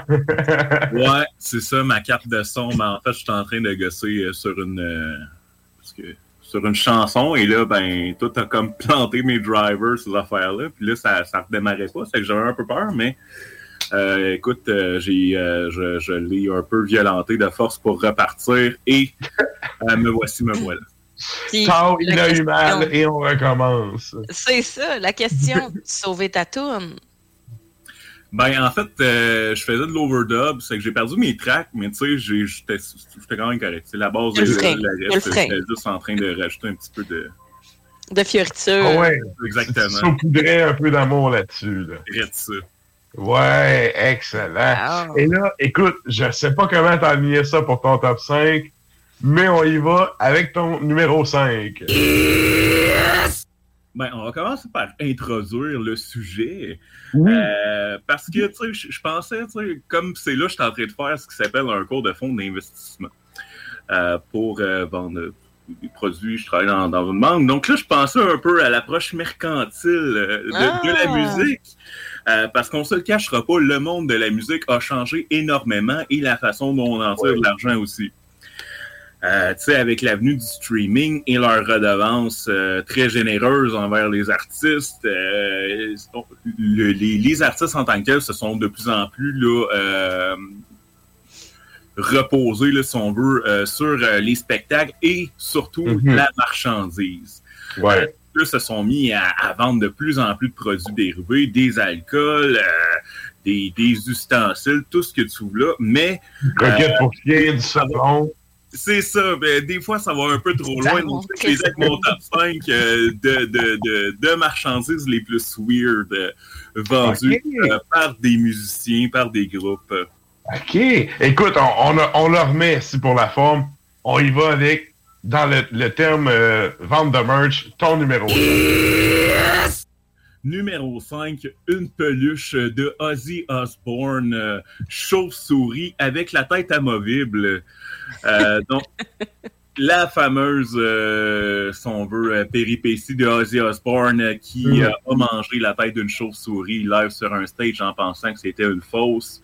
que tu ouais, c'est ça, ma carte de son. Mais en fait, je suis en train de gosser euh, sur une euh, parce que, sur une chanson et là, ben, tout a comme planté mes drivers, ces affaires-là. Puis là, ça, ça redémarrait pas. C'est que j'avais un peu peur, mais euh, écoute, euh, j'ai euh, je, je l'ai un peu violenté de force pour repartir et euh, me voici, me voilà. Ciao, il la a eu question- mal et on recommence. C'est ça, la question. Sauver ta tourne. Ben, en fait, euh, je faisais de l'overdub, c'est que j'ai perdu mes tracks, mais tu sais, j'étais j'étais quand même correct. C'est la base de la j'étais juste en train de rajouter un petit peu de... De fioriture. Ah ouais. Exactement. saupoudrer un peu d'amour là-dessus. Là. Ouais, excellent. Et là, écoute, je sais pas comment t'as ça pour ton top 5, mais on y va avec ton numéro 5. Ben, on va commencer par introduire le sujet. Oui. Euh, parce que, tu sais, je- pensais, tu sais, comme c'est là, je suis en train de faire ce qui s'appelle un cours de fonds d'investissement euh, pour euh, vendre des produits. Je travaille dans, dans une banque. Donc là, je pensais un peu à l'approche mercantile de, de la Ah! musique. Euh, parce qu'on se le cachera pas, le monde de la musique a changé énormément et la façon dont on en tire de l'argent aussi. Euh, tu sais, avec l'avenue du streaming et leurs redevances euh, très généreuses envers les artistes, le- les, les artistes en tant que tels se sont de plus en plus là, si on veut, euh, sur euh, les spectacles et surtout Mhm. la marchandise. Ouais. Eux se sont mis à, à vendre de plus en plus de produits dérivés, des alcools, euh, des, des ustensiles, tout ce que tu veux là, mais... Croquette euh, pour chien, du savon. c'est ça, ben, des fois ça va un peu trop loin. Donc, je avec mon top 5 euh, de, de, de, de marchandises les plus weird euh, vendues euh, par des musiciens, par des groupes. OK. Écoute, on, on, on le remet ici pour la forme. On y va avec, dans le, le terme euh, vente de merch, ton numéro. Numéro 5, une peluche de Ozzy Osbourne, euh, chauve-souris avec la tête amovible. Euh, donc, la fameuse, euh, si on veut, euh, péripétie de Ozzy Osbourne euh, qui Mm. euh, a mangé la tête d'une chauve-souris live sur un stage en pensant que c'était une fausse.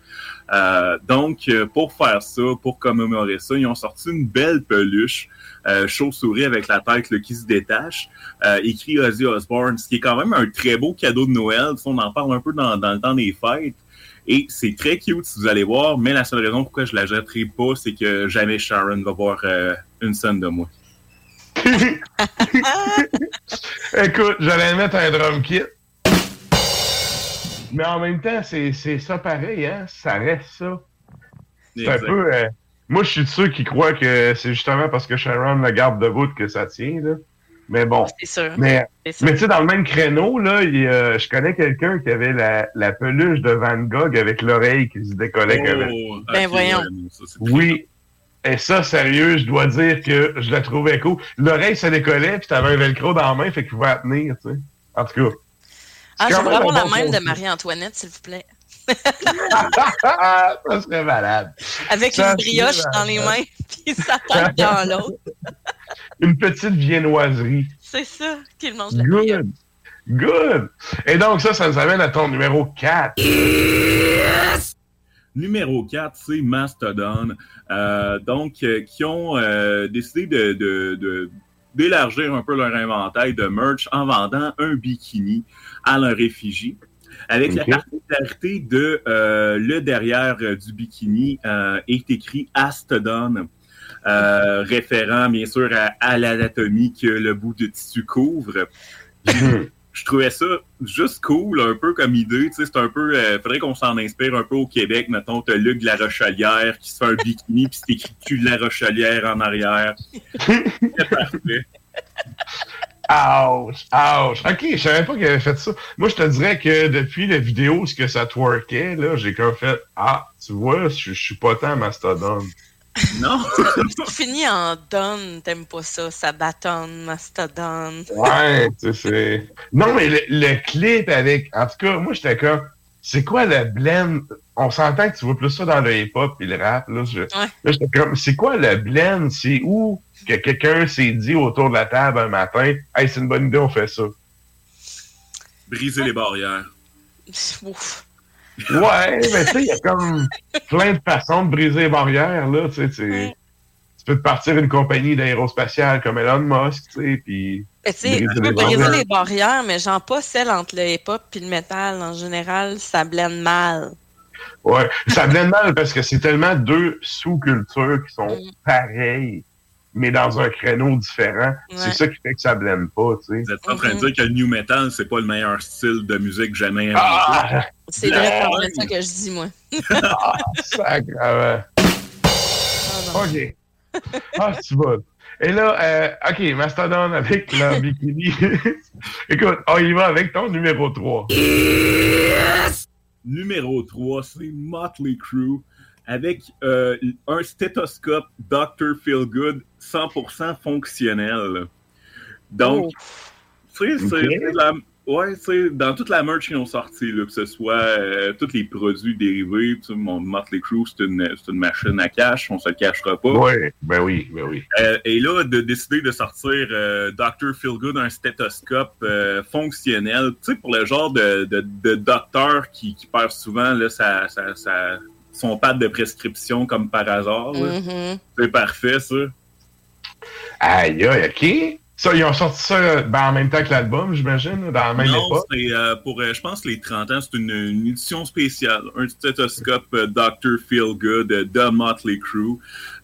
Euh, donc, pour faire ça, pour commémorer ça, ils ont sorti une belle peluche euh, chauve-souris avec la tête là, qui se détache, euh, écrit Ozzy Osbourne, ce qui est quand même un très beau cadeau de Noël. On en parle un peu dans, dans le temps des fêtes. Et c'est très cute si vous allez voir, mais la seule raison pourquoi je la jetterai pas, c'est que jamais Sharon va voir euh, une scène de moi. Écoute, j'allais mettre un drum kit. Mais en même temps, c'est ça pareil, hein? Ça reste ça. C'est un peu. euh, moi, je suis de ceux qui croient que c'est justement parce que Sharon la garde debout que ça tient, là. Mais bon. C'est sûr. Mais, sûr. mais tu sais, dans le même créneau, là, il a- je connais quelqu'un qui avait la, la peluche de Van Gogh avec l'oreille qui se décollait. Oh, avec. Ben voyons. ça, Oui. Et ça, sérieux, je dois dire que je la trouvais cool. L'oreille se décollait, puis t'avais un velcro dans la main, fait qu'il pouvait la tenir, tu sais. En tout cas. Ah, j'aimerais avoir la même de. Marie-Antoinette, s'il vous plaît. ça serait malade. Avec Ça une brioche dans les mains, puis sa tête dans l'autre. Une petite viennoiserie. C'est ça, qu'il mange la brioche. Good. Good! Et donc, ça, ça nous amène à ton numéro 4. Numéro 4, c'est Mastodon. Euh, donc, euh, qui ont euh, décidé de, de- de- d'élargir un peu leur inventaire de merch en vendant un bikini à leur effigie. Avec la particularité de euh, le derrière euh, du bikini euh, est écrit Astodon, euh, référent bien sûr à, à l'anatomie que le bout de tissu couvre. je trouvais ça juste cool, un peu comme idée. Tu sais, c'est un peu. euh, faudrait qu'on s'en inspire un peu au Québec. Mettons, t'as Luc de la Rochelière qui se fait un bikini, puis c'est écrit cul de la Rochelière en arrière. C'est parfait. Ouch! Ouch! Ok, je savais pas qu'il avait fait ça. Moi, je te dirais que depuis la vidéo, ce que ça twerkait, là, j'ai comme fait Ah, tu vois, je, je suis pas tant Mastodon. Non! Tu finis en donne, t'aimes pas ça, ça bâtonne, mastodon. Ouais, tu sais, c'est. Non, mais le, le clip avec. En tout cas, moi, j'étais comme. C'est quoi le blend? On s'entend que tu vois plus ça dans le hip-hop et le rap. Là, je- là j'étais comme. C'est quoi le blend? C'est où? Que quelqu'un s'est dit autour de la table un matin Hey, c'est une bonne idée, on fait ça. Briser les barrières. Ouf. Ouais, mais tu sais, il y a comme plein de façons de briser les barrières, là. Tu sais, tu- peux te partir une compagnie d'aérospatiale comme Elon Musk, tu sais, puis. Mais tu sais, briser tu peux les briser barrières. les barrières, mais genre pas celle entre le hip-hop et le métal. En général, ça blende mal. Ouais, ça blende mal parce que c'est tellement deux sous-cultures qui sont pareilles, mais dans un créneau différent. C'est ça qui fait que ça blende pas, tu sais. Vous êtes en train de dire que le new metal, c'est pas le meilleur style de musique jamais inventé. Ah! C'est vraiment ça que je dis, moi. Sacrement. OK. Ah, tu vas. Et là, euh, OK, Mastodon avec le bikini. Écoute, on y va avec ton numéro 3. Numéro 3, c'est Motley Crue avec euh, un stéthoscope Dr. Feelgood 100% fonctionnel. Donc, tu sais, c'est la- ouais, tu sais, dans toute la merch qui ont sorti, là, que ce soit euh, tous les produits dérivés, tu sais, mon Motley Crue, c'est une, c'est une machine à cash, on se le cachera pas. Oui, ben oui, ben oui. Euh, et là, de décider de sortir euh, Dr. Feelgood, un stéthoscope euh, fonctionnel, tu sais, pour le genre de, de, de docteur qui, qui perd souvent là, sa, sa- sa- son pad de prescription comme par hasard. Mhm. C'est parfait, ça. Aïe, aïe, OK. Ça, ils ont sorti ça ben, en même temps que l'album, j'imagine, dans la même non, époque. c'est euh, pour, euh, je pense, les 30 ans, c'est une, une édition spéciale. Un stéthoscope euh, Dr. Feelgood euh, de Motley Crue.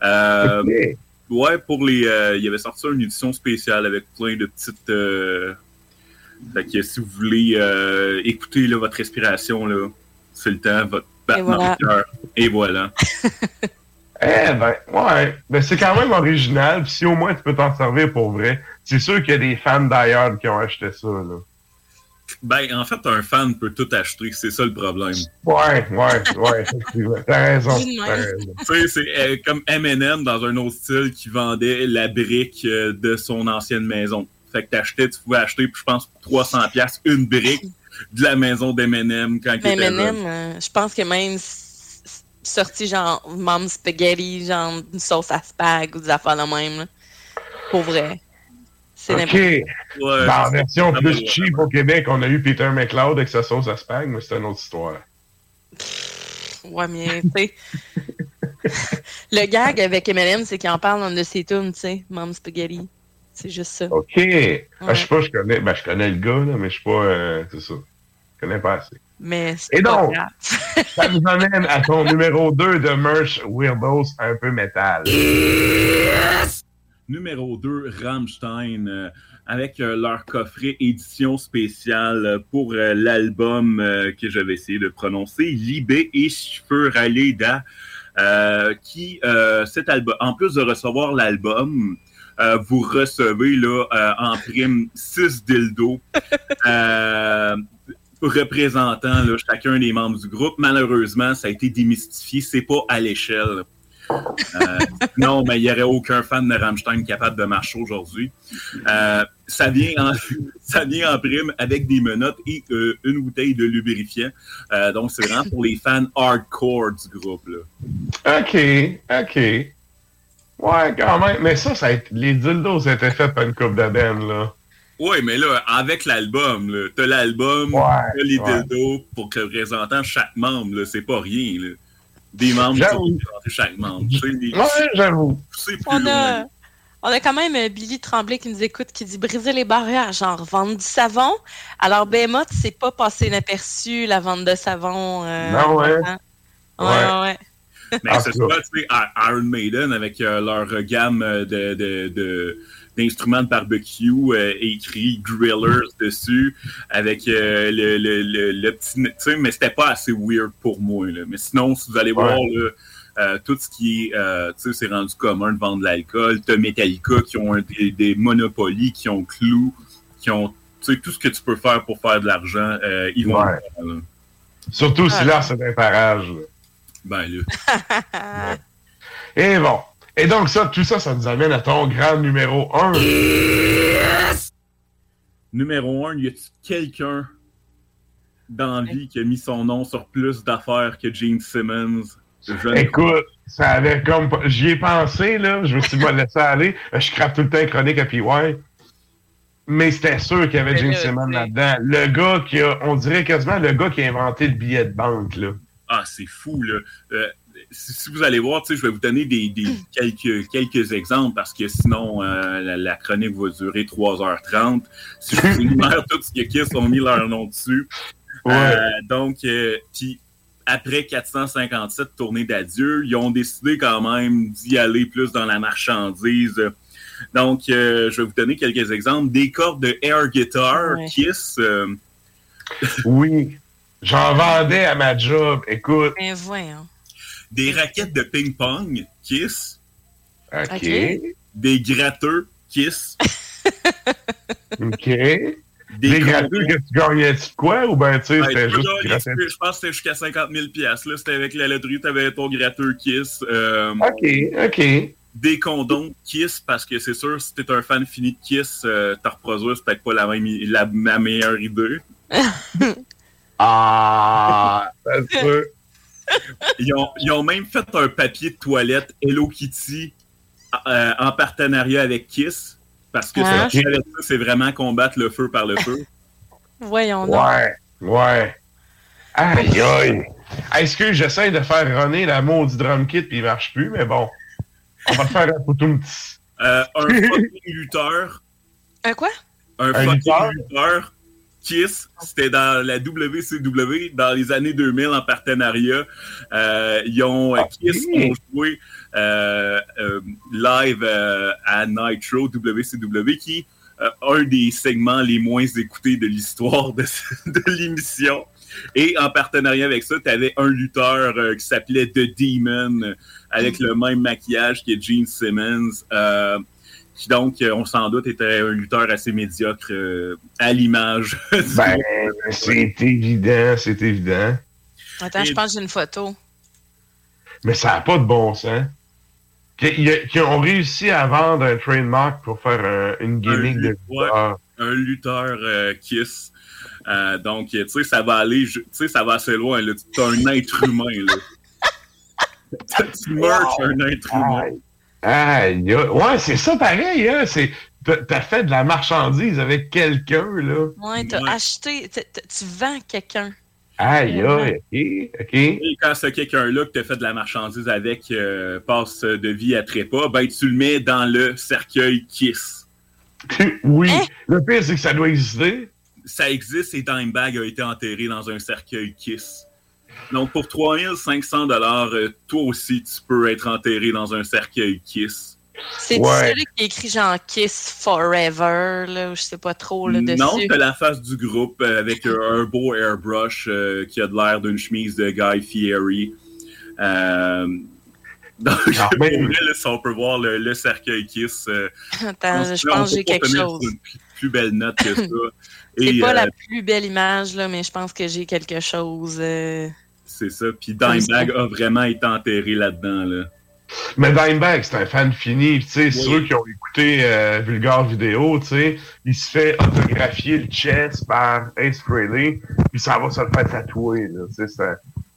Euh, Ouais, pour les. euh, il avait sorti une édition spéciale avec plein de petites. euh, fait que si vous voulez euh, écouter là, votre respiration, là, c'est le temps, votre battement voilà. de cœur. Et voilà. Eh ben, ouais. Ben, c'est quand même original. Puis si au moins tu peux t'en servir pour vrai, c'est sûr qu'il y a des fans d'ailleurs qui ont acheté ça, là. Ben, en fait, un fan peut tout acheter, c'est ça le problème. Ouais, ouais, ouais, effectivement. T'as raison. Tu sais, c'est euh, comme Eminem dans un autre style qui vendait la brique euh, de son ancienne maison. Fait que t'achetais, tu pouvais acheter, puis je pense, pour 300 pièces une brique de la maison d'Eminem quand il était M&M, euh, je pense que même s- s- sorti genre Mom Spaghetti, genre une sauce à spag ou des affaires de même. là. Pour vrai. C'est OK. n'importe Dans la version plus cheap au Québec, on a eu Peter McLeod avec sa sauce à spag, mais c'est une autre histoire. Ouais, mais tu sais. le gag avec M&M, c'est qu'il en parle dans de ses tunes, tu sais, Mom Spaghetti. C'est juste ça. OK. Ah, je sais pas, je connais, ben, je connais le gars, là, mais je suis pas, euh, c'est ça. Je connais pas assez. Mais c'est Et donc, ça nous amène à ton numéro 2 de merch Weirdos un peu métal. Numéro 2, Rammstein, euh, avec euh, leur coffret édition spéciale pour euh, l'album euh, que j'avais essayé de prononcer, Libé et euh, qui, euh, cet album, en plus de recevoir l'album, euh, vous recevez là, euh, en prime 6 dildos euh, représentant chacun des membres du groupe. Malheureusement, ça a été démystifié, c'est pas à l'échelle. Euh, non, mais il n'y aurait aucun fan de Rammstein capable de marcher aujourd'hui. Euh, ça, vient en, ça vient en prime avec des menottes et euh, une bouteille de lubrifiant. Donc, c'est vraiment pour les fans hardcore du groupe. OK, OK. Ouais, quand même. Mais ça, ça a été- les dildos étaient faits par une coupe de Ben, là. Ouais, mais là, avec l'album, t'as l'album, Ouais, t'as les ouais. dildos pour que représentant chaque membre, là, c'est pas rien, là. Des membres représenté chaque membre. Les- Ouais, j'avoue. On a, on a quand même euh, Billy Tremblay qui nous écoute, qui dit briser les barrières, genre vendre du savon. Alors, Behemoth, c'est pas passé inaperçu la vente de savon. euh, Non, ouais. hein? Ouais, ouais, ouais. Mais En ce tout cas. soit, tu sais, Iron Maiden avec euh, leur gamme euh, de, de, de- d'instruments de barbecue euh, écrit Grillers dessus avec euh, le, le, le, le petit... Tu sais, mais c'était pas assez weird pour moi. Là. Mais sinon, si vous allez Ouais. voir là, euh, tout ce qui est... euh, tu sais, c'est rendu commun de vendre de l'alcool. T'as Metallica qui ont un- des, des monopolies, qui ont Clou, qui ont... Tu sais, tout ce que tu peux faire pour faire de l'argent, euh, ils vont Ouais. le faire, là. Surtout si là, c'est un parage. Ben là. Et bon. Et donc, ça, tout ça, ça nous amène à ton grand numéro 1. Numéro un, y a quelqu'un dans la vie qui a mis son nom sur plus d'affaires que Gene Simmons? Je Écoute, ça avait comme. pas- J'y ai pensé, là. Je me suis dit, moi, laisser aller. Je crappe tout le temps chronique à PY. Mais c'était sûr qu'il y avait Gene Simmons là-dedans. Le gars qui a. On dirait quasiment le gars qui a inventé le billet de banque, là. Ah, c'est fou, là. Euh, si, si vous allez voir, tu sais, je vais vous donner des, des- quelques, quelques exemples parce que sinon, euh, la, la chronique va durer 3h30. Si je vous énumère tout ce que Kiss ont mis leur nom dessus. Ouais. Euh, donc, euh, puis après 457 tournées d'adieu, ils ont décidé quand même d'y aller plus dans la marchandise. Donc, euh, je vais vous donner quelques exemples. Des cordes de air guitar, Ouais. Kiss. euh, Oui. J'en vendais à ma job. Écoute. Mais voyons. Des raquettes de ping-pong, Kiss. OK. OK. Des gratteux, Kiss. OK. Des, Des gratteux que tu gagnais de quoi? Ou ben tu sais, Ouais, c'était juste Je pense que c'était jusqu'à 50 000 piastres, là. C'était avec la loterie, tu avais ton gratteux Kiss. Euh, OK, OK. Des condoms Kiss, parce que c'est sûr, si t'es un fan fini de Kiss, euh, t'en reproduire, c'est peut-être pas la, même, meilleure idée. Ah, c'est sûr. Ils ont, ils ont même fait un papier de toilette Hello Kitty euh, en partenariat avec Kiss. Parce que Hein? c'est vraiment combattre le feu par le feu. Voyons donc. Ouais, ouais. Aïe, aïe. Hey, Excuse, j'essaie de faire runner la maudite drum kit puis il marche plus, mais bon. On va le faire un petit. Euh, un fucking lutteur. Un quoi? Un, Un fucking lutteur? Kiss, c'était dans la WCW dans les années 2000 en partenariat. Euh, ils ont, Ah, Kiss ont joué euh, euh, live euh, à Nitro WCW, qui est euh, un des segments les moins écoutés de l'histoire de, de l'émission. Et en partenariat avec ça, tu avais un lutteur euh, qui s'appelait The Demon, euh, avec le même maquillage que Gene Simmons, euh, qui donc, euh, on s'en doute, était un lutteur assez médiocre euh, à l'image. du Ben, c'est évident, c'est évident. Attends, je pense que j'ai une photo. Mais ça n'a pas de bon sens. Qui, ont réussi à vendre un trademark pour faire un- une gimmick Un de lut- ouais, Ah, un lutteur euh, Kiss. Euh, donc, tu sais, ça va aller, tu sais, ça va assez loin. Tu es un être humain, là. tu merch un être humain. Aïe, aïe. Ouais, c'est ça pareil, hein. C'est, t'as, t'as fait de la marchandise avec quelqu'un, là. Ouais, t'as acheté, tu vends quelqu'un. Aïe, aïe, ok, ok. Et quand ce quelqu'un-là que tu as fait de la marchandise avec euh, passe de vie à trépas, ben tu le mets dans le cercueil Kiss. oui. Hein? Le pire, c'est que ça doit exister. Ça existe et Dimebag a été enterré dans un cercueil Kiss. Donc pour 3500 dollars, euh, toi aussi tu peux être enterré dans un cercueil Kiss. C'est Ouais. celui qui est écrit genre Kiss Forever, là, ou je sais pas trop, là, dessus. Non, t'as la face du groupe euh, avec un, beau airbrush euh, qui a de l'air d'une chemise de Guy Fieri. Euh, donc, Ah, ben- vrai, là, si on peut voir le, le cercueil Kiss. euh, Attends, je pense que j'ai quelque chose. Une plus, plus belle note que ça. C'est pas euh, la plus belle image, là, mais je pense que j'ai quelque chose. C'est ça. Puis. Dimebag a vraiment été enterré là-dedans. Là. Mais Dimebag, c'est un fan fini. Tu sais, ceux qui ont écouté euh, Vulgar Vidéo, tu sais, il se fait autographier le chest par Ace Frehley, puis ça va se le faire tatouer. Là, tu sais, c'est un,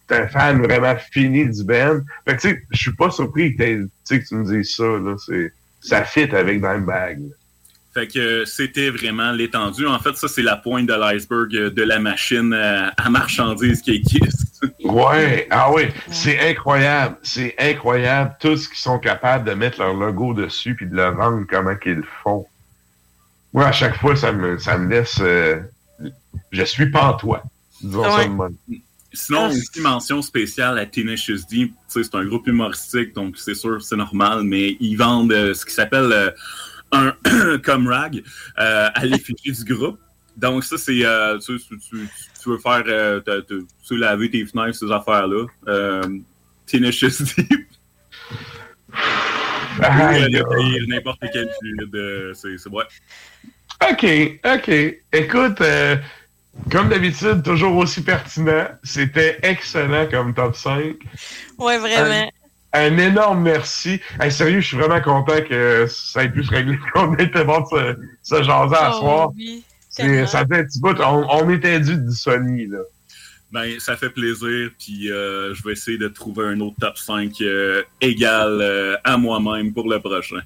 c'est un fan vraiment fini du band. Fait que tu sais, je suis pas surpris que, tu sais, que tu me dises ça. Là, c'est, ça fit avec Dimebag. là. Fait que c'était vraiment l'étendue. En fait, ça, c'est la pointe de l'iceberg euh, de la machine euh, à marchandises qui existe. Ouais, ah oui, c'est incroyable, c'est incroyable tout ce qu'ils sont capables de mettre leur logo dessus puis de le vendre comment qu'ils le font. Moi, à chaque fois, ça me, ça me laisse, euh, je suis pantois. Disons ça Ouais. Sinon, une petite mention spéciale à Tenacious D. Tu sais, C'est un groupe humoristique, donc c'est sûr, c'est normal, mais ils vendent euh, ce qui s'appelle euh, un comme rag euh, à l'effigie du groupe. Donc ça, c'est... euh, tu, tu- tu- tu veux faire... euh, te- te- tu veux laver tes fenêtres, ces affaires-là. Euh, Tenacious D. Aïe, Ou, aïe. décrire n'importe quel fluide. C'est vrai. OK, OK. Écoute, euh, comme d'habitude, toujours aussi pertinent. C'était excellent comme top 5. Ouais, vraiment. Un énorme merci. Hey, sérieux, je suis vraiment content que ça ait pu se régler. On était bon de se, se jaser à Oh, soir. oui, ça fait un petit bout. On, on était dû du Sony, là. Ben, ça fait plaisir, puis euh, je vais essayer de trouver un autre top 5 euh, égal euh, à moi-même pour le prochain.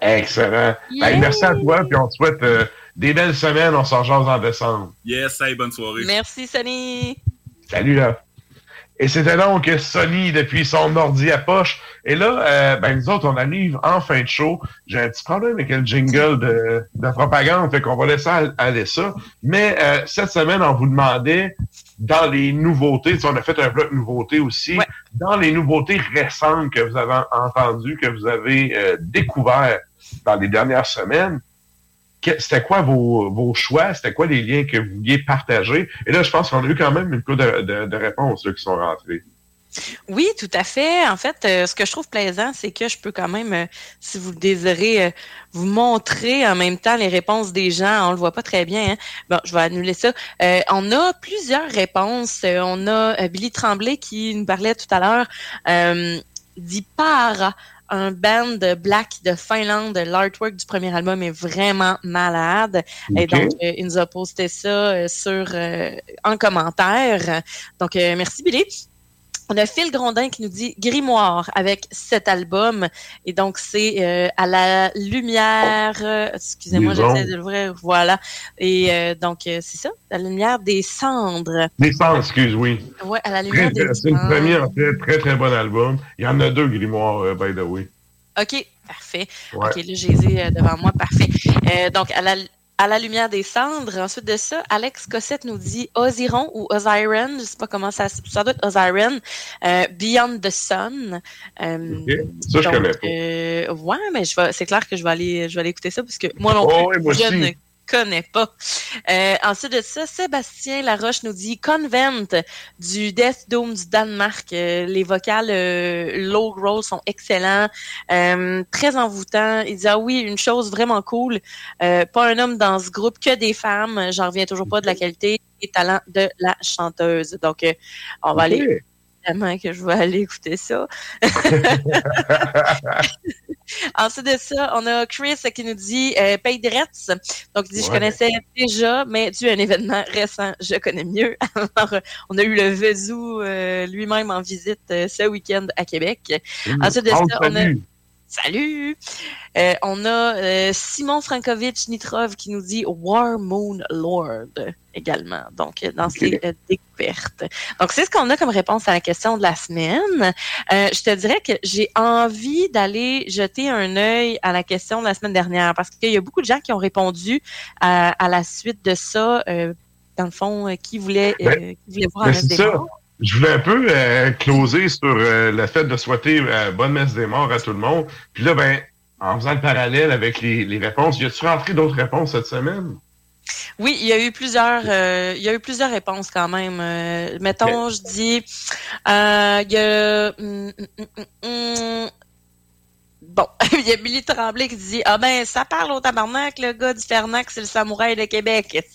Excellent. Yeah. Hey, merci à toi, puis on te souhaite euh, des belles semaines. On s'en jase en décembre. Yes, hey, bonne soirée. Merci, Sonny. Salut là. Et c'était donc Sony depuis son ordi à poche. Et là, euh, ben nous autres, on arrive en fin de show. J'ai un petit problème avec le jingle de, de propagande, fait qu'on va laisser all- aller ça. Mais euh, cette semaine, on vous demandait dans les nouveautés, tu sais, on a fait un bloc nouveautés aussi, dans les nouveautés récentes que vous avez entendues, que vous avez euh, découvert dans les dernières semaines, c'était quoi vos, choix? C'était quoi les liens que vous vouliez partager? Et là, je pense qu'on a eu quand même une couple de, réponses là, qui sont rentrées. Oui, tout à fait. En fait, euh, ce que je trouve plaisant, c'est que je peux quand même, euh, si vous le désirez, euh, vous montrer en même temps les réponses des gens. On le voit pas très bien. hein. Bon, je vais annuler ça. On a plusieurs réponses. On a Billy Tremblay qui nous parlait tout à l'heure d'Ipara, un band de black de Finlande. L'artwork du premier album est vraiment malade. Et donc, euh, il nous a posté ça euh, sur euh, en commentaire. Donc, merci Billy. On a Phil Grondin qui nous dit Grimoire avec cet album. Et donc, c'est euh, à la lumière. euh, Excusez-moi, Des j'essaie de l'ouvrir. Voilà. Et euh, donc, c'est ça, à la lumière des cendres. Les sens, excuse, oui. Ouais, à la Très, lumière des très- C'est le cendres. premier, en fait, très, très bon album. Il y en a deux, Grimoire, by the way. OK, parfait. Ouais. OK, là, je les ai euh, devant moi. Parfait. Donc, à la, à la lumière des cendres. Ensuite de ça, Alex Cossette nous dit Osiron ou Osiren. Je sais pas comment ça... Ça doit être Osiren. euh, Beyond the Sun. Euh. Ça, je connais pas. euh, ouais, mais je vais, c'est clair que je vais aller, je vais aller écouter ça parce que moi non Oh, plus, oui, moi je aussi. ne connais pas. Euh, ensuite de ça, Sébastien Laroche nous dit Convent du Death Dome du Danemark. Euh, les vocales euh, low roll sont excellents, très envoûtants. Il dit ah oui, une chose vraiment cool, pas un homme dans ce groupe, que des femmes. J'en reviens toujours pas de la qualité et talent de la chanteuse. Donc, on va aller évidemment que je vais aller écouter ça. Ensuite de ça, on a Chris qui nous dit euh, Paye Dretz. Donc, il dit Je connaissais déjà, mais dû à un événement récent, je connais mieux. Alors, euh, on a eu le Vezou euh, lui-même en visite euh, ce week-end à Québec. Ensuite de On ça, on a. Salut! Euh, on a euh, Simon Frankovitch Nitrov qui nous dit War Moon Lord également, donc euh, dans ses euh, découvertes. Donc, c'est ce qu'on a comme réponse à la question de la semaine. Je te dirais que j'ai envie d'aller jeter un œil à la question de la semaine dernière parce qu'il y a beaucoup de gens qui ont répondu à, à la suite de ça, dans le fond, qui voulaient, Ben, qui voulaient voir Ben, un reste Je voulais un peu euh, closer sur euh, le fait de souhaiter euh, bonne messe des morts à tout le monde. Puis là, ben, en faisant le parallèle avec les, les réponses, y a-tu rentré d'autres réponses cette semaine? Oui, il y a eu plusieurs, euh, il y a eu plusieurs réponses quand même. Euh, mettons, je dis, euh, il y a, hum, hum, hum. Bon, il y a Billy Tremblay qui dit, ah ben, ça parle au tabarnak, le gars du Fernac, c'est le samouraï de Québec.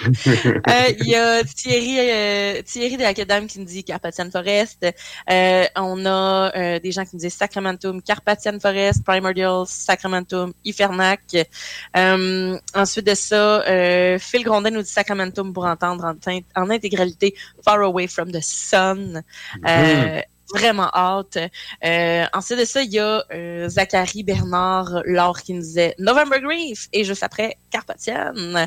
Euh, Il y a Thierry, euh, Thierry de Acadam qui nous dit Carpathian Forest. Euh, on a des gens qui nous disent Sacramentum, Carpathian Forest, Primordial, Sacramentum, Ifernac. Ensuite de ça, Phil Grondin nous dit Sacramentum pour entendre en, intégralité Far Away from the Sun. Euh, vraiment hâte. Euh, ensuite de ça, il y a euh, Zachary Bernard Laure qui nous disait November Grief et juste après Carpathian. Euh,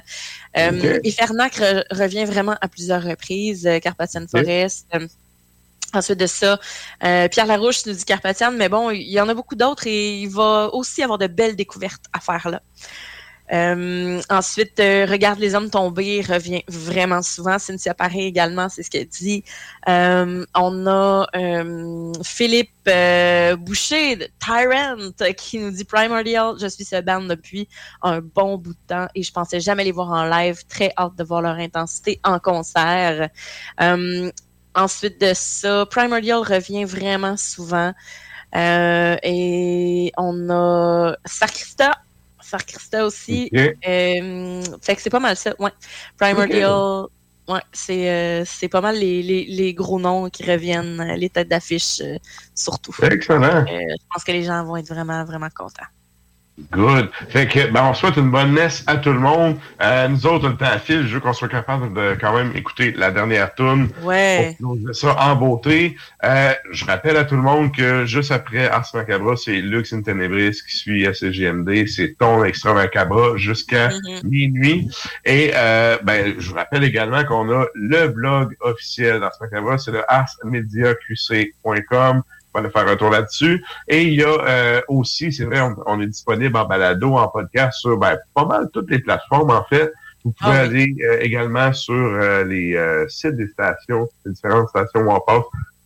Ok. Et Fernac re- revient vraiment à plusieurs reprises, euh, Carpathian Forest. Euh, Ensuite de ça, euh, Pierre Larouche nous dit Carpathian, mais bon, il y en a beaucoup d'autres et il va aussi avoir de belles découvertes à faire là. Euh, ensuite, euh, Regarde les hommes tombés revient vraiment souvent. Cynthia Paré également, c'est ce qu'elle dit. Euh, on a Philippe Boucher, Tyrant, qui nous dit Primordial, je suis ce band depuis un bon bout de temps et je pensais jamais les voir en live. Très hâte de voir leur intensité en concert. Ensuite de ça, Primordial revient vraiment souvent. Et on a Sacrista. Sacrista aussi. Ok. Euh, fait que c'est pas mal ça. Ouais. Primordial. Ouais, c'est pas mal les, les, gros noms qui reviennent, les têtes d'affiche surtout. Excellent. Je pense que les gens vont être vraiment, vraiment contents. Good. Fait que, ben, on souhaite une bonne messe à tout le monde. Euh, nous autres, le temps à fil, je veux qu'on soit capable de quand même écouter la dernière tune. Ouais. Pour ça en beauté. Euh, je rappelle à tout le monde que juste après Ars Macabra, c'est Lux in Tenebris qui suit SGMD. C'est ton extra Macabra jusqu'à Mhm. minuit. Et, euh, ben, je vous rappelle également qu'on a le blog officiel d'Ars Macabra, c'est le arsmediaqc.com. On va aller faire un tour là-dessus. Et il y a euh, aussi, c'est vrai, on, on est disponible en balado, en podcast sur ben, pas mal toutes les plateformes, en fait. Vous pouvez Ah aller euh, également sur euh, les euh, sites des stations, les différentes stations où on passe,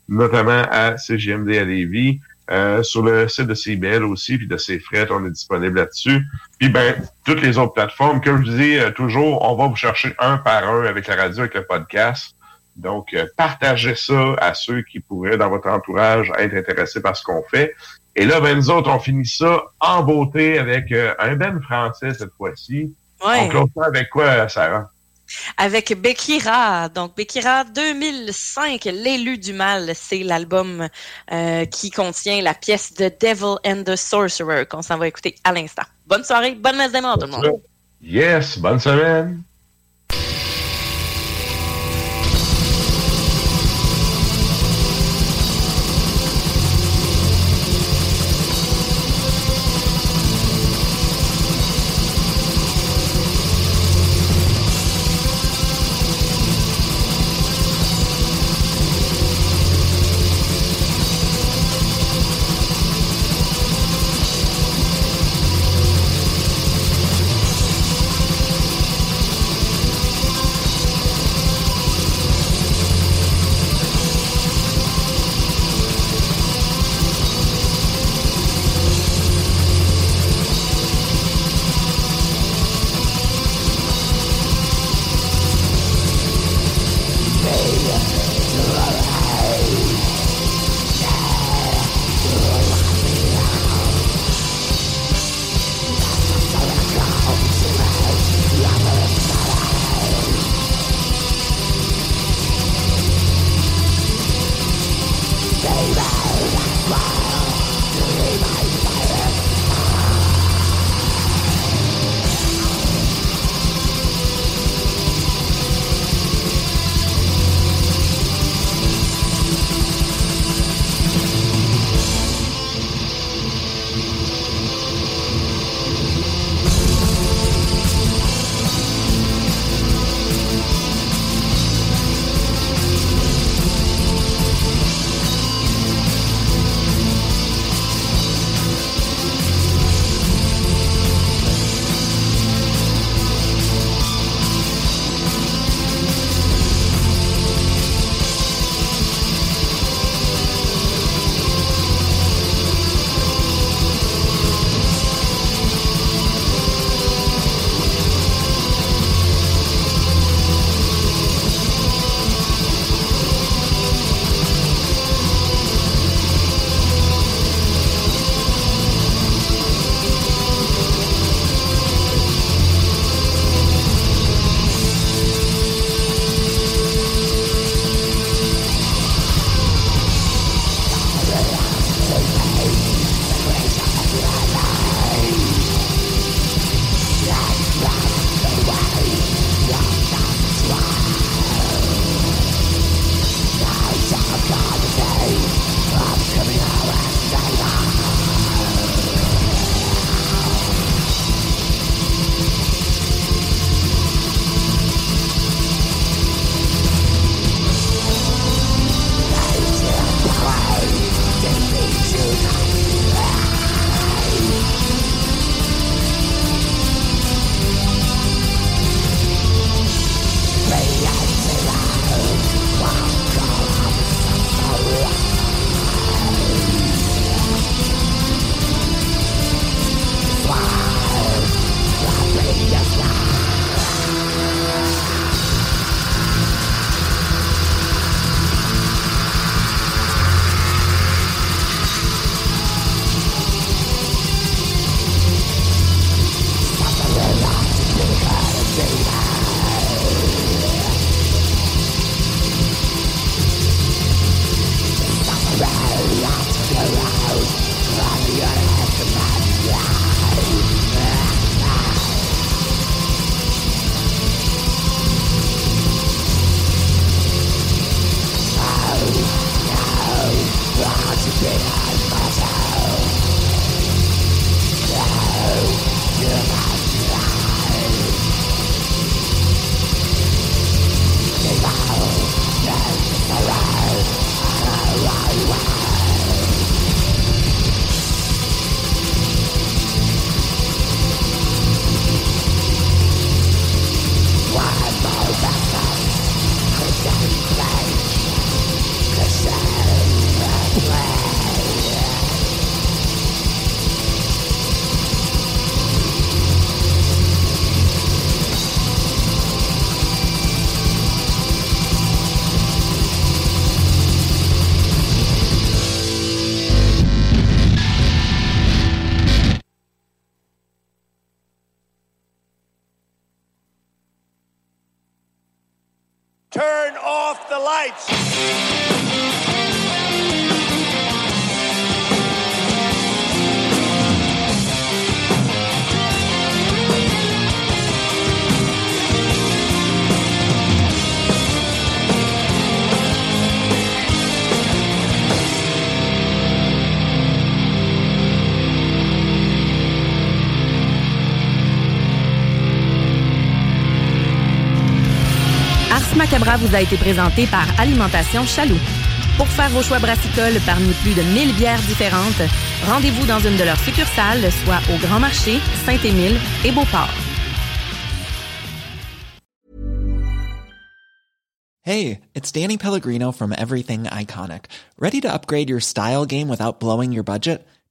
notamment à CGMD à Lévis, euh, sur le site de CBL aussi, puis de CFRET, on est disponible là-dessus. Puis ben, toutes les autres plateformes, comme je dis euh, toujours, on va vous chercher un par un avec la radio, avec le podcast. Donc, euh, partagez ça à ceux qui pourraient, dans votre entourage, être intéressés par ce qu'on fait. Et là, ben, nous autres, on finit ça en beauté avec euh, un ben français cette fois-ci. Ouais. On close ça avec quoi, Sarah? Avec Bekira. Donc, Bekira 2005, L'élu du mal, c'est l'album euh, qui contient la pièce de Devil and the Sorcerer qu'on s'en va écouter à l'instant. Bonne soirée, bonne messe des morts, tout le monde. Yes, bonne semaine! Macabra vous a été présenté par Alimentation Chaloux. Pour faire vos choix brassicoles parmi plus de 1000 bières différentes, rendez-vous dans une de leurs succursales, soit au Grand Marché, Saint-Émile et Beauport. Hey, it's Danny Pellegrino from Everything Iconic. Ready to upgrade your style game without blowing your budget?